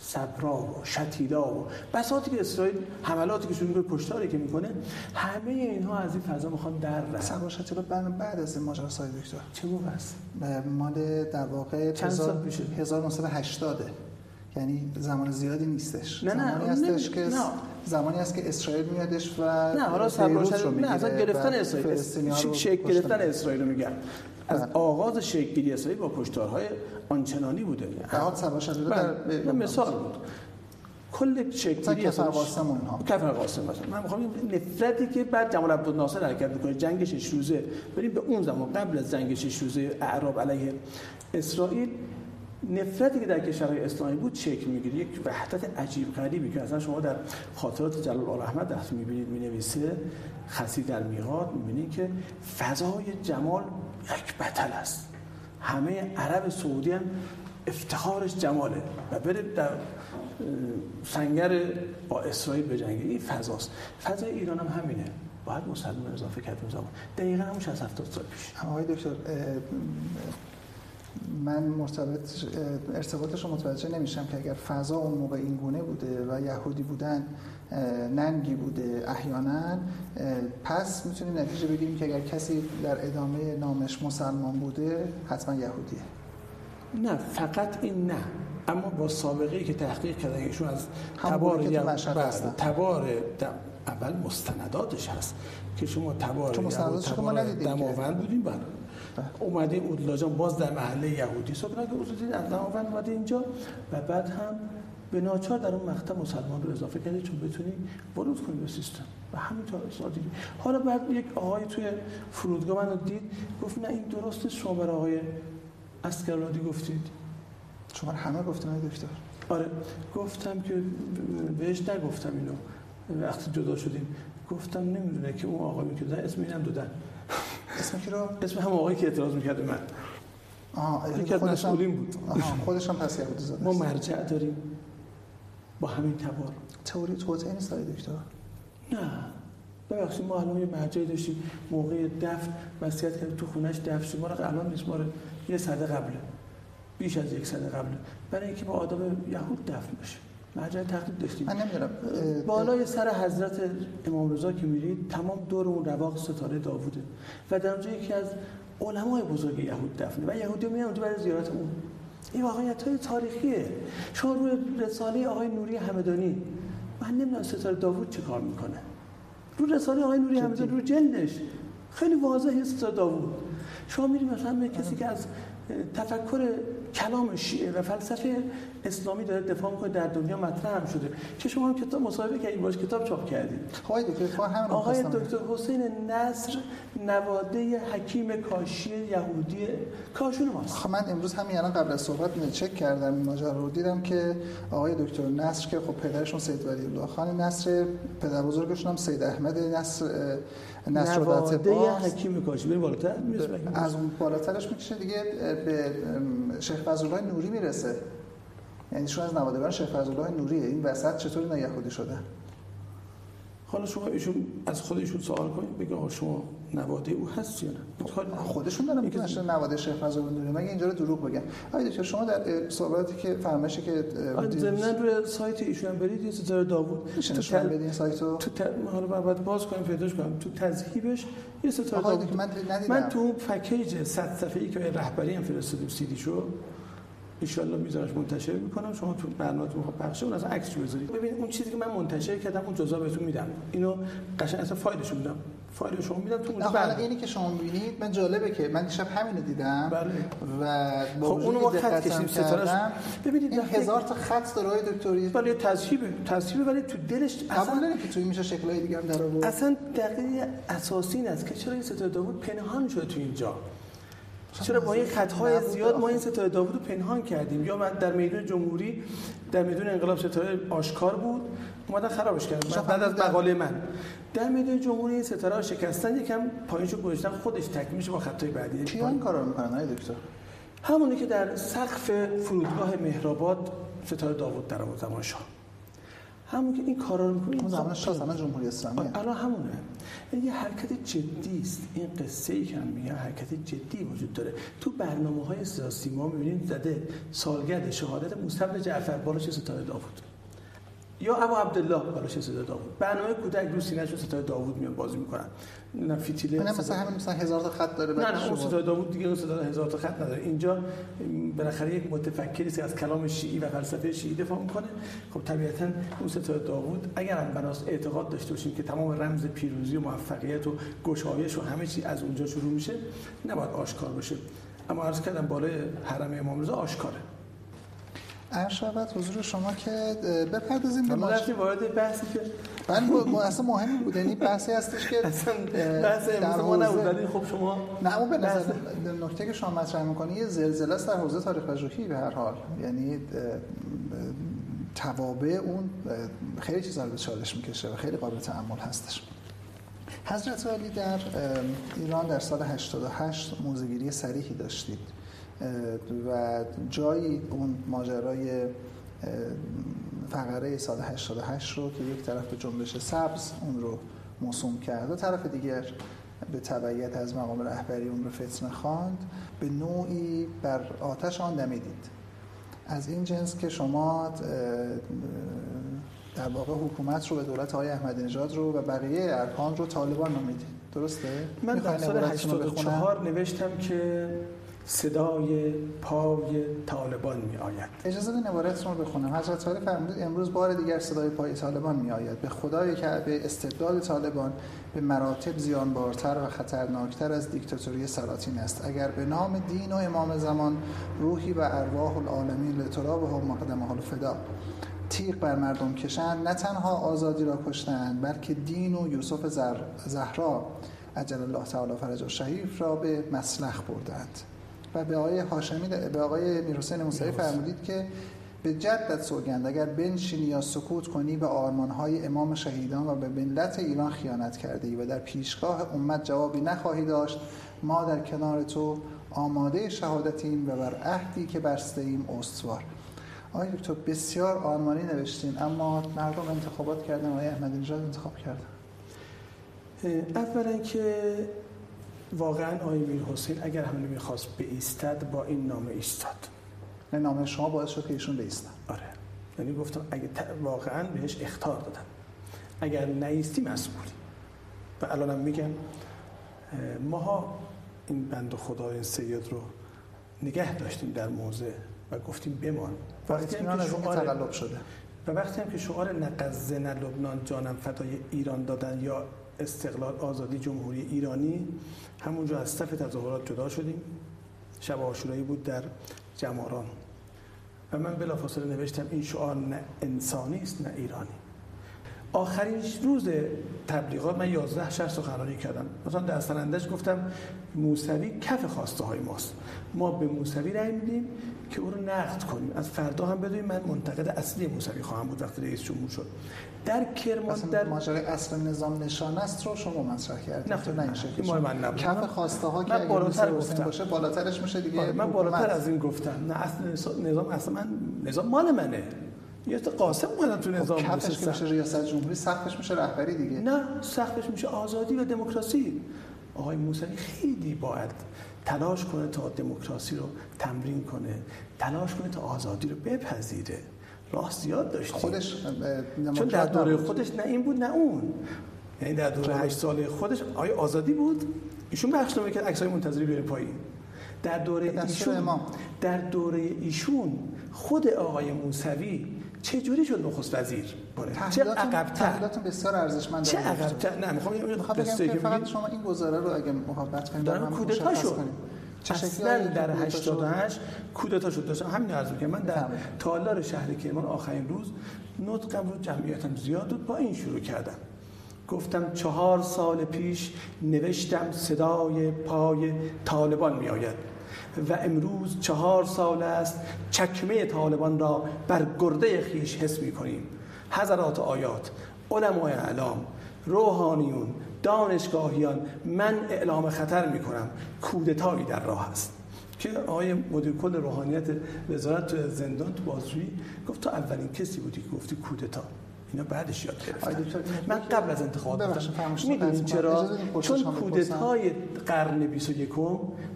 صبرا و شتیلا و بساطی که اسرائیل حملاتی که شروع می‌کنه کشتاری که می‌کنه همه اینها از این فضا می‌خوان در رن سوار شتیلا بعد از ماجرا سای دکتر چه موقع است مال در واقع چند سال میشه؟ 1980 یعنی زمان زیادی نیستش نه، نه، زمانی هستش که نه. زمانی است که اسرائیل میادش و نه حالا رو نه اصلا گرفتن اسرائیل کشته گرفتن. اسرائیل رو میگن از بله. آغاز شکل گیری اسرائیل با کشتارهای آنچنانی بوده. در حال در بله. نه، مثال بود. کل شکل مثلا گیری کفر قاسم و اینها. کفر قاسم مثلا من می‌خوام نفرتی که بعد جمال عبدالناصر حرکت می‌کنه جنگ شش روزه بریم به اون زمان قبل از جنگ شش روزه اعراب علیه اسرائیل. نفرتی که در کشورهای اسلامی بود شکل می‌گیره. یک وحدت عجیب غریبی که اصلا شما در خاطرات جلال آل احمد وقتی می‌بینید می‌نویسه خسی در میقات می‌بینید که فضای جمال یک بتل است. همه عرب سعودی هم افتخارش جماله و بره در سنگر با اسرائیل به جنگی این فضاست. فضای ایران هم همینه. باید مسلمان اضافه کرد اون زمان. دقیقا همون 60 70 سال پیش. آقای دکتر من مرتبط ارتباطش رو متوجه نمیشم که اگر فضا اون موقع این گونه بوده و یهودی بودن ننگی بوده احیانا پس می‌تونیم نتیجه بگیریم که اگر کسی در ادامه نامش مسلمان بوده حتما یهودیه. نه فقط این نه. اما با سابقه ای که تحقیق کردن ایشون از تبار تو بله،. تبار اول مستنداتش هست که شما تبار یهود مستنداتش که ما تبار ندیدیم که. دماوند بودیم بله. اومدیم اودلاجان باز در محله یهودی که اصولی از دماوند اومده اینجا و بعد هم به ناچار در اون مقطع مسلمان رو اضافه کردی چون بتونی ورود کنی به سیستم. و همینطور سادگی حالا بعد یک آقای توی فرودگاه منو دید گفت نه این درسته شما برای آقای اسکرالادی گفتید. شما همه گفتین های دکتر. آره. گفتم که بهش نگفتم اینو. وقتی جدا شدیم. گفتم نمی‌دونه که اون آقای می‌کرد اسم اینم دادن. اسم کی رو؟ اسم هم آقایی که اعتراض می‌کرد من. آها یکی از خودش هم مسئولین بود. آها، خودش هم پس یهودی زاده ما. مرجع داریم. با همین تبار. تئوری توطئه نیست های دکتر؟ نه. ببخشید ما الان یه مرجعی داشتیم. موقع دفن وصیت کرد تو خونش دفن شد. ما رو الان نیست. ما رو یه صده قبله. بیش از یک صده قبله. برای اینکه با آدم یهود دفن بشه. مرجع تقلید داشتیم. من نمی‌دونم. بالای سر حضرت امام رضا که میرید تمام دور اون رواق ستاره داووده. و در اونجا یکی از علمای بزرگ یهود دفنه. و یهودی میان اونجا برای زیارت اون این واقعیت های تاریخیه. شما روی رساله آقای نوری همدانی من نمی‌دونم ستاره داوود چه کار می‌کنه. رو رساله آقای نوری همدانی رو جلدش. خیلی واضحه ستاره داوود. شما میرید مثلا به کسی که از تفکر کلام شیعه و فلسفه اسلامی داره دفاع می‌کنه در دنیا مطرح هم شده. که شما هم کتاب مصاحبه کردید باش کتاب چاپ کردید آقای دکتر آقای دکتر حسین نصر نواده حکیم کاشی یهودی کاشون ماست. خب من امروز همین الان قبل از صحبت چک کردم این ماجرا رو دیدم که آقای دکتر نصر که خب پدرشون سید ولی الله خان نصر پدر بزرگشون هم سید احمد نصر نواده باز حکیم کاشی. بریم بالاتر می‌رسه از اون بالاترش می‌کشه دیگه به شیخ فضلالله نوری می‌رسه. یعنی ایشون از نوادگان شیخ فضلالله نوریه. این وسط چطور اینا یهودی شده؟ حالا شما ایشون از خود ایشون سوال کنید آقا شما نواده او هست یا نه؟ کار خودشون دارن میگن نواده شیخ فضلالله نوری. مگه اینجا رو دروغ بگن آقای دکتر شما در صحبتی که فرمایشی که ضمناً روی سایت ایشون هم برید یه ستاره داوود. تل- بدین سایتو. تو ت... حالا بعد باز کنیم پیداش کنم. تو تذهیبش یه ستاره داوود. من ندیدم. من تو اون پکیج 100 صفحه‌ای که رهبری هم فرستادیم سیدی شو ان میذارش منتشر می‌کنم. شما تو برنامه‌تون خب پخشه اون اصلا عکسشو بذارید. ببینید اون چیزی که من منتشر کردم اون جزا بهتون میدم. اینو قشنگ اصلا فایلشو میدم. فایل شما میدم تو اونجا حالا اینی که شما می‌بینید من جالبه که من دیشب همینو دیدم بله. و با خب اونو ما خط کشیم ستارهش کردم، ببینید این هزار تا خط داره های دکتری ولی تذهیبه تذهیبه ولی تو دلش اصلا داریم که توی میشه شکلهای دیگه هم در آورد؟ اصلا دقیقه اساسی این است که چرا این ستاره داوود پنهان شده تو اینجا؟ چرا با این خطهای زیاد ما. این ستاره داوود رو پنهان کردیم. یا من در میدون جمهوری در میدون انقلاب ستاره آشکار بود اومدن خرابش کردن. بعد از؟ مقاله من. در میدون جمهوری این ستاره رو شکستن یکم پایینشو گذاشتن خودش تکمیل میشه با خطای بعدی. کیا این کارا رو می‌کنن دکتر؟ همونی که در سقف فرودگاه مهرآباد ستاره داوود در آورد زمان شاه. همون که این کارا رو می‌کنه اون زمان شاه زمان جمهوری اسلامی الان همونه. این یه حرکت جدی است. این قصه ای که من میگم حرکت جدی وجود داره. تو برنامه های سیاسی ما می‌بینیم زده سالگرد شهادت مصطفی جعفر بالاش ستاره داوود؟ یا ابو عبدالله بالاش ستاره داوود. برنامه کودک رو سینه‌ش رو ستاره داوود میان بازی می‌کنن. نه فیتیله نه مثلا همین مثلا هزار تا خط داره نه نه اون داوود دیگه اون ستاره هزار تا خط نداره. اینجا بالاخره یک متفکری است که از کلام شیعی و فلسفه شیعی دفاع می‌کنه. خب طبیعتا اون ستاره داوود اگر هم بناس اعتقاد داشته باشیم که تمام رمز پیروزی و موفقیت و گشایش و همه چی از اونجا شروع میشه نباید آشکار باشه. اما عرض کردم بالای حرم امام رضا آشکاره. عرض شود حضور شما که بپردازیم به ما ماج... رفتیم وارد بحثی که بله م- م- اصلا مهمی بود. یعنی بحثی هستش که اصلا بحث در ما نبود ولی خب شما نه اما به نظر نکته که شما مطرح می‌کنی یه زلزله است در حوزه تاریخ پژوهی به هر حال. یعنی توابع اون خیلی چیزا رو به چالش می‌کشه و خیلی قابل تحمل هستش. حضرت علی در ایران در سال 88 موزگیری سریحی داشتید. و جایی اون ماجرای فقره سال 88 رو که یک طرف به جنبش سبز اون رو موسوم کرد و طرف دیگر به تبعیت از مقام رهبری اون رو فتنه خواند به نوعی بر آتش آن دمیدید از این جنس که شما در واقع حکومت رو به دولت های احمدی نژاد رو و بقیه ارکان رو طالبان نامیدید درسته؟ من در سال عبارتتون رو بخونم؟ 84 نوشتم که صدای پای طالبان می آید اجازه بدین عبارتتون رو بخونم. حضرت علی فرمودید امروز بار دیگر صدای پای طالبان می آید به خدای که به استبداد طالبان به مراتب زیانبارتر و خطرناکتر از دیکتاتوری سلاطین است. اگر به نام دین و امام زمان روحی و ارواح العالمین لتراب و مقدمه الفدا تیغ بر مردم کشند نه تنها آزادی را کشتند بلکه دین و یوسف زهرا عجل الله تعالی فرج و شریف را به مسلخ بردند و به آقای هاشمی به آقای میرحسین موسوی فرمودید که به جدت سوگند اگر بنشینی یا سکوت کنی به آرمانهای امام شهیدان و به ملت ایران خیانت کرده ای و در پیشگاه امت جوابی نخواهی داشت ما در کنار تو آماده شهادتیم و بر عهدی که بسته ایم استوار. آقای دکتر بسیار آرمانی نوشتین اما مردم انتخابات کردن آقای احمدی نژاد انتخاب کردن. اولا که واقعا آقای میر حسین اگر هم نمی‌خواست ایستد با این نامه ایستاد. نامه شما باعث شد که ایشون بیستن آره. یعنی گفتم اگه واقعا بهش اختار دادم اگر نیستی مسئولی و الانم میگم ماها این بند خدا این سید رو نگه داشتیم در موضع و گفتیم بمان. وقتی هم که شعار شده. و وقتی هم که شعار نقزن لبنان جانم فدای ایران دادن یا استقلال آزادی جمهوری ایرانی. همونجا از صف تظاهرات جدا شدیم. شب آشورایی بود در جماران. و من بلافاصله نوشتم این شعار نه انسانی است نه ایرانی. آخرین روز تبلیغات من 11 شهر سخنرانی کردم. مثلا در سرندش گفتم موسوی کف خواسته های ماست. ما به موسوی رأی میدیم که او رو نقد کنیم. از فردا هم بدونیم. من منتقد اصلی موسوی خواهم بود وقتی رئیس جمهور شد. در کرمان در ماجرای اصل نظام نشان است رو شما مطرح کردید. نه نه این شکلی مال من نبود. کف خواسته ها که من بالاتر گفتم. باشه بالاترش میشه دیگه. آره، من بالاتر از این گفتم. نه اصل نظام اصلا من نظام مال منه. یه قاسم اومدن تو نظام خب کفش که میشه ریاست جمهوری سختش میشه رهبری دیگه. نه سختش میشه آزادی و دموکراسی. آقای موسوی خیلی باید تلاش کنه تا دموکراسی رو تمرین کنه تلاش کنه تا آزادی رو بپذیره. راه زیاد داشت خودش چون در دوره خودش نه این بود نه اون. یعنی در دوره هشت ساله خودش آیا آزادی بود. ایشون بخش نامه کرد عکسای منتظری بیاره پایین. در دوره ایشون در دوره ایشون خود آقای موسوی چه جوری شد نخست وزیر؟ چه عقب‌تر؟ بسیار ارزشمنده چه عقب‌تر؟ نه می‌خوام بگم که فقط شما این گزاره رو اگه محبت کنید دارم کودتا شد اصلا در 88 کودتا شد داشتم. همین عرض می‌کنم. من در تالار شهر کرمان آخرین روز نطقم رو جمعیتم زیاد بود با این شروع کردم. گفتم چهار سال پیش نوشتم صدای پای طالبان میآید. و امروز چهار سال است چکمه طالبان را بر گرده خیش حس می کنیم. حضرات آیات علمای اعلام روحانیون دانشگاهیان من اعلام خطر می کنم. کودتایی در راه است. که آقای مدیر کل روحانیت وزارت زندان تو بازجویی گفت تو اولین کسی بودی که گفتی کودتا. اینا بعدش یاد گرفتن. من قبل از انتخابات می‌دونید چرا؟ چون کودتای قرن 21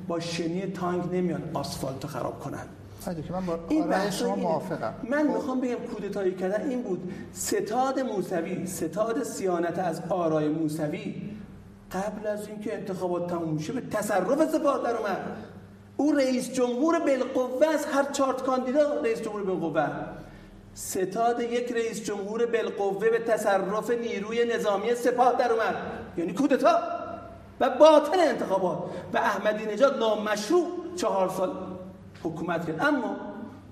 با شنی تانک نمیان آسفالت خراب کنن. که من با این شما موافقم. من خب. می‌خوام بگم کودتایی کردن این بود. ستاد موسوی ستاد سیانت از آرای موسوی قبل از اینکه انتخابات تموم شه به تصرف سپاه در اومد. او رئیس جمهور بالقوه از هر چارت کاندیدا رئیس جمهور بالقوه. ستاد یک رئیس جمهور بالقوه به تصرف نیروی نظامی سپاه در اومد. یعنی کودتا. و باطل انتخابات. و احمدی نژاد نامشروع چهار سال حکومت کرد. اما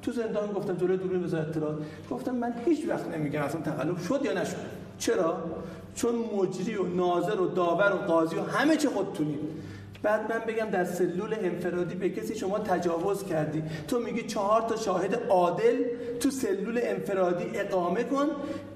تو زندان گفتم جلوی دوربین وزارت اطلاعات. گفتم من هیچ وقت نمیگم اصلا تقلب شد یا نشد. چرا؟ چون مجری و ناظر و داور و قاضی و همه چی خودتونید. بعد من بگم در سلول انفرادی به کسی شما تجاوز کردی. تو میگی چهار تا شاهد عادل تو سلول انفرادی اقامه کن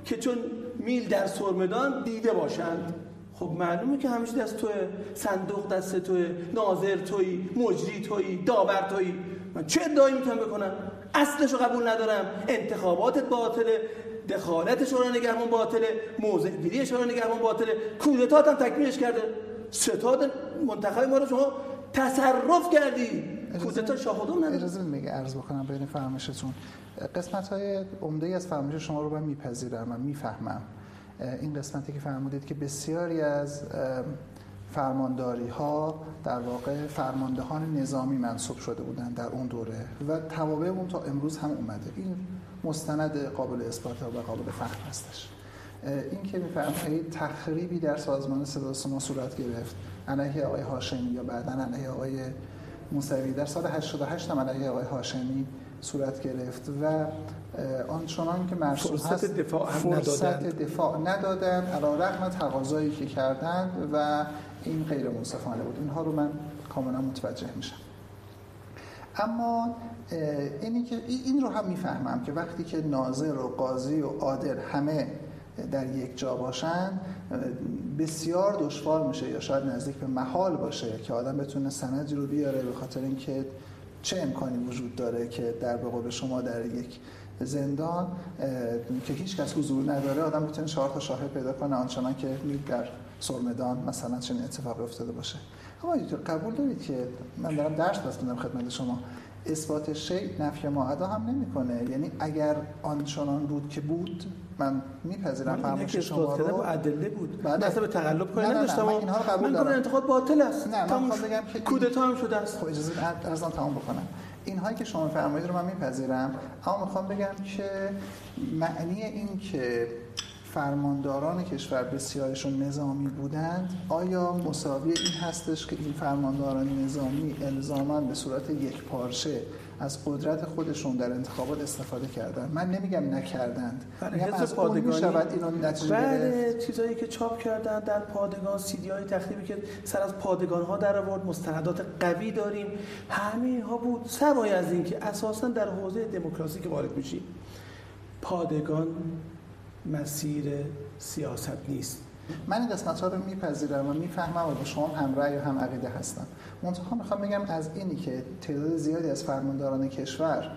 که چون میل در سرمدان دیده باشند. خب معلومه که همیشه دست توه. صندوق دست توه. ناظر توی مجری توی داور توی. من چه ادعایی می‌تونم بکنم؟ اصلشو قبول ندارم. انتخاباتت باطله. دخالت شورای نگهبان باطله. موضع گیری شورای نگهبان باطله. کودتات هم تکمیلش کرده. ستاد منتخب ما رو شما تصرف کردی. کودتا شاهدون نداره اجازه میگه عرض بکنم بین فرمایشتون قسمت های عمده از فرمایش شما رو من میپذیرم و می‌فهمم. این قسمتی که فرمودید که بسیاری از فرمانداری ها در واقع فرماندهان نظامی منصوب شده بودند در اون دوره و توابع اون تا امروز هم اومده. این مستند قابل اثبات و قابل فهم هستش. این که میفرمایید تخریبی در سازمان صدا صورت گرفت علیه آقای هاشمی یا بعدا علیه آقای موسوی. در سال 88 هم علیه آقای هاشمی صورت گرفت و آنچنان که مرسوم فرصت دفاع هم فرصت ندادن. دفاع ندادن. علا رقم تقاضایی که کردند و این غیر منصفانه بود. اینها رو من کاملا متوجه میشم. اما اینی که این رو هم می‌فهمم که وقتی که ناظر و قاضی و عادل همه در یک جا باشن بسیار دشوار میشه یا شاید نزدیک به محال باشه که آدم بتونه سندی رو بیاره به خاطر اینکه چه امکانی وجود داره که در به شما در یک زندان که هیچ کس حضور نداره آدم بتونه چهار تا شاهد پیدا کنه آنچنان که در سرمدان مثلا چنین اتفاقی افتاده باشه. اما قبول دارید که من دارم درس بس خدمت شما. اثبات شی نفی معدا هم نمی‌کنه. یعنی اگر آنچنان بود که بود من میپذیرم فرمایش شما رو. با ادله بود. بله. مثلا به تقلب کاری نداشتم من اینها رو قبول دارم. من انتقاد باطل است. نه من بگم که کودتا هم شده است. خب اجازه ارزان تمام بکنم. اینهایی که شما فرمایید رو من میپذیرم. اما می‌خوام بگم که معنی این که فرمانداران کشور بسیارشون نظامی بودند آیا مساوی این هستش که این فرمانداران نظامی الزاما به صورت یک پارچه از قدرت خودشون در انتخابات استفاده کردن؟ من نمیگم نکردند. میگم از پادگانی شود اینو نتیجه بله چیزایی که چاپ کردن در پادگان سیدی های تخریبی که سر از پادگان ها در آورد مستندات قوی داریم. همه ها بود. سوای از اینکه اساسا در حوزه دموکراسی که وارد میشیم پادگان مسیر سیاست نیست. من این قسمت ها رو میپذیرم و می‌فهمم و با شما هم رأی و هم عقیده هستم. منتها می‌خوام بگم از اینی که تعداد زیادی از فرمانداران کشور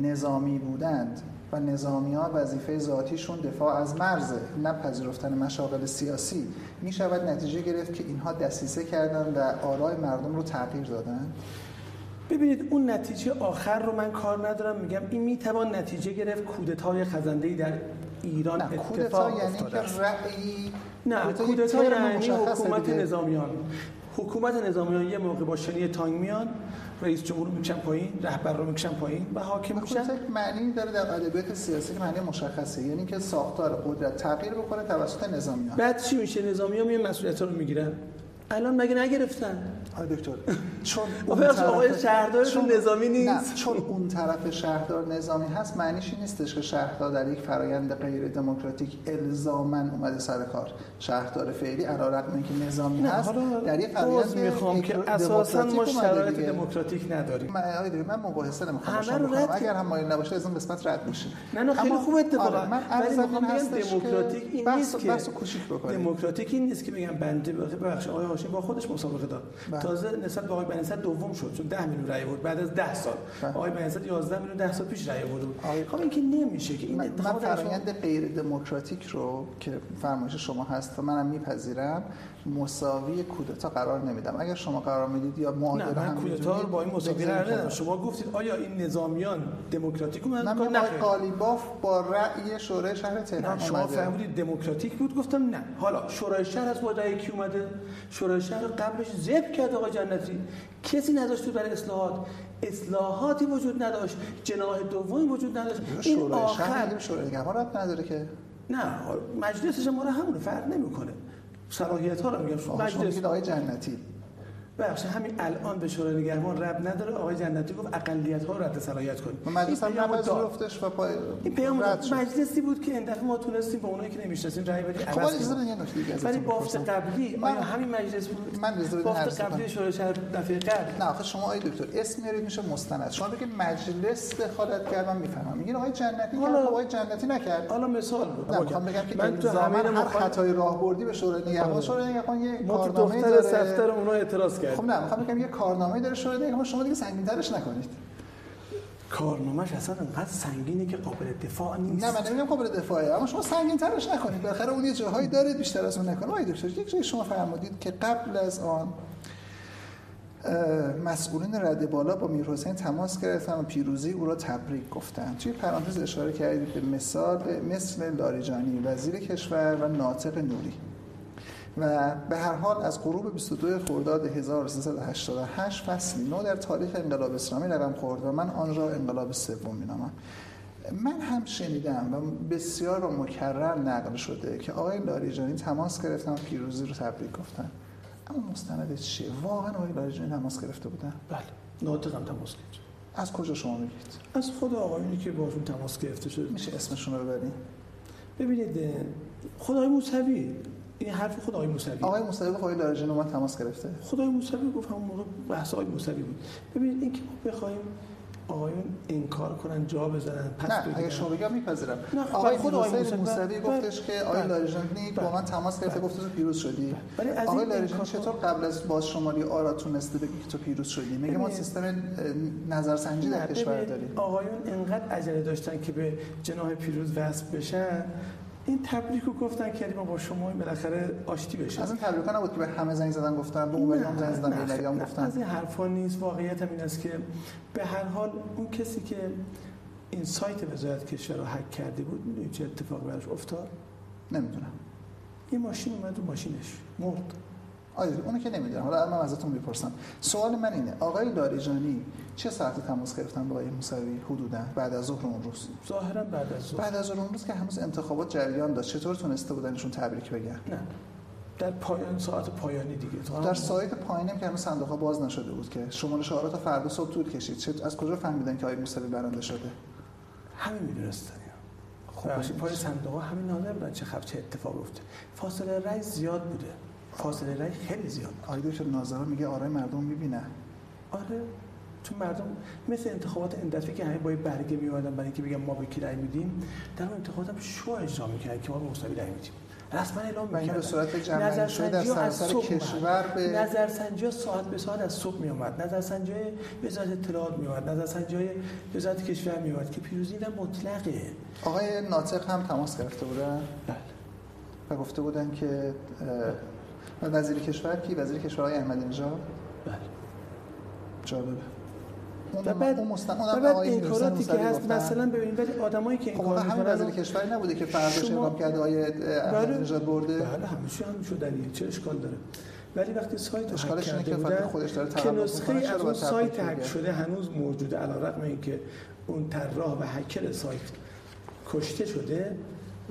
نظامی بودند و نظامی ها وظیفه ذاتیشون دفاع از مرز نپذیرفتن مشاغل سیاسی می شود نتیجه گرفت که اینها دسیسه کردن و آرای مردم رو تغییر دادن؟ ببینید اون نتیجه آخر رو من کار ندارم. میگم این می‌توان نتیجه گرفت کودتای خزنده در ایران نه کودتا یعنی که رأی نه کودتا یعنی حکومت نظامیان. حکومت نظامیان یه موقع با شنی تانگ میان رئیس جمهور می‌کشن پایین رهبر رو می‌کشن پایین و حاکم میشن. معنی داره در ادبیات سیاسی که معنی مشخصه یعنی که ساختار قدرت تغییر بکنه توسط نظامیان. بعد چی میشه؟ نظامیان میان مسئولیت رو می‌گیرن. الان مگه نگرفتن؟ آقای دکتر. چون اون طرف آقای شهردارشون نظامی نیست. نه چون اون طرف شهردار نظامی هست معنیش این نیستش که شهردار در یک فرایند غیر دموکراتیک الزاما اومده سر کار. شهردار فعلی علیرغم اینکه نظامی هست در یک فرایند می‌خوام که اساسا ما شرایط دموکراتیک نداریم. من آقای من مباحثه نمی‌خوام شما اگر هم مایل نباشه از اون قسمت رد میشه. نه نه خیلی خوب اتفاقا آره، من عرض دموکراتیک این نیست که دموکراتیک این نیست که بگم بنده بخش آقای هاشمی با خودش مسابقه داد. بله. تازه نسبت به آقای بنیصد دوم شد چون 10 میلیون رأی بود بعد از 10 سال. بله. آقای بنیصد 11 میلیون 10 سال پیش آورد بود. خب این که نمیشه که این من فرآیند غیر دموکراتیک رو که فرمایش شما هست و منم میپذیرم. مساوی کودتا قرار نمیدم. اگر شما قرار می‌دید یا معادله هم کودتا رو با این مساوی قرار ندادم شما گفتید آیا این نظامیان دموکراتیک من نه قالیباف با رأی شورای شهر تهران شما فهمیدید دموکراتیک بود؟ گفتم نه. حالا شورای شهر از با رأی کی اومده؟ شورای شهر قبلش ذبح کرد آقای جنتی. کسی نداشت برای اصلاحات. اصلاحاتی وجود نداشت. جناح دومی وجود نداشت. این آخر شورای نگهبان نداره که. نه مجلسش ما رو همون فرق نمی‌کنه. صلاحیت ها رو میگم شما مجلس. آقای جنتی. بخش همین الان به شورای نگهبان رب نداره. آقای جنتی گفت اقلیت ها رو رد صلاحیت کنیم. مجلس هم نباید افتش و پای این پیام مجلسی بود که این دفعه ما تونستیم به اونایی که نمی‌شناسیم رای بدیم. خب ولی بافت قبلی آیا همین مجلس بود؟ من بافت قبلی شورای شهر دفعه قبل. نه آخه شما آقای دکتر اسم میارید میشه مستند. شما بگید مجلس دخالت کرد من می‌فهمم. میگین آقای جنتی حالا خب آقای جنتی نکرد. حالا مثال بود. من می‌خوام بگم که من تو همین خطای راهبردی به شورای نگهبان شورای نگهبان یه کارنامه داره. دفتر اونها اعتراض کرد خب نه می‌خوام بگم یه کارنامه داره شده دیگه شما دیگه سنگین‌ترش نکنید. کارنامه‌اش اصلا انقدر سنگینه که قابل دفاع نیست. نه من نمیگم قابل دفاعه اما شما سنگین ترش نکنید. بالاخره اون یه جاهایی داره بیشتر از اون نکنه. آقای دکتر یک جایی شما فرمودید که قبل از آن مسئولین رد بالا با میرحسین تماس گرفتن و پیروزی او را تبریک گفتند توی پرانتز اشاره کردید به مثال مثل لاریجانی وزیر کشور و ناطق نوری. و به هر حال از غروب 22 خرداد 1388 فصلی نو در تاریخ انقلاب اسلامی رقم خورد و من آن را انقلاب سوم مینامم. من هم شنیدم و بسیار و مکرر نقل شده که آقای لاریجانی تماس گرفتن و پیروزی رو تبریک گفتن. اما مستند چیه؟ واقعا آقای لاریجانی تماس گرفته بودن؟ بله. ناطقم تماس گرفت. از کجا شما میگید از خود آقایونی که باشون تماس گرفته شده. میشه اسمشون رو ببرید ببینید خدای موسوی. این حرف خود آقای موسوی. آقای موسوی گفت آقای لاریجانی من تماس گرفته. خدای موسوی گفت همون موقع بحث آقای موسوی بود. ببینید اینکه ما بخوایم آقایون انکار کنن جا بزنن پس نه اگه شما بگم میپذیرم. آقای خود آقای موسوی گفتش که آقای بله. لاریجانی با من تماس گرفته گفت تو پیروز شدی. آقای لاریجانی چطور قبل از باز شمالی آرا تونسته بگه که تو پیروز شدی؟ میگه ما سیستم نظرسنجی در کشور داریم. آقایون انقدر عجله داشتن که به جناح پیروز وصل بشن. این تبریک رو گفتن که ما با شما بالاخره آشتی بشه از این تبریک نبود که به همه زنگ زدن گفتن به اون زنگ زدن به گفتن. از این حرفا نیست واقعیت هم این است که به هر حال اون کسی که این سایت وزارت کشور رو هک کرده بود می‌دونید چه اتفاقی براش افتاد؟ نمی‌دونم. یه ماشین اومد و ماشینش مرد. آیا اونو که نمی‌دونم. حالا من ازتون می‌پرسم. سوال من اینه آقای لاریجانی چه ساعتی تماس گرفتن با آقای موسوی؟ حدودا بعد از ظهر اون روز. ظاهرا بعد از ظهر. بعد از ظهر اون روز که هنوز انتخابات جریان داشت. چطور تونسته بودنشون تبریک بگن؟ نه. در پایان ساعت پایانی دیگه. در سایت پایانی که هنوز صندوق ها باز نشده بود که شمال شعارات تا فردا صبح طول کشید. چه از کجا فهمیدن که آقای موسوی برنده شده؟ همین می‌دونستن. خب. پای صندوق ها همین ناظر بودن چه خبر چه اتفاق افتاد. فاصله رأی زیاد بوده. فاصله رای خیلی زیاد. آقای دکتر ناظرا میگه آرای مردم می‌بینه. آره چون مردم مثل انتخابات این دفعه که همه با برگه میومدن برای اینکه بگم ما به کی رای میدیم در اون انتخابات هم شو اجرا می‌کردن که ما به مساوی رای میدیم. رسما اعلام می‌کردن به صورت جمعی شده در سراسر کشور به نظرسنجی ساعت به ساعت از صبح می اومد نظرسنجی وزارت اطلاعات می اومد نظرسنجی وزارت کشور می اومد که پیروزی در مطلقه. آقای ناطق هم تماس گرفته بودن بله. و گفته بودن که وزیر کشور کی؟ وزیر کشور آقای احمدی نژاد؟ بله. جالبه. و بعد اون بعد این کاراتی که هست مثلا ببینید ولی آدمایی که این خب کار می‌کنن وزیر کشوری نبوده که فرداش اعلام کرده احمدی بله. نژاد برده. بله همیشه هم شدنیه چه اشکال داره؟ ولی وقتی سایت اشکالش اینه که بودن خودش داره که نسخه از اون سایت هک شده هنوز موجوده علیرغم اینکه اون طراح و هکر سایت کشته شده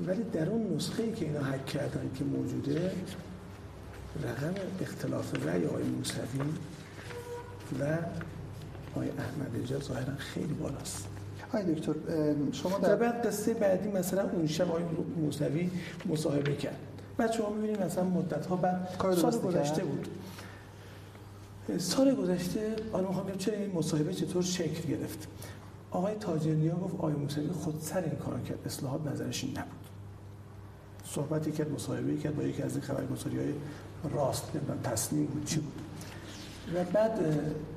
ولی در اون نسخه ای که اینا هک کردن که موجوده رقم اختلاف رأی آقای موسوی و آقای احمد نژاد ظاهرا خیلی بالاست. آقای دکتر شما در بعد قصه بعدی مثلا اون شب آقای موسوی مصاحبه کرد. بعد شما می‌بینید مثلا مدت ها بعد سال گذشته بود. سال گذشته حالا می‌خوام چه این مصاحبه چطور شکل گرفت. آقای تاجرنیا گفت آقای موسوی خود سر این کار کرد اصلاحات نظرش این نبود. صحبتی کرد مصاحبه کرد با یکی از این خبرگزاری های راست نمی‌دونم تصمیم بود چی بود. و بعد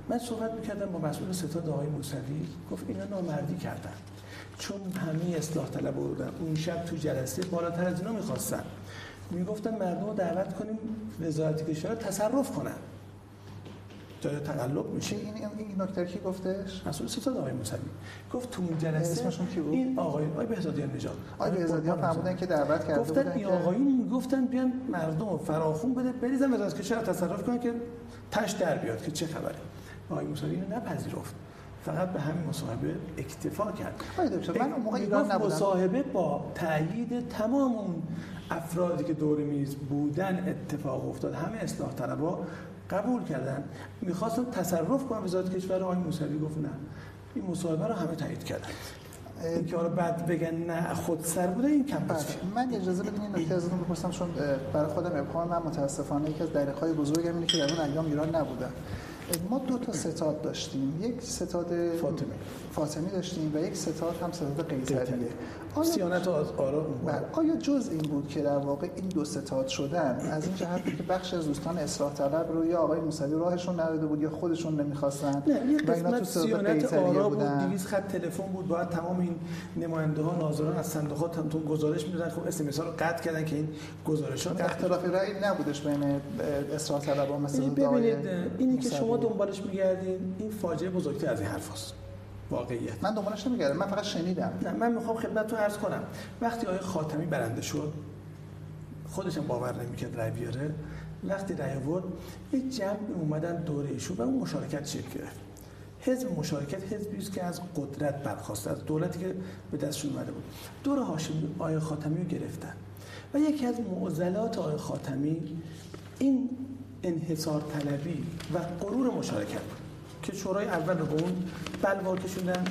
من صحبت می‌کردم با مسئول ستاد آقای موسوی گفت اینا نامردی کردن. چون همه اصلاح طلب بودن اون شب تو جلسه بالاتر از اینا می‌خواستن. می‌گفتن مردم رو دعوت کنیم وزارت کشور تصرف کنن. تقلب میشه. این این نکته کی گفتش؟ مسئول ستاد آقای موسوی. گفت تو اون جلسه اسمشون کی بود؟ این آقای آقای بهزادیان نژاد. آقای بهزادیان فرمودن که دعوت کرده گفتن این آقایون گفتن بیان مردم فراخون بده بریزن وزارت کشور تصرف کنن که تش در بیاد که چه خبره. آقای موسوی اینو نپذیرفت. فقط به همین مصاحبه اکتفا کرد. دکتر من اون موقع ایران نبودم. مصاحبه با تایید تمام اون افرادی که دور میز بودن اتفاق افتاد. همه اصلاح طلبها قبول کردن. می‌خواستن تصرف کنن وزارت کشور آقای موسوی گفت نه. این مصاحبه رو همه تایید کردن. این که حالا بعد بگن نه خود سر بوده این کم بله. من اجازه بدین این نکته ازتون بپرسم چون برای خودم ابهام من متاسفانه یکی از دریق‌های بزرگم اینه که در اون ایام ایران نبودم ما دو تا ستاد داشتیم. یک ستاد فاطمی. فاطمی داشتیم و یک ستاد هم ستاد قیصریه. آیا سیانت از آرا بله. آیا جز این بود که در واقع این دو ستاد شدن از این جهت که بخش از دوستان اصلاح طلب رو یا آقای موسوی راهشون نداده بود یا خودشون نمی‌خواستن نه یه قسمت سیانت آرا بود 200 خط تلفن بود باید تمام این نماینده ها ناظران از صندوقات هم گزارش می‌دادن. خب اس ها رو قطع کردن که این گزارش ها اختلاف رأی نبودش بین اصلاح طلبها مثل ببینید اینی که شما دنبالش میگردین این فاجعه بزرگتر از این حرفاست. واقعیت. من دنبالش نمیگردم من فقط شنیدم. نه من می‌خوام خدمتتون عرض کنم. وقتی آقای خاتمی برنده شد خودشم باور نمی‌کرد رای بیاره. وقتی رای آورد یه جمع اومدن دوره ایشون و اون مشارکت شکل گرفت. حزب مشارکت حزبی است که از قدرت برخواسته از دولتی که به دستشون اومده بود. دور هاشمی آقای خاتمی رو گرفتن. و یکی از معضلات آقای خاتمی این انحصار طلبی و غرور مشارکت بود. که شورای اول رو به اون بلوا کشوندن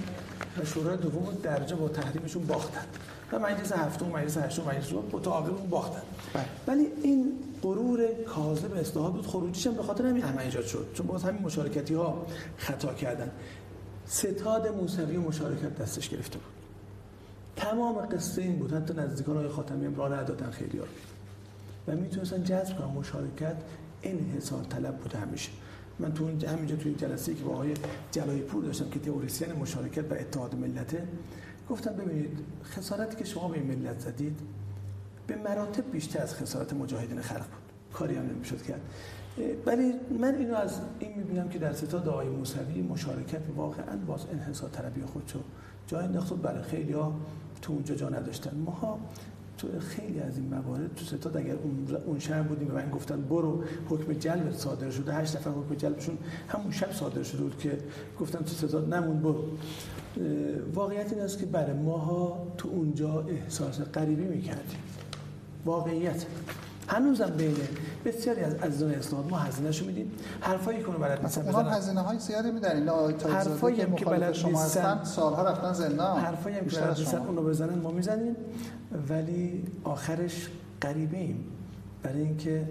و شورای دوم درجه با تحریمشون باختن و مجلس هفتم مجلس هشتم مجلس متعاقب اون باختن. بله. ولی این غرور کاذب اصلاحات بود خروجیش هم به خاطر همین همه ایجاد شد. چون باز همین مشارکتی ها خطا کردن. ستاد موسوی مشارکت دستش گرفته بود. تمام قصه این بود. حتی نزدیکان های خاتمی هم راه ندادن خیلی ها و می‌تونستن جذب کنن مشارکت انحصار طلب بوده همیشه. من تو همینجا تو این جلسه که با آقای جلای پور داشتم که تئوریسین مشارکت و اتحاد ملته گفتم ببینید خسارتی که شما به ملت زدید به مراتب بیشتر از خسارت مجاهدین خلق بود. کاری هم نمی‌شد کرد. ولی من اینو از این می‌بینم که در ستاد آقای موسوی مشارکت واقعا باز انحصار طلبی خودشو جای انداخت برای خیلی ها تو اونجا جا نداشتن. ماها تو خیلی از این موارد تو ستاد اگر اون شب بودیم و من گفتن برو حکم جلب صادر شده. هشت نفر حکم جلبشون همون شب صادر شده بود که گفتن تو ستاد نمون برو. واقعیت این است که برای بله، ماها تو اونجا احساس غریبی می‌کردیم. واقعیت. هنوزم بین بسیاری از عزیزان اسناد ما هزینه‌شو میدیم. حرفایی کنه بلد نیستن بزنن. هزینه های زیادی میدن اینا حرفایی هم که بلد شما هستن سالها رفتن زندان. حرفایی هم که بلد نیستن اونو بزنن ما می‌زنیم. ولی آخرش غریبه ایم. برای اینکه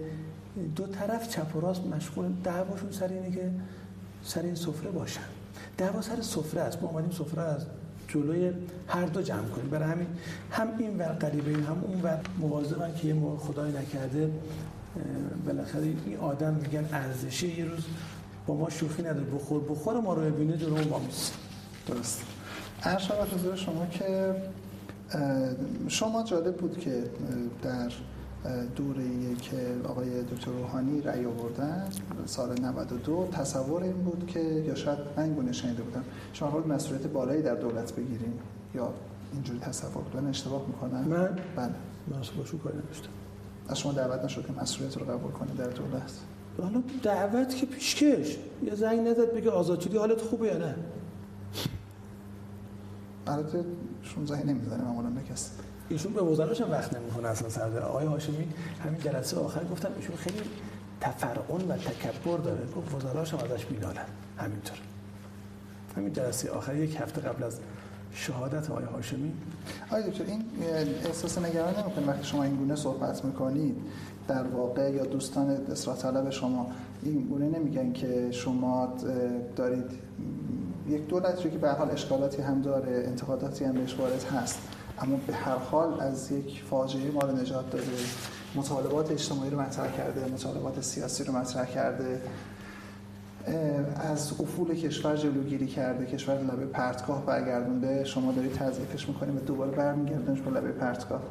دو طرف چپ و راست مشغول دعواشون سر اینه که سر این سفره باشن. دعوا سر سفره است. ما اومدیم سفره از جلوی هر دو جمع کنیم. برای همین هم این ور قریبه هم اون ور مواظبن که یه خدای نکرده بالاخره این آدم میگن ارزشی یه روز با ما شوخی نداره. بخور بخور ما رو ببینه جلو ما میست درست ارشاد شما که شما جالب بود که در دوره که آقای دکتر روحانی رأی آوردن. سال 92 تصور این بود که یا شاید من گونه شنیده بودم. شما باید مسئولیت بالایی در دولت بگیریم یا اینجوری تصور بود اشتباه می‌کنم من؟ بله. من شو کاری نداشتم. از شما دعوت نشد که مسئولیت رو قبول کنید در دولت؟ حالا دعوت که پیشکش. یه زنگ نزد بگه آزاد شدی حالت خوبه یا نه؟ البته شون زنگ نمی‌زنه معمولا به کسی. ایشون به وزراش هم وقت نمی‌کنه اصلا سر آقای هاشمی همین جلسه آخر گفتم ایشون خیلی تفرعون و تکبر داره. گفت وزراش هم ازش مینالن همینطور. همین جلسه آخر یک هفته قبل از شهادت آقای هاشمی. آقای دکتر این احساس نگران نمی‌کنه وقتی شما این گونه صحبت می‌کنید در واقع یا دوستان اصلاح طلب شما این گونه نمیگن که شما دارید یک دولت رو که به حال اشکالاتی هم داره انتقاداتی هم بهش وارد هست. اما به هر حال از یک فاجعه ما رو نجات داده. مطالبات اجتماعی رو مطرح کرده مطالبات سیاسی رو مطرح کرده. از افول کشور جلوگیری کرده. کشور لبه پرتگاه برگردونده. شما دارید تضعیفش می‌کنیم و دوباره برمیگردونش به لبه پرتگاه.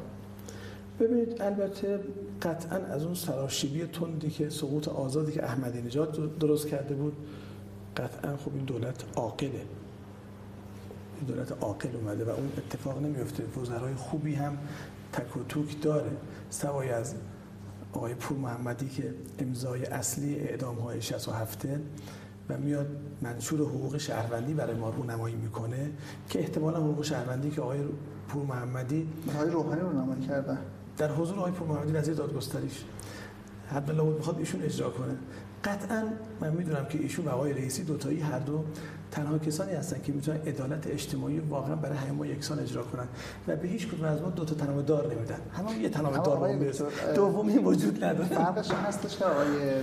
ببینید البته قطعا از اون سراشیبی تندی که سقوط آزادی که احمدی نژاد درست کرده بود قطعا خب این دولت عاقله. دولت عاقل اومده و اون اتفاق نمیفته. وزرای خوبی هم تک و توک داره. سوای از آقای پور محمدی که امضای اصلی اعدام های 67 و میاد منشور حقوق شهروندی برای ما رو نمایی می‌کنه که احتمالا حقوق شهروندی که آقای پور محمدی آقای روحانی رو نمایی کرده در حضور آقای پور محمدی وزیر دادگستریش. حد الله می‌خواد ایشون اجرا کنه. قطعا من می‌دونم که ایشون و آقای رئیسی دوتایی هر دو تنها کسانی هستن که می‌تونن عدالت اجتماعی واقعا برای همه ما یکسان اجرا کنن و به هیچ کدوم از ما دو تا تنابه دار نمیدن. همه یه تنابه دار دومی وجود نداره. فرقش هستش که آقای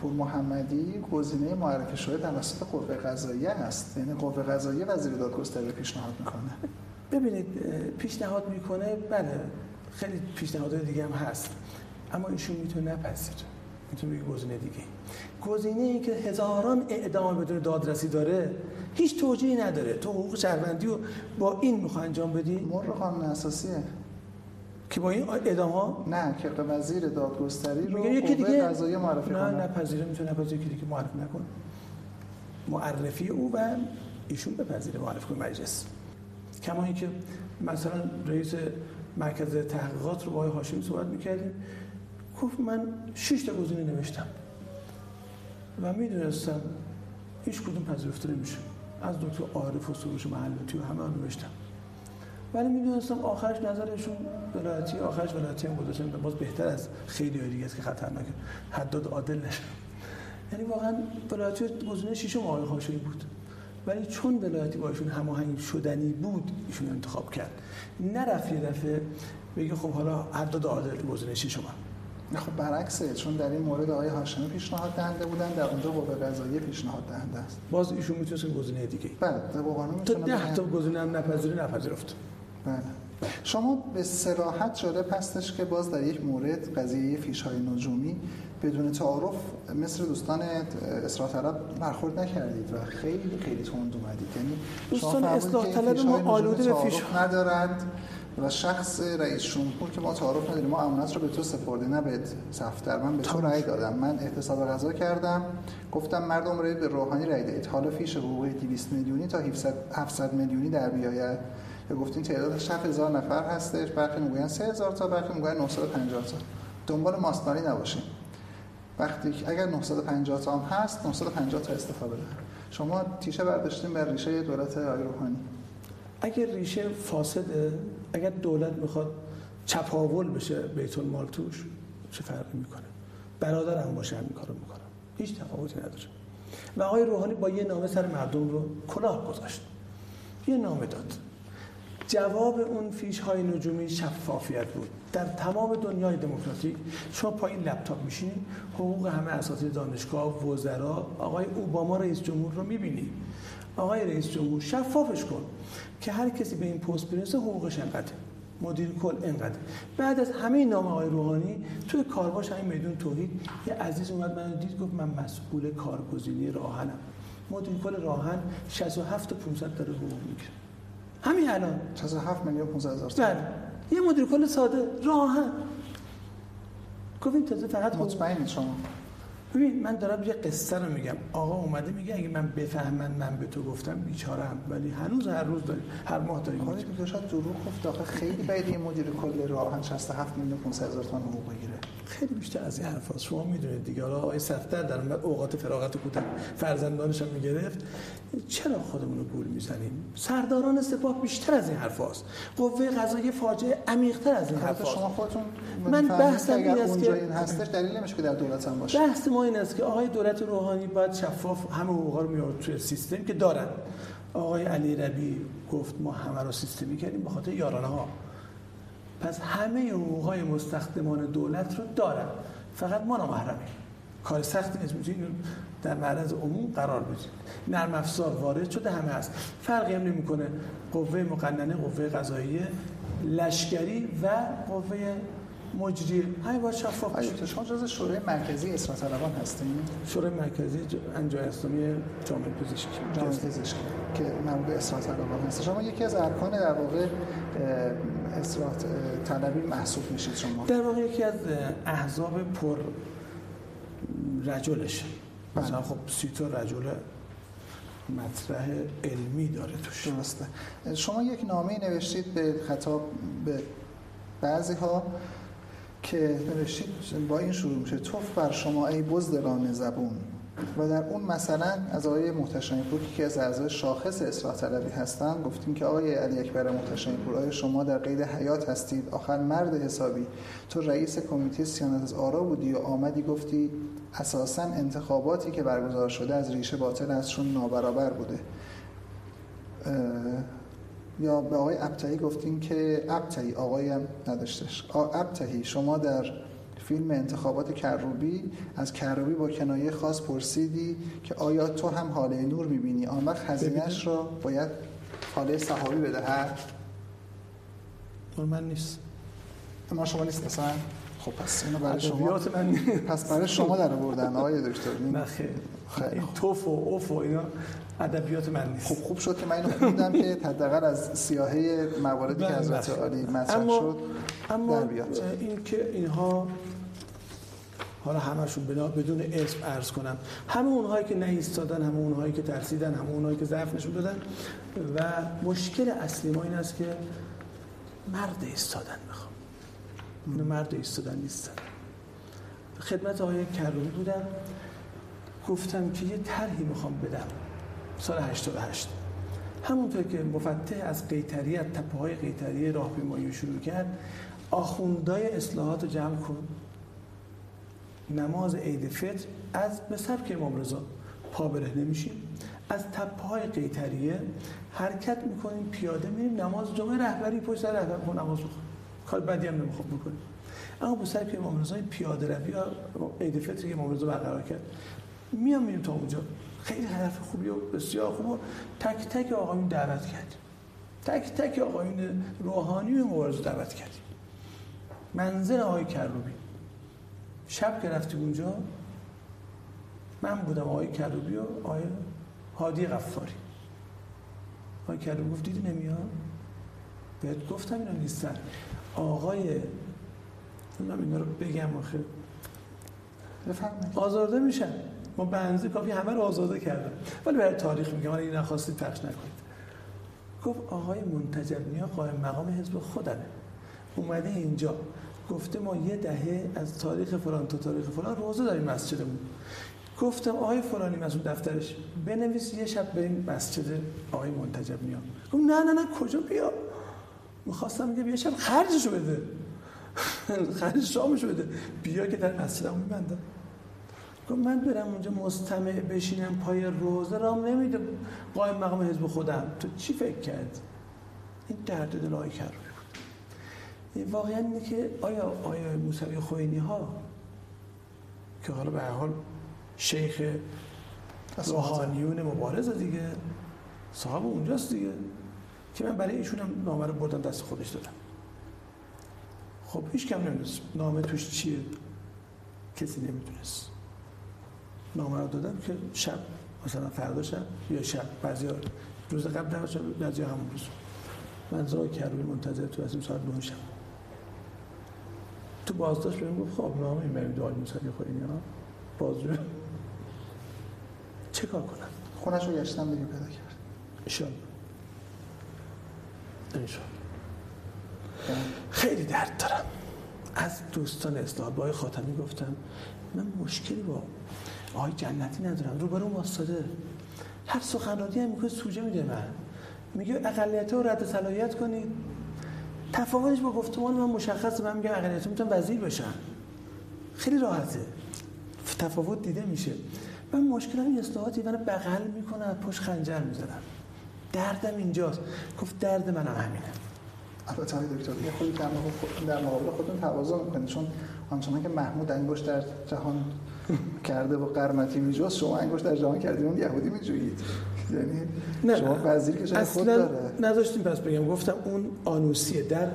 پور محمدی گزینه معرفی شده توسط قوه قضاییه هست. یعنی قوه قضاییه وزیر دادگستری پیشنهاد می‌کنه. ببینید پیشنهاد می‌کنه بله خیلی پیشنهادهای دیگه هم هست. اما ایشون می‌تونه نپذیره. می‌تونه بگه گزینه دیگه. گزینه ای که هزاران اعدام بدون دادرسی داره هیچ توجیهی نداره. تو حقوق شهروندی رو با این می‌خوای انجام بدی؟ مر قانون اساسیه. که با این اعدام ها نه که وزیر دادگستری رو یکی دیگه. قضایی معرفی نه کنه. نه نپذیره می‌تونه نپذیره که دیگه معرفی نکنه معرفی او و ایشون بپذیره معرفی کنه مجلس. کما اینکه مثلا رئیس مرکز تحقیقات رو با آقای هاشمی صحبت می‌کردیم. گفت من 6 تا گزینه نوشتم. و می‌دونستم هیچ کدوم پذیرفته نمیشه. از دکتر عارف و سروش محلاتی و همه نوشتم. ولی می‌دونستم آخرش نظرشون ولایتی آخرش ولایتی هم گذاشتن. باز بهتر از خیلی دیگه است که خطرناکه. حداد عادل نشه. یعنی واقعا ولایتی گزینه شیشم آقای هاشمی بود. ولی چون ولایتی با ایشون هماهنگ شدنی بود ایشون انتخاب کرد. نرفت یه دفعه بگه خب حالا دو عادل گزینشی شما خب برعکسه چون در این مورد آقای هاشمی پیشنهاد دهنده بودن در اونجا قوه قضاییه پیشنهاد دهنده است. باز ایشون می‌تونه گزینه دیگه بله در قانون تا ده تا گزینه هم نپذیری نپذیرفت. بله. شما به صراحت جالب هستش که باز در یک مورد قضیه فیش های نجومی بدون تعارف مثل دوستان اصلاح طلب برخورد نکردید و خیلی خیلی تند اومدید. یعنی دوستان اصلاح طلب ما آلوده به فیش ندارند. و شخص رئیس جمهور که ما تعارف نداریم ما امانت رو به تو سپرده نه به صفدر من به تو رأی دادم. من احتساب غذا کردم گفتم مردم رأی به روحانی رأی دهید. حالا فیش حقوقی 200 میلیونی تا 700 میلیونی در بیاید. یا گفتین تعدادش 7000 نفر هستش برخی می‌گوین 3000 تا برخی می‌گوین 950 تا. دنبال ماستانی نباشیم وقتی اگر 950 تا هم هست 950 تا استفاده بده شما تیشه برداشتیم بر ریشه دولت آقای روحانی. اگر ریشه فاسده اگر دولت می‌خواد چپاول بشه بیت المال توش چه فرقی می‌کنه؟ برادرم باشه همین کارو می‌کنم هیچ تفاوتی نداره. و آقای روحانی با یه نامه سر مردم رو کلاه گذاشت. یه نامه داد. جواب اون فیش های نجومی شفافیت بود. در تمام دنیای دموکراتیک شما پایین لپتاپ میشین حقوق همه اساتید دانشگاه وزرا آقای اوباما رئیس جمهور رو می‌بینی. آقای رئیس جمهور شفافش کن. که هر کسی به این پست برسه حقوقش انقدر مدیر کل انقدر بعد از همه نام آقای روحانی توی کارواش همین میدون توحید یه عزیز اومد من دید گفت من مسئول کارگزینی راهنم. مدیر کل راهن 67 تا 500 داره حقوق می‌گیره. همین الان. 67 میلیون 500 هزار بله. یه مدیر کل ساده. راهن. گفتیم تازه فقط مطمئنید شما. ببین من دارم یه قصه رو میگم. آقا اومده میگه اگه من بفهمن من به تو گفتم بیچارم ولی هنوز هر روز داریم هر ماه داریم آقا میگه شاید دروغ گفت. آخه خیلی باید یه مدیر کل راهن 67 میلیون 500 هزار تومان حقوق بگیره. خیلی بیشتر از این حرفاست شما می‌دونید دیگه. حالا آقای صفدر در اوقات فراغت کوتاه فرزندانش هم می‌گرفت. چرا خودمون رو گول می‌زنیم؟ سرداران سپاه بیشتر از این حرفاست قوه قضاییه فاجعه عمیق‌تر از این حرفاست شما خودتون من بحثم این است که این هستش دلیل نمیشه که در دولت هم باشه. بحث این است که آقای دولت روحانی باید شفاف همه حقوقا رو میاره توی سیستم که دارن. آقای علی ربی گفت ما همه رو سیستمی کردیم به خاطر یارانه ها. پس همه حقوقای مستخدمان دولت رو دارن. فقط ما نامحرمیم. کار سختی نیست. می‌تونید در معرض عموم قرار بدید نرم افزار وارد شده همه هست فرقی هم نمی‌کنه. قوه مقننه قوه قضاییه لشکری و قوه مجری همین باید شفاف باشه شما جز شورای مرکزی اصلاح طلبان هستین شورای مرکزی انجای اسلامی جامعه پزشکی. جامعه پزشکی که مربوط به اصلاح طلبان هست. شما یکی از ارکان در واقع اصلاح طلبی محسوب میشید شما. در واقع یکی از احزاب پر رجلش بله. مثلا خب سی تا رجل مطرح علمی داره توش. درسته. شما یک نامه نوشتید به خطاب به بعضی ها که نوشتید با این شروع میشه. توف بر شما ای بزدلان زبون. و در اون مثلا از آقای محتشمی پور که از اعضای شاخص اصلاح طلبی هستن گفتیم که آقای علی اکبر محتشمی پور آیا شما در قید حیات هستید؟ آخر مرد حسابی تو رئیس کمیته سیانت از آرا بودی و آمدی گفتی اساسا انتخاباتی که برگزار شده از ریشه باطل ازشون نابرابر بوده. یا به آقای ابتهی گفتیم که ابتهی آقای هم نداشتش ابتهی شما در فیلم انتخابات کروبی از کروبی با کنایه خاص پرسیدی که آیا تو هم حاله نور می‌بینی؟ آن وقت خزینش را باید حاله صحابی بدهد. من نیست. ما شما نیست اصلا؟ خب پس اینو برای شما من پس برای شما در آوردن آقای دکتر نه خیلی. این توف و اوف و اینا. ادبیات من نیست. خب خوب شد که من اینو خوندم که حداقل از سیاهه مواردی که حضرت عالی مطرح شد اما این که اینها حالا همشون بنا بدون اسم عرض کنم. همه اونهایی که نهیستادن همه اونهایی که ترسیدن همه اونهایی که ضعف نشون دادن و مشکل اصلی ما این است که مرد ایستادن می‌خوام. اینو مرد ایستادن نیستن. خدمت آقای کروبی بودم. گفتم که یه طرحی می‌خوام بدم. سال 88 همونطور که مفتح از قیتریت تپه های قیتری راهپیمایی شروع کرد آخوندای اصلاحات رو جمع کن. نماز عید فطر از به سبک امام رضا پا بره نمیشیم از تپه های قیتریه حرکت می‌کنیم پیاده میریم نماز جمعه رهبری پشت سر رهبر نماز بخون کار بدی هم نمی‌خواد بکنیم. اما با سر که امام رضا پیاده روی عید فطری که امام رضا برقرار کرد میام میریم تا اونجا. خیلی هدف خوبی و بسیار خوب و تک تک آقایون دعوت کردیم. تک تک آقایون روحانی و مبارزه دعوت کردیم. منزل آقای کروبی. شب که رفتیم اونجا من بودم آقای کروبی و آقای هادی غفاری. آقای کروبی گفت دیدی نمیاد؟ بهت گفتم اینا نیستن. آقای من اینا رو بگم آخه. آزارده میشن. ما بنزی کافی همه رو آزاده کردم. ولی برای تاریخ میگم این نخواستید پخش نکنید. گفت آقای منتجب نیا قائم مقام حزب خودمه. اومده اینجا. گفته ما یه دهه از تاریخ فلان تا تاریخ فلان روزه داریم مسجدمون. گفتم آقای فلانی مسئول دفترش بنویس یه شب بریم مسجد آقای منتجب نیا گفت نه نه نه کجا بیا؟ می‌خواستم میگم یه شب خرجشو بده. خرج شامشو بده. بیا که در مسجدمو میبندم. من برم اونجا مستمع بشینم پای روزه رام نمیده قایم مقام حزب خودم. تو چی فکر کرد؟ این درد دل آقای کرد واقعا اینه که آیا آیا موسوی خوینی ها که حالا به حال شیخ روحانیون مبارز دیگه صاحب اونجاست دیگه که من برای ایشون هم نامه رو بردم دست خودش دادم. خب هیچ کم نمی‌دونست نامه توش چیه. کسی نمی‌دونست. نامه رو دادم که شب مثلا فردا شب یا شب بعضی روز قبل شد بعضی همون روز. من زای کروی منتظر تو هستیم ساعت 9 شب. تو بازداشت بهم گفت خب نامه این بریم دعای موسوی خودی ها بازجو چه کار کنم؟ خونش رو گشتم دیگه پیدا کرد. ایشان خیلی درد دارم. از دوستان اصلاح با خاتمی گفتم من مشکلی با آقای جنتی ندارم. رو برون واسطه هر سخنرانی هم می‌کنه سوجه میده من. میگه اقلیت رو رد صلاحیت کنید تفاوتش با گفتمان من مشخصه. من میگم اقلیت می‌تونن وزیر بشن خیلی راحته. تفاوت دیده میشه. من مشکلم این اصلاحاتی من بغل می‌کنه پشت خنجر می‌زنم دردم اینجاست. گفت درد منم همینه. البته های دکتر یه خودی در مقابل خودتون تواضع می‌کنید. چون آنچنان که محمود انگشت در جهان کرده و قرمتی میجوست شما انگشت در جهان کردید اون یهودی میجویید یعنی نه شما وزیر که خود داره. نذاشتیم پس بگم. گفتم اون آنوسیه در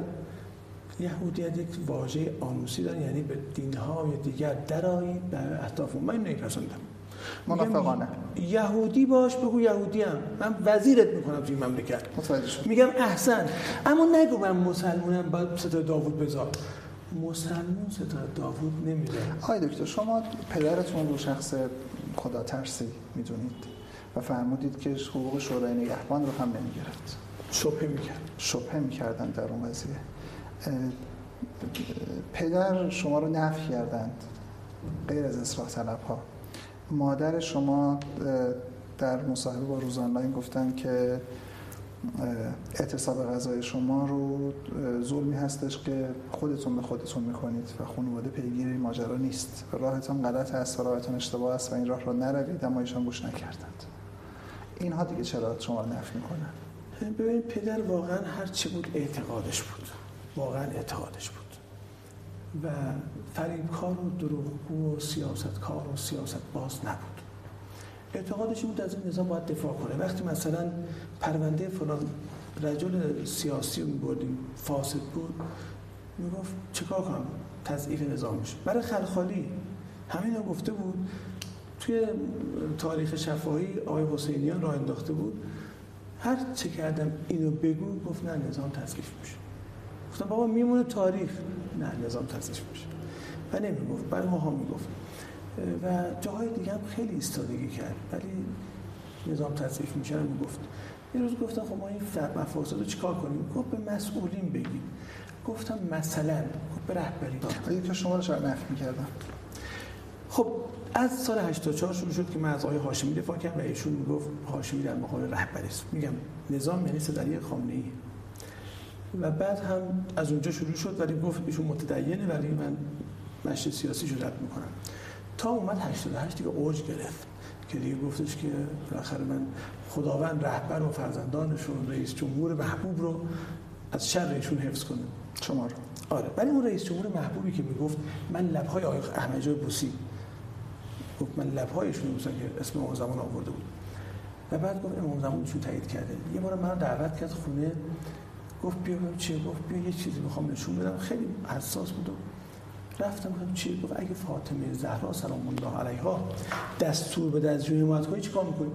یهودیت یک واژه آنوسی داره یعنی به دینهای دیگر درایید به اهداف من نمیپسندم. منافقانه یهودی باش بگو یهودی هم. من وزیرت می‌کنم توی مملکت. میگم احسن. اما نگو من مسلمونم باید ستاره داوود بذار مسلمون ستاره داوود نمی‌ذاره آی دکتر شما پدرتون رو شخص خدا ترسی می‌دونید و فرمودید که حقوق شورای نگهبان رو هم نمی‌گرفت. شبه می‌کرد. شبه می‌کردن در اون قضیه. پدر شما رو نفی کردند غیر از اصلاح طلب ها مادر شما در مصاحبه با روز آنلاین گفتن که اعتصاب غذای شما رو ظلمی هستش که خودتون به خودتون می‌کنید و خانواده پیگیر این ماجرا نیست. راهتون غلط است و راهتون اشتباه است و این راه رو نروید اما ایشان گوش نکردند. اینها دیگه چرا شما رو نفی می‌کنن ببینید پدر واقعا هر چه بود اعتقادش بود. واقعا اعتقادش بود. و فریبکار و دروغگو و سیاستکار و سیاست باز نبود. اعتقادش بود از این نظام باید دفاع کنه. وقتی مثلا پرونده فلان رجل سیاسی رو میبردیم فاسد بود می‌گفت چیکار کنم؟ تضعیف نظامش. برای خلخالی. همین رو گفته بود توی تاریخ شفاهی آقای حسینیان را انداخته بود. هر چه کردم اینو بگو گفت نه نظام تضعیف میشه. گفتم بابا میمونه تاریخ نه نظام تضعیف میشه. و نمی‌گفت برای ما ها می‌گفت. و جاهای دیگه هم خیلی ایستادگی کرد. ولی نظام تضعیف میشه رو می‌گفت. یه روز گفتم خب ما این مفاسد رو چیکار کنیم؟ گفت به مسئولین بگیم گفتم مثلا. گفت به رهبری. آیا که شما رو شاید نفی می‌کردم خب از سال 84 شروع شد که من از آقای هاشمی دفاع کردم و ایشون می‌گفت هاشمی در مقام رهبری است. میگم نظام یعنی صدری خامنه ای و بعد هم از اونجا شروع شد ولی گفت ایشون متدینه ولی من مشت سیاسی رو رد می‌کنم. تا اومد 88 دیگه اوج گرفت که دیگه گفتش که بالاخره من خداوند رهبر و فرزندانشون رئیس جمهور محبوب رو از شر ایشون حفظ کنه. شما رو. آره ولی اون رئیس جمهور محبوبی که می‌گفت من لبهای آقای احمد بوسی گفت من لبهایشون بوسم که اسم امام زمان آورده بود. و بعد گفت امام زمان ایشون تایید کرده؟ یه بار من دعوت کرد خونه گفت بیا ببین چیه گفت بیا یه چیزی می‌خوام نشون بدم. خیلی حساس بود رفتم گفتم چی؟ گفت اگه فاطمه زهرا سلام الله علیها دستور بده از جون حمایت کنی چیکار می‌کنی؟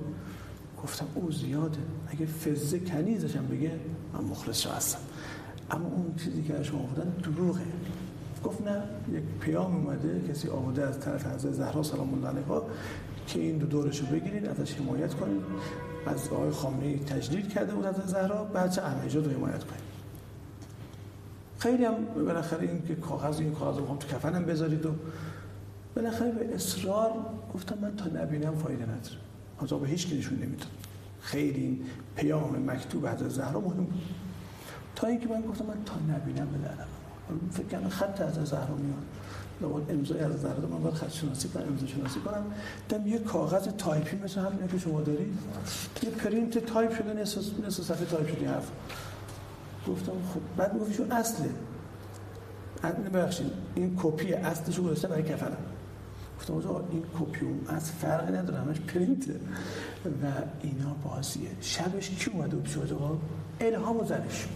گفتم او زیاده. اگه فزه کنیزش هم بگه من مخلص هستم. اما اون چیزی که شما بودن دروغه. گفت نه یک پیام اومده کسی آورده از طرف حضرت زهرا سلام الله علیها که این دو دورشو بگیرید ازش حمایت کنید. از آقای خامنه‌ای تجدید کرده بود حضرت زهرا بعد چه رو حمایت کنید. خیلی هم بالاخره این که کاغذ این کاغذ رو تو کفنم بذارید و بالاخره به اصرار گفتم من تا نبینم فایده نداره. حاضر به هیچ نشون نمی‌داد. خیلی این پیام مکتوب حضرت زهرا مهم بود. تا اینکه من گفتم من تا نبینم به فکر کنم خط از زهرا میاد. لابد امضای از زهرا من باید خط شناسی کنم امضا شناسی کنم. دم یه کاغذ تایپی مثل همین که شما دارید. یه پرینت تایپ شده نصف نصف صفحه تایپ شده حرف. گفتم خب بعد گفتشون اصله. ببخشید این کپی اصلشو گذاشتم برای کفنم. گفتم آقا این کپی اون از فرقی نداره همش پرینته. و اینا بازیه. شبش کی اومده بود شده آقا الهام و زنش.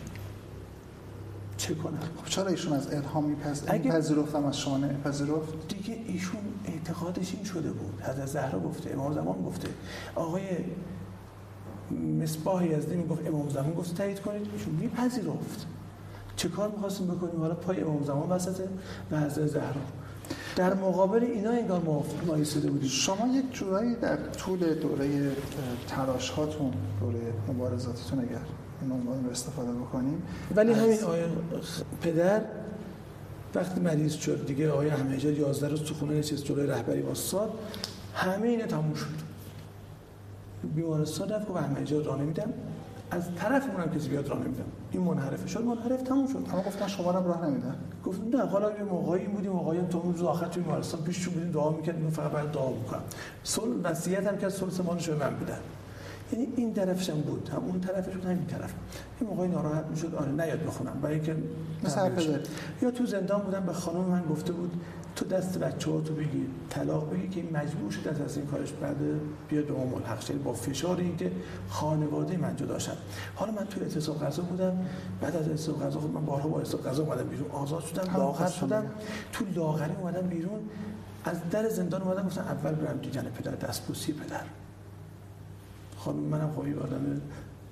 چه کنم. خب چرا ایشون از الهام میپذ... اگه پذیرفتم از شما پذیرفت دیگه ایشون اعتقادش این شده بود. حضرت زهرا گفته امام زمان گفته. آقای مصباحی از می‌گفت امام زمان گفت تایید کنید ایشون میپذیرفت. چه کار می‌خواستیم بکنیم؟ حالا پای امام زمان وسطه و حضرت زهرا. در مقابل اینا انگار ما ایستاده بودیم. شما یک جورایی در طول دوره تلاش هاتون دوره مبارزاتتون اگر این عنوان رو استفاده بکنیم ولی همین آیه پدر وقتی مریض شد دیگه آقای احمدی 11 روز تو خونه نشست جلوی رهبری واساد همه اینا تموم شد. بیمارستان رفت و احمدی راه نمیدم. از طرف اونم کسی بیاد راه نمیدم. این منحرفه. شد منحرف تموم شد. اما گفتن شما رو راه نمیدن؟ گفت نه حالا یه موقعی بودیم آقایان تو روز آخر تو بیمارستان پیش بودیم دعا می‌کردیم فقط باید دعا بکنم. صلح نصیحت هم که صلح سمانش به من بدن. یعنی این طرفش هم بود. هم اون طرفش بود همین طرف. این موقعی ناراحت می‌شد آره نیاد بخونم برای اینکه مثلا یا تو زندان بودم به خانم من گفته بود تو دست بچه ها تو بگی طلاق بگی که این مجبور شد از این کارش بعد بیاد به ملحق شد با فشار اینکه خانواده من جدا شد. حالا من تو اعتصاب غذا بودم بعد از اعتصاب غذا خود من بارها با اعتصاب غذا اومدم بیرون آزاد شدم لاغر شدم. تو لاغری اومدم بیرون از در زندان اومدم گفتم اول برم دیدن پدر دستبوسی پدر. خانم منم خب آدم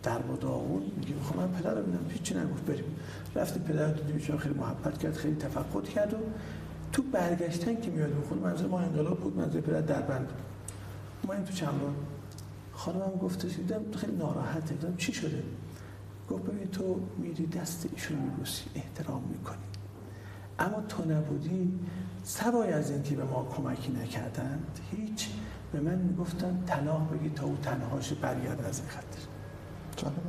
در با داغون میگه خب من پدر رو ببینم هیچی نگفت. بریم. رفتیم پدر رو دیدیم خیلی محبت کرد خیلی تفقد کرد و تو برگشتن که میاد بخون منظور ما انقلاب بود منظور پدر در بند ما این تو چمران خانمم گفته دیدم خیلی ناراحته. دیدم چی شده؟ گفت ببین تو میری دست ایشون میبوسی احترام می‌کنی. اما تو نبودی سوای از اینکه به ما کمکی نکردند هیچ. به من می‌گفتن طلاق بگی تا او تنهاش برگرد از این خطر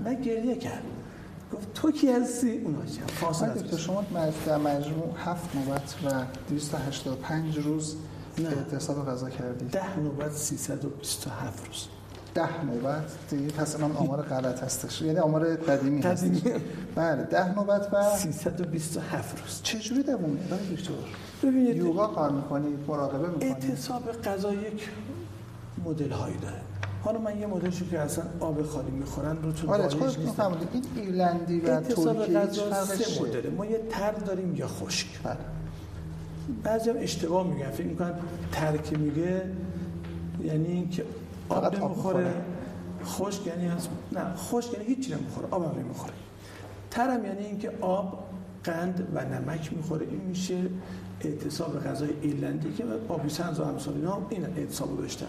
من گریه کرد. گفت تو کی هستی؟ اونا فاصله شما در مجموع هفت نوبت و 285 روز اعتصاب غذا کردید ده نوبت 327 روز. ده نوبت؟ دیگه پس من آمار غلط هستش. یعنی آمار قدیمی هست بله ده نوبت و 327 روز. چجوری دووم میاد دکتر ببینید یوگا کار می‌کنید مراقبه می‌کنید اعتصاب غذا یک مدل هایی داره. حالا من یه مدلشو که اصلا آب خالی می‌خورن رو تو آره نیستم این ایرلندی و ترکی سه مدله. ما یه تر داریم یا خشک. بله. بعضی هم اشتباه میگن. فکر می‌کنن ترک میگه یعنی اینکه آب نمی‌خوره. خشک یعنی از... نه خشک یعنی هیچی نمی‌خوره. آب هم نمی‌خوره. ترم یعنی اینکه آب قند و نمک می‌خوره. این میشه اعتصاب غذای ایرلندی که با سنز و همسال اینا این اعتصاب داشتن.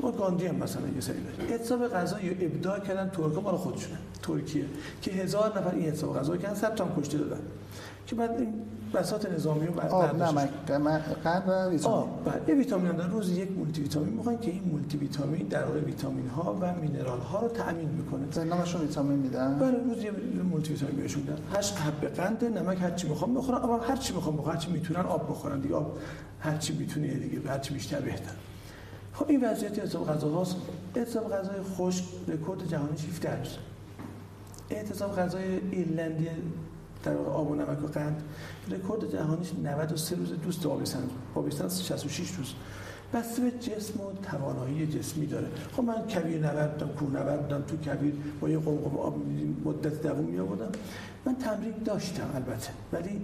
ما گاندی هم مثلا یه سری داشت. اعتصاب غذا یا ابداع کردن ترکا مال خودشونه. ترکیه. که هزار نفر این اعتصاب غذا کردن صد تا کشته دادن. که بعد این بساط نظامی رو بعد آب نمک قند و ویتامین. آب بعد. یه ویتامین در روز یک مولتی ویتامین می‌خوان که این مولتی ویتامین در واقع ویتامین ها و mineral ها رو تامین می‌کنه. زندانشون ویتامین میدن؟ بله روز یه مولتی ویتامین بهشون میدن هشت حبه قند نمک هر چی می‌خوام بخورن. آب هر چی می‌خوام بخورن. هر چی می‌تونن آب بخورن دیگه. آب هر چی می‌تونه دیگه هر چی بیشتر بهتر. خب این وضعیت اعتصاب غذا هاست. اعتصاب غذای خشک رکورد جهانی 17 روز اعتصاب غذای ایرلندی در آب و نمک و قند رکورد جهانیش 93 روز دوست آبستن آبستن 66 روز. بسته به جسم و توانایی جسمی داره. خب من کویر نورد بودم کوه نورد بودم تو کویر با یه قمقمه آب مدت دوم می آوردم من تمرین داشتم البته ولی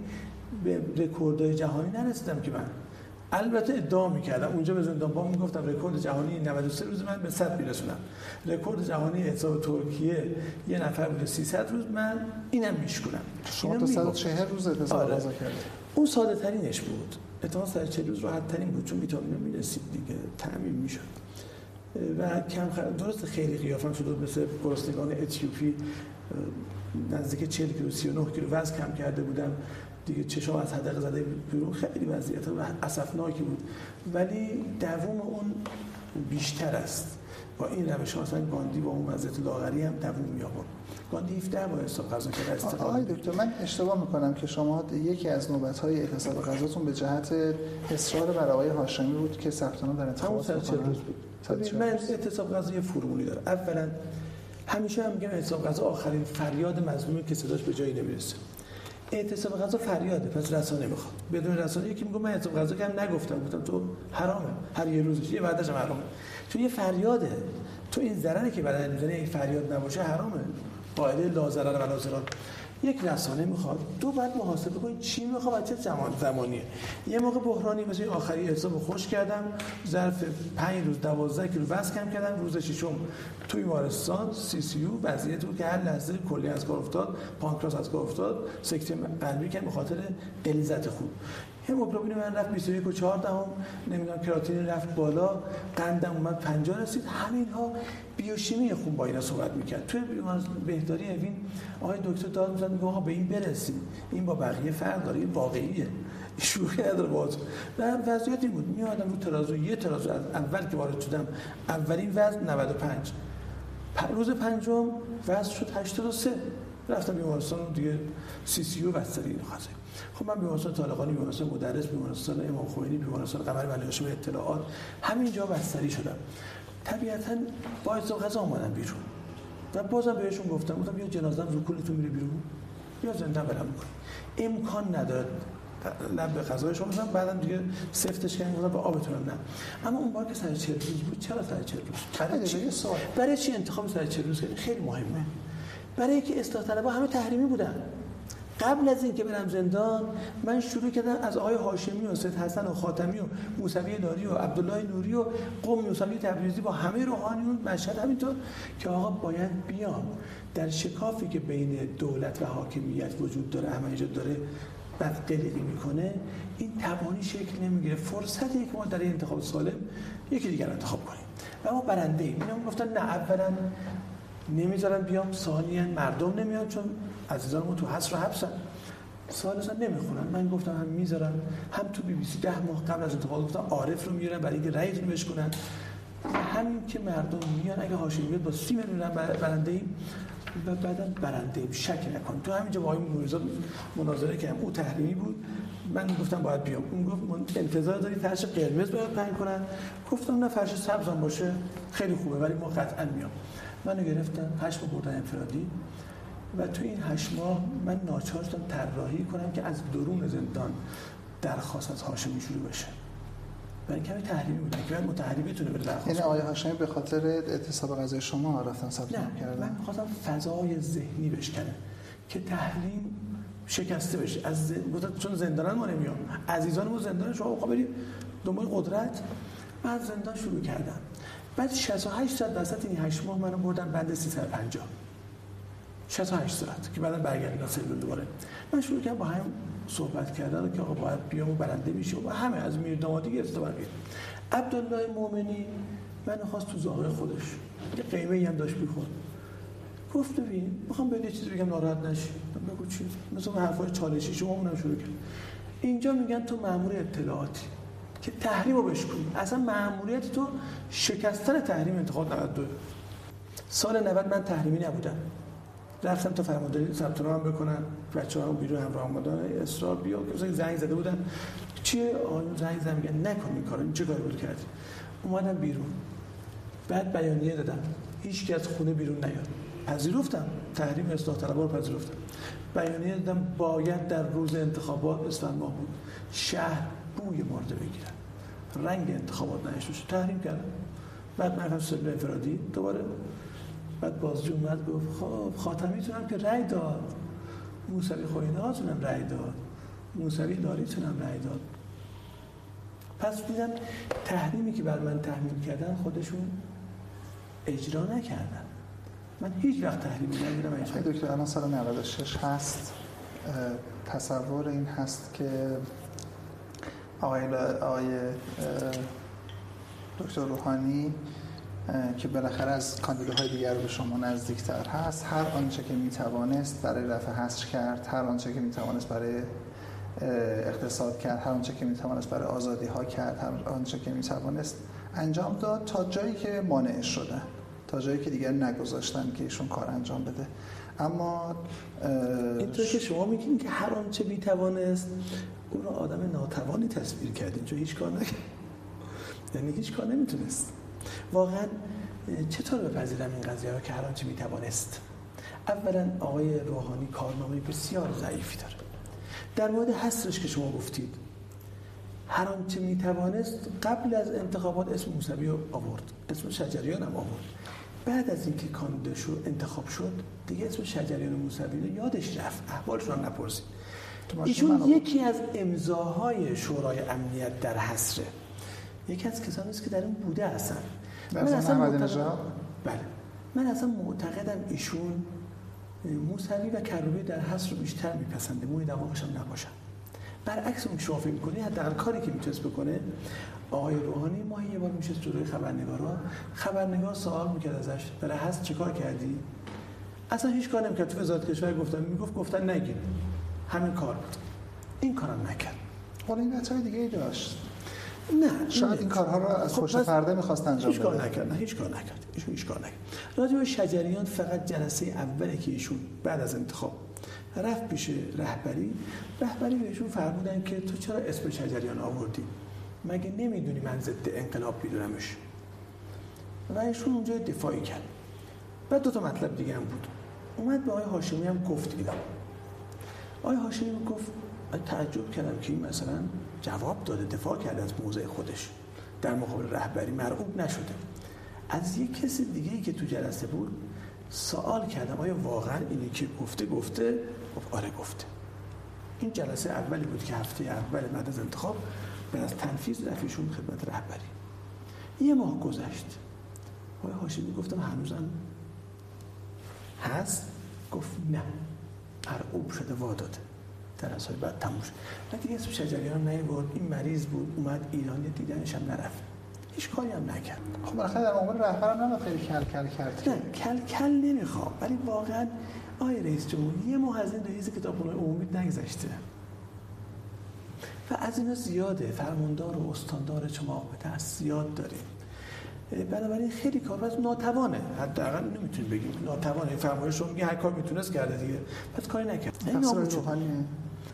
به رکوردهای جهانی نرسیدم که من البته ادعا می‌کردم. اونجا به زندان با می‌گفتم رکورد جهانی 93 روز من به 100 میرسونم. رکورد جهانی حساب ترکیه یه نفر بوده 300 روز. من اینم میشکنم شما تا 140 روز اتصال آره. اون ساده ترینش بود اتفاقا 140 روز راحت ترین بود چون ویتامین می‌رسید دیگه. تعمین می‌شد. و کم خ... درست خیلی قیافم شده مثل گرسنگان اتیوپی نزدیک 40 کیلو 39 کیلو وزن کم کرده بودم. دیگه چشام از حدقه زده بیرون. خیلی وضعیت اسفناکی بود. ولی دوام اون بیشتر است. با این روش ها مثلا گاندی با اون وضعیت لاغری هم دوام می آورد گاندی 17 با حساب غذا کرده استفاده آقای دکتر من اشتباه می‌کنم که شما یکی از نوبت های اعتصاب غذاتون به جهت اصرار بر آقای هاشمی بود که ثبت نام در انتخابات بود. من اعتصاب غذا یه فرمولی داره اولا همیشه هم میگم اعتصاب غذا آخرین فریاد مظلومی که صداش به جایی نمی‌رسه. اعتصاب غذا فریاده پس رسانه می‌خواد. بدون رسانه یکی میگه من اعتصاب غذا کم نگفتم. گفتم تو حرامه هر یه روزش یه بعدش هم حرامه. تو یه فریاده. تو این ضرری که بدن می‌زنه این فریاد نباشه حرامه. قاعده لا ضرر ولا ضرر یک رسانه می‌خواد دو بعد محاسبه کنید چی می‌خواد چه زمان زمانیه. یه موقع بحرانی مثل آخری حساب خوش کردم ظرف 5 روز 12 کیلو وزن کم کردم روز ششم توی بیمارستان سی سی یو وضعیت بود که هر لحظه کلی از کار افتاد پانکراس از کار افتاد سکته قلبی که به خاطر غلیظت خون هموگلوبین من رفت 21 و 4 دهم نمی‌دونم کراتین رفت بالا قندم اومد 50 رسید. همین ها بیوشیمی خون با اینا صحبت می‌کرد. توی بهداری اوین آقای دکتر داد می‌زد میگه آقا به این برسیم. این با بقیه فرق داره این واقعیه. شوخی نداره باز و وضعیت این بود. میادم رو ترازو یه ترازو از اول که وارد شدم اولین وزن 95 روز پنجم وزن شد 83 رفتم بیمارستان دیگه سی سی او بستری اینو خب من بیمارستان طالقانی بیمارستان مدرس بیمارستان امام خمینی بیمارستان قمر بنی هاشم اطلاعات همینجا بستری شدم. طبیعتا با حساب غذا اومدم بیرون. و بازم بهشون گفتم گفتم بیا جنازم رو کلتون میره بیرون. یا زنده برم امکان نداره لب به غذای شما مثلا بعدم دیگه سفتش کردن گفتم به آبتون نه. اما اون بار که سر 40 روز بود چرا سر 40 روز؟ برای چی؟ برای چی انتخاب سر 40 روز؟ خیلی مهمه. برای اینکه اصلاح طلبها همه تحریمی بودن. قبل از اینکه برم زندان من شروع کردم از آقای هاشمی و سید حسن و خاتمی و موسوی ناری و عبدالله نوری و قوم موسوی تبریزی با همه روحانیون مشهد همینطور که آقا باید بیان در شکافی که بین دولت و حاکمیت وجود داره همه داره بعد قلقی می‌کنه این توانی شکل نمی‌گیره. فرصتی که ما در انتخاب سالم یکی دیگر انتخاب کنیم. و ما برنده ایم. اینا گفتن نه اولا نمی‌ذارن بیام ثانیا مردم نمیان چون عزیزان ما تو حس و حبسن. سوال اصلا نمی‌خونن. من گفتم هم می‌ذارن هم تو بی بی سی ده ماه قبل از انتخاب گفتم عارف رو میارن برای اینکه رأیتون بشکنن همین که مردم میان اگه هاشمی بیاد با سی میلیون برنده ایم و بعدا برنده ایم. شک نکن. تو همینجا با آقای نوریزاد مناظره کردم. او تحریمی بود. من گفتم باید بیام. اون گفت انتظار داری فرش قرمز باید پنگ کنن. گفتم نه فرش سبز باشه. خیلی خوبه ولی ما قطعا میام. منو گرفتن. هشت بردن انفرادی. و تو این هشت ماه من ناچار شدم طراحی کنم که از درون زندان درخواست از هاشمی شروع بشه. برای کمی تحریمی بودن که باید متحری بتونه بره درخواست یعنی آقای هاشمی به خاطر اعتصاب غذای شما رفتن ثبت کردن؟ من خواستم فضای ذهنی بشکنه که تحریم شکسته بشه. از چون زندان ما نمیام عزیزان زندان شما خب برید دنبال قدرت. من زندان شروع کردم. بعد 68 درصد این 8 ماه منو بردن بند 350 68 ساعت که بعدا برگردیم سلول دوباره. من شروع کردم با هم صحبت کردن که آقا باید بیام برنده میشه و همه از میر دامادی گرفته برگرد عبدالله مومنی من خواست تو ظاهر خودش. یه قیمه هم داشت بیخون گفت ببین می‌خوام به یه چیزی بگم ناراحت نشی. بگو چی؟ مثلا حرفای چالشی. شما اونم شروع کرد. اینجا میگن تو مامور اطلاعاتی که تحریم رو بشکنی اصلا ماموریت تو شکستن تحریم انتخاب 92 سال 90 من تحریمی نبودم. رفتم تا فرمانداری ثبت نام بکنن. ها بیرون همراه اومدن اصرار بیا. که زنگ زده بودن. چیه؟ آقایون زنگ زدن. میگن نکن این کارو. چه کاری بود کردی؟ اومدم بیرون. بعد بیانیه دادم. هیچ از خونه بیرون نیاد. پذیرفتم. تحریم اصلاح طلبها رو پذیرفتم. بیانیه دادم. باید در روز انتخابات اسفند ماه بود. شهر بوی مرده بگیرن رنگ انتخابات بشه تحریم کردم. بعد من رفتم انفرادی. دوباره بعد بازجو اومد گفت خب خاتمیتونم که رأی داد. موسوی خوینه هاتونم رأی داد. موسوی داریتونم رأی داد. پس دیدم تحریمی که بر من تحمیل کردن خودشون اجرا نکردن. من هیچ وقت تحریمی نمیرم اجرا دکتر الان سال 96 هست. تصور این هست که آقای آقای دکتر روحانی که بالاخره از کاندیداهای دیگر به شما نزدیکتر هست. هر آنچه که می‌توانست برای رفع حصر کرد هر آنچه که می‌توانست برای اقتصاد کرد هر آنچه که می‌توانست برای آزادی ها کرد هر آنچه که می‌توانست انجام داد تا جایی که مانع شده تا جایی که دیگر نگذاشتن که ایشون کار انجام بده. اما اینطور که شما میگین که هر آنچه می‌توانست او رو آدم ناتوانی تصویر کردین چون هیچ کار نکرد. یعنی هیچ کار نمی‌تونست. واقعا چطور بپذیرم این قضیه رو که هر آنچه می‌توانست؟ اولا آقای روحانی کارنامه بسیار ضعیفی داره. در مورد حسرش که شما گفتید هر آنچه می‌توانست قبل از انتخابات اسم موسوی رو آورد اسم شجریان هم آورد. بعد از اینکه کاندیدا شد انتخاب شد دیگه اسم شجریان موسوی رو یادش رفت. احوالش رو نپرسید. ایشون یکی از امضاهای شورای امنیت در حسره یکی از کسانی است که در اون بوده هستن. من اصلا معتقدم بله. من اصلا معتقدم ایشون موسوی و کروبی در حس رو بیشتر میپسنده موی دماغش هم نباشن. برعکس اون شما فکر می‌کنی در کاری که می‌تونست بکنه آقای روحانی ما یه بار میشه جلوی خبرنگارا. خبرنگار سوال می‌کرد ازش برای چه چیکار کردی؟ اصلا هیچ کار نمی‌کرد. تو وزارت کشور گفتن می‌گفت گفتن نگید همین کار بود. این کارم نکرد. حالا این دیگه ای داشت. نه شاید این کارها رو از خب خوش پرده می‌خواست انجام هیچ کار نکرد هیچ کار نکرد ایشون هیچ کار نکرد راجع به شجریان فقط جلسه اولی که ایشون بعد از انتخاب رفت پیش رهبری. رهبری بهشون فرمودن که تو چرا اسم شجریان آوردی؟ مگه نمی‌دونی من ضد انقلاب میدونمش؟ و ایشون اونجا دفاعی کرد. بعد دو تا مطلب دیگه هم بود. اومد به آقای هاشمی هم گفت اینا آقای هاشمی گفت تعجب کردم که این مثلا جواب داده دفاع کرده از موضع خودش. در مقابل رهبری مرعوب نشده. از یک کسی دیگه ای که تو جلسه بود سوال کردم آیا واقعا اینی که گفته گفته؟ گفت آره گفته. این جلسه اولی بود که هفته اول بعد از انتخاب به از تنفیذ رفیشون خدمت رهبری. یه ماه گذشت. آقای هاشمی گفتم هنوزم هست؟ گفت نه. مرعوب شده واداده جلسه های بعد تموش و دیگه اسم شجریان نیورد. این مریض بود اومد ایران دیدنش هم نرفت. هیچ کاری هم نکرد. خب بالاخره در مقابل رهبرم نباید خیلی کل کل کرد. نه کل کل نمی‌خوام ولی واقعا آقای رئیس جمهور یه ماه از این رئیس کتابخونه عمومی نگذشته. و از اینا زیاده. فرماندار و استاندار چماق به زیاد داریم. بنابراین خیلی کار از ناتوانه. حداقل نمی‌تونیم بگیم ناتوانه. فرمایش رو میگه هر کار می‌تونست کرده دیگه. پس کاری نکرد. این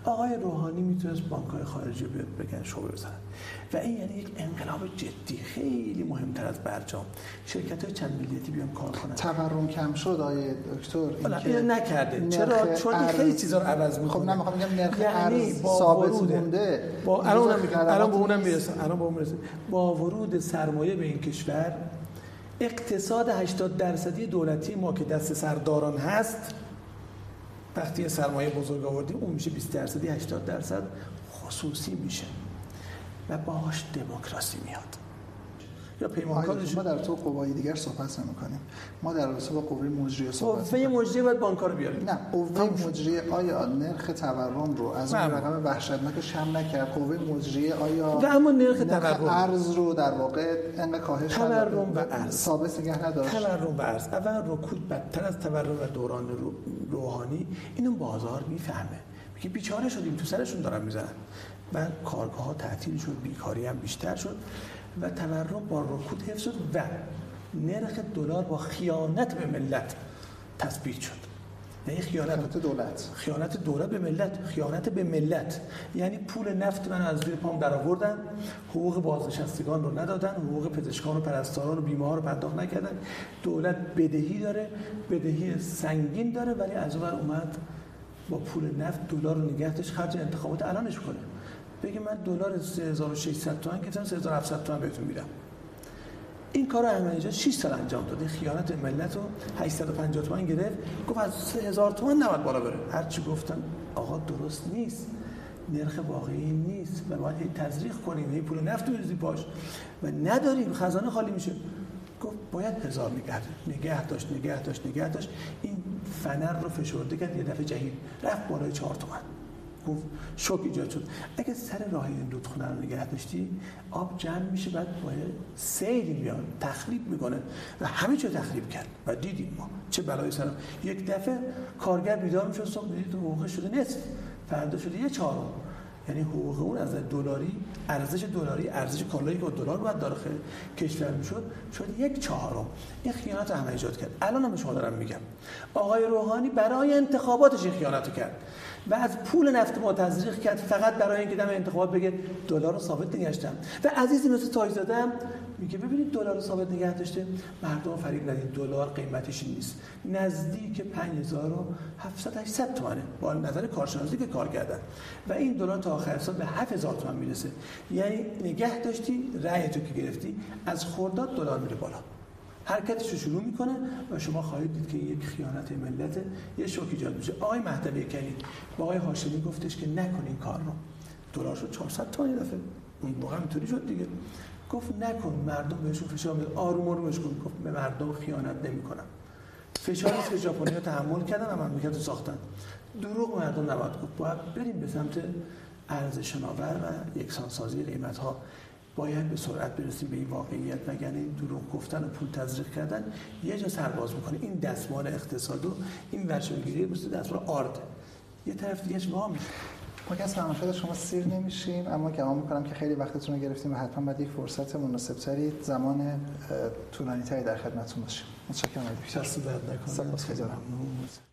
آقای روحانی می‌تونست بانک های خارجی بیاد بگن شعبه بزنن. و این یعنی یک انقلاب جدی خیلی مهمتر از برجام. شرکت های چند ملیتی بیان کار کنن. تورم کم شد آقای دکتر. این نکرده. چرا؟ چون ارز... خیلی چیزا رو عوض می‌کنه. خب نه می‌خوام بگم نرخ یعنی ارز ثابت مونده. با الان اونم الان به اونم می‌رسم الان به اون می‌رسم با ورود سرمایه به این کشور اقتصاد 80 درصدی دولتی ما که دست سرداران هست وقتی سرمایه بزرگ آوردیم اون میشه 20 درصدی 80 درصد خصوصی میشه. و باهاش دموکراسی میاد. یا پیمانکارش ما در تو قوای دیگر صحبت نمی‌کنیم. ما در رابطه با قوه مجریه صحبت قوه مجریه باید بانک‌ها رو بیاریم. نه قوه مجریه آیا نرخ تورم رو از اون رقم وحشتناک کم نکرد. قوه مجریه آیا و اما نرخ تورم. ارز رو در واقع انقدر کاهش تورم و ارز. ثابت نگه نداشت. تورم و ارز. اول رکود بدتر از تورم و دوران روحانی اینو بازار می‌فهمه. میگه بیچاره شدیم تو سرشون دارن می‌زنن. و کارگاه ها تعطیل شد بیکاری هم بیشتر شد. و تورم با رکود حفظ شد و نرخ دلار با خیانت به ملت تثبیت شد. یعنی خیانت دولت. خیانت دولت به ملت خیانت به ملت. یعنی پول نفت من از زیر پام در آوردن حقوق بازنشستگان رو ندادن حقوق پزشکان و پرستاران و بیمار رو پرداخت نکردن. دولت بدهی داره بدهی سنگین داره ولی از اون اومد با پول نفت دلار رو نگهش خرج انتخابات الانش کنه. بگه من دلار 3600 تومان گرفتم 3700 تومان بهتون میدم. این کار احمدی نژاد 6 سال انجام داده خیانت ملت رو 850 تومان گرفت. گفت از 3000 تومان نباید بالا بره. هر چی گفتن آقا درست نیست. نرخ واقعی نیست و باید تزریق کنیم. هی پول نفت بریزی پاش. و نداریم. خزانه خالی میشه. گفت باید هزار نگه نگه داشت نگه داشت نگه داشت. این فنر رو فشرده کرد. یه دفعه جهید. رفت بالای 4 تومن. گفت شوک ایجاد شد. اگه سر راه این رودخونه رو نگه داشتی آب جمع میشه بعد باید سیل میاد تخریب می‌کنه. و همه چه تخریب کرد. و دیدیم ما چه بلایی سرم یک دفعه کارگر بیدار می‌شد صبح دیدید حقوق شده نصف فردا شده یه چهارم. یعنی حقوق اون از دلاری ارزش دلاری ارزش کالایی که دلار باید داخل کشور می‌شد شد یک چهارم. این خیانت همه ایجاد کرد. الان هم شما دارم میگم. آقای روحانی برای انتخاباتش این خیانت کرد. و از پول نفت ما تزریق کرد فقط برای اینکه دم انتخابات بگه دلار رو ثابت نگشتم و عزیزی مثل تاجزاده هم میگه ببینید دلار رو ثابت نگه داشته. مردم فریب ندید دلار قیمتش نیست. نزدیک 5700 800 تومانه با نظر کارشناسی که کار کردن. و این دلار تا آخر سال به 7000 تومان می‌رسه. یعنی نگه داشتی رأی تو که گرفتی از خرداد دلار میره بالا. حرکتش رو شروع می‌کنه و شما خواهید دید که یک خیانت ملت یه شوک ایجاد میشه. آقای مهدوی کنید با آقای هاشمی گفتش که نکن این کار رو. دلار شد 400 تا دفعه. اون موقع اینطوری شد دیگه. گفت نکن مردم بهشون فشار میاد آروم آرومش کن گفت. به مردم خیانت نمی‌کنم. فشاری که ژاپنی‌ها تحمل کردن و مملکت ساختن. دروغ مردم نباید گفت. باید بریم به سمت ارز شناور و یکسانسازی قیمت ها باید به سرعت برسیم به این واقعیت وگرنه این دروغ گفتن و پول تزریق کردن یه جا سرباز می‌کنه. این دستمال اقتصاد و این ورشوگیری مثل دستمال آرد. یه طرف دیگه وا میشه؟ ما که از فرمایشات شما سیر نمیشیم اما گمان می‌کنم که خیلی وقتتون رو گرفتیم و حتما بعد یک فرصت مناسب تری زمان طولانی تری در خدمتتون باشیم متشکرم. دکتر. دست درد نکنه.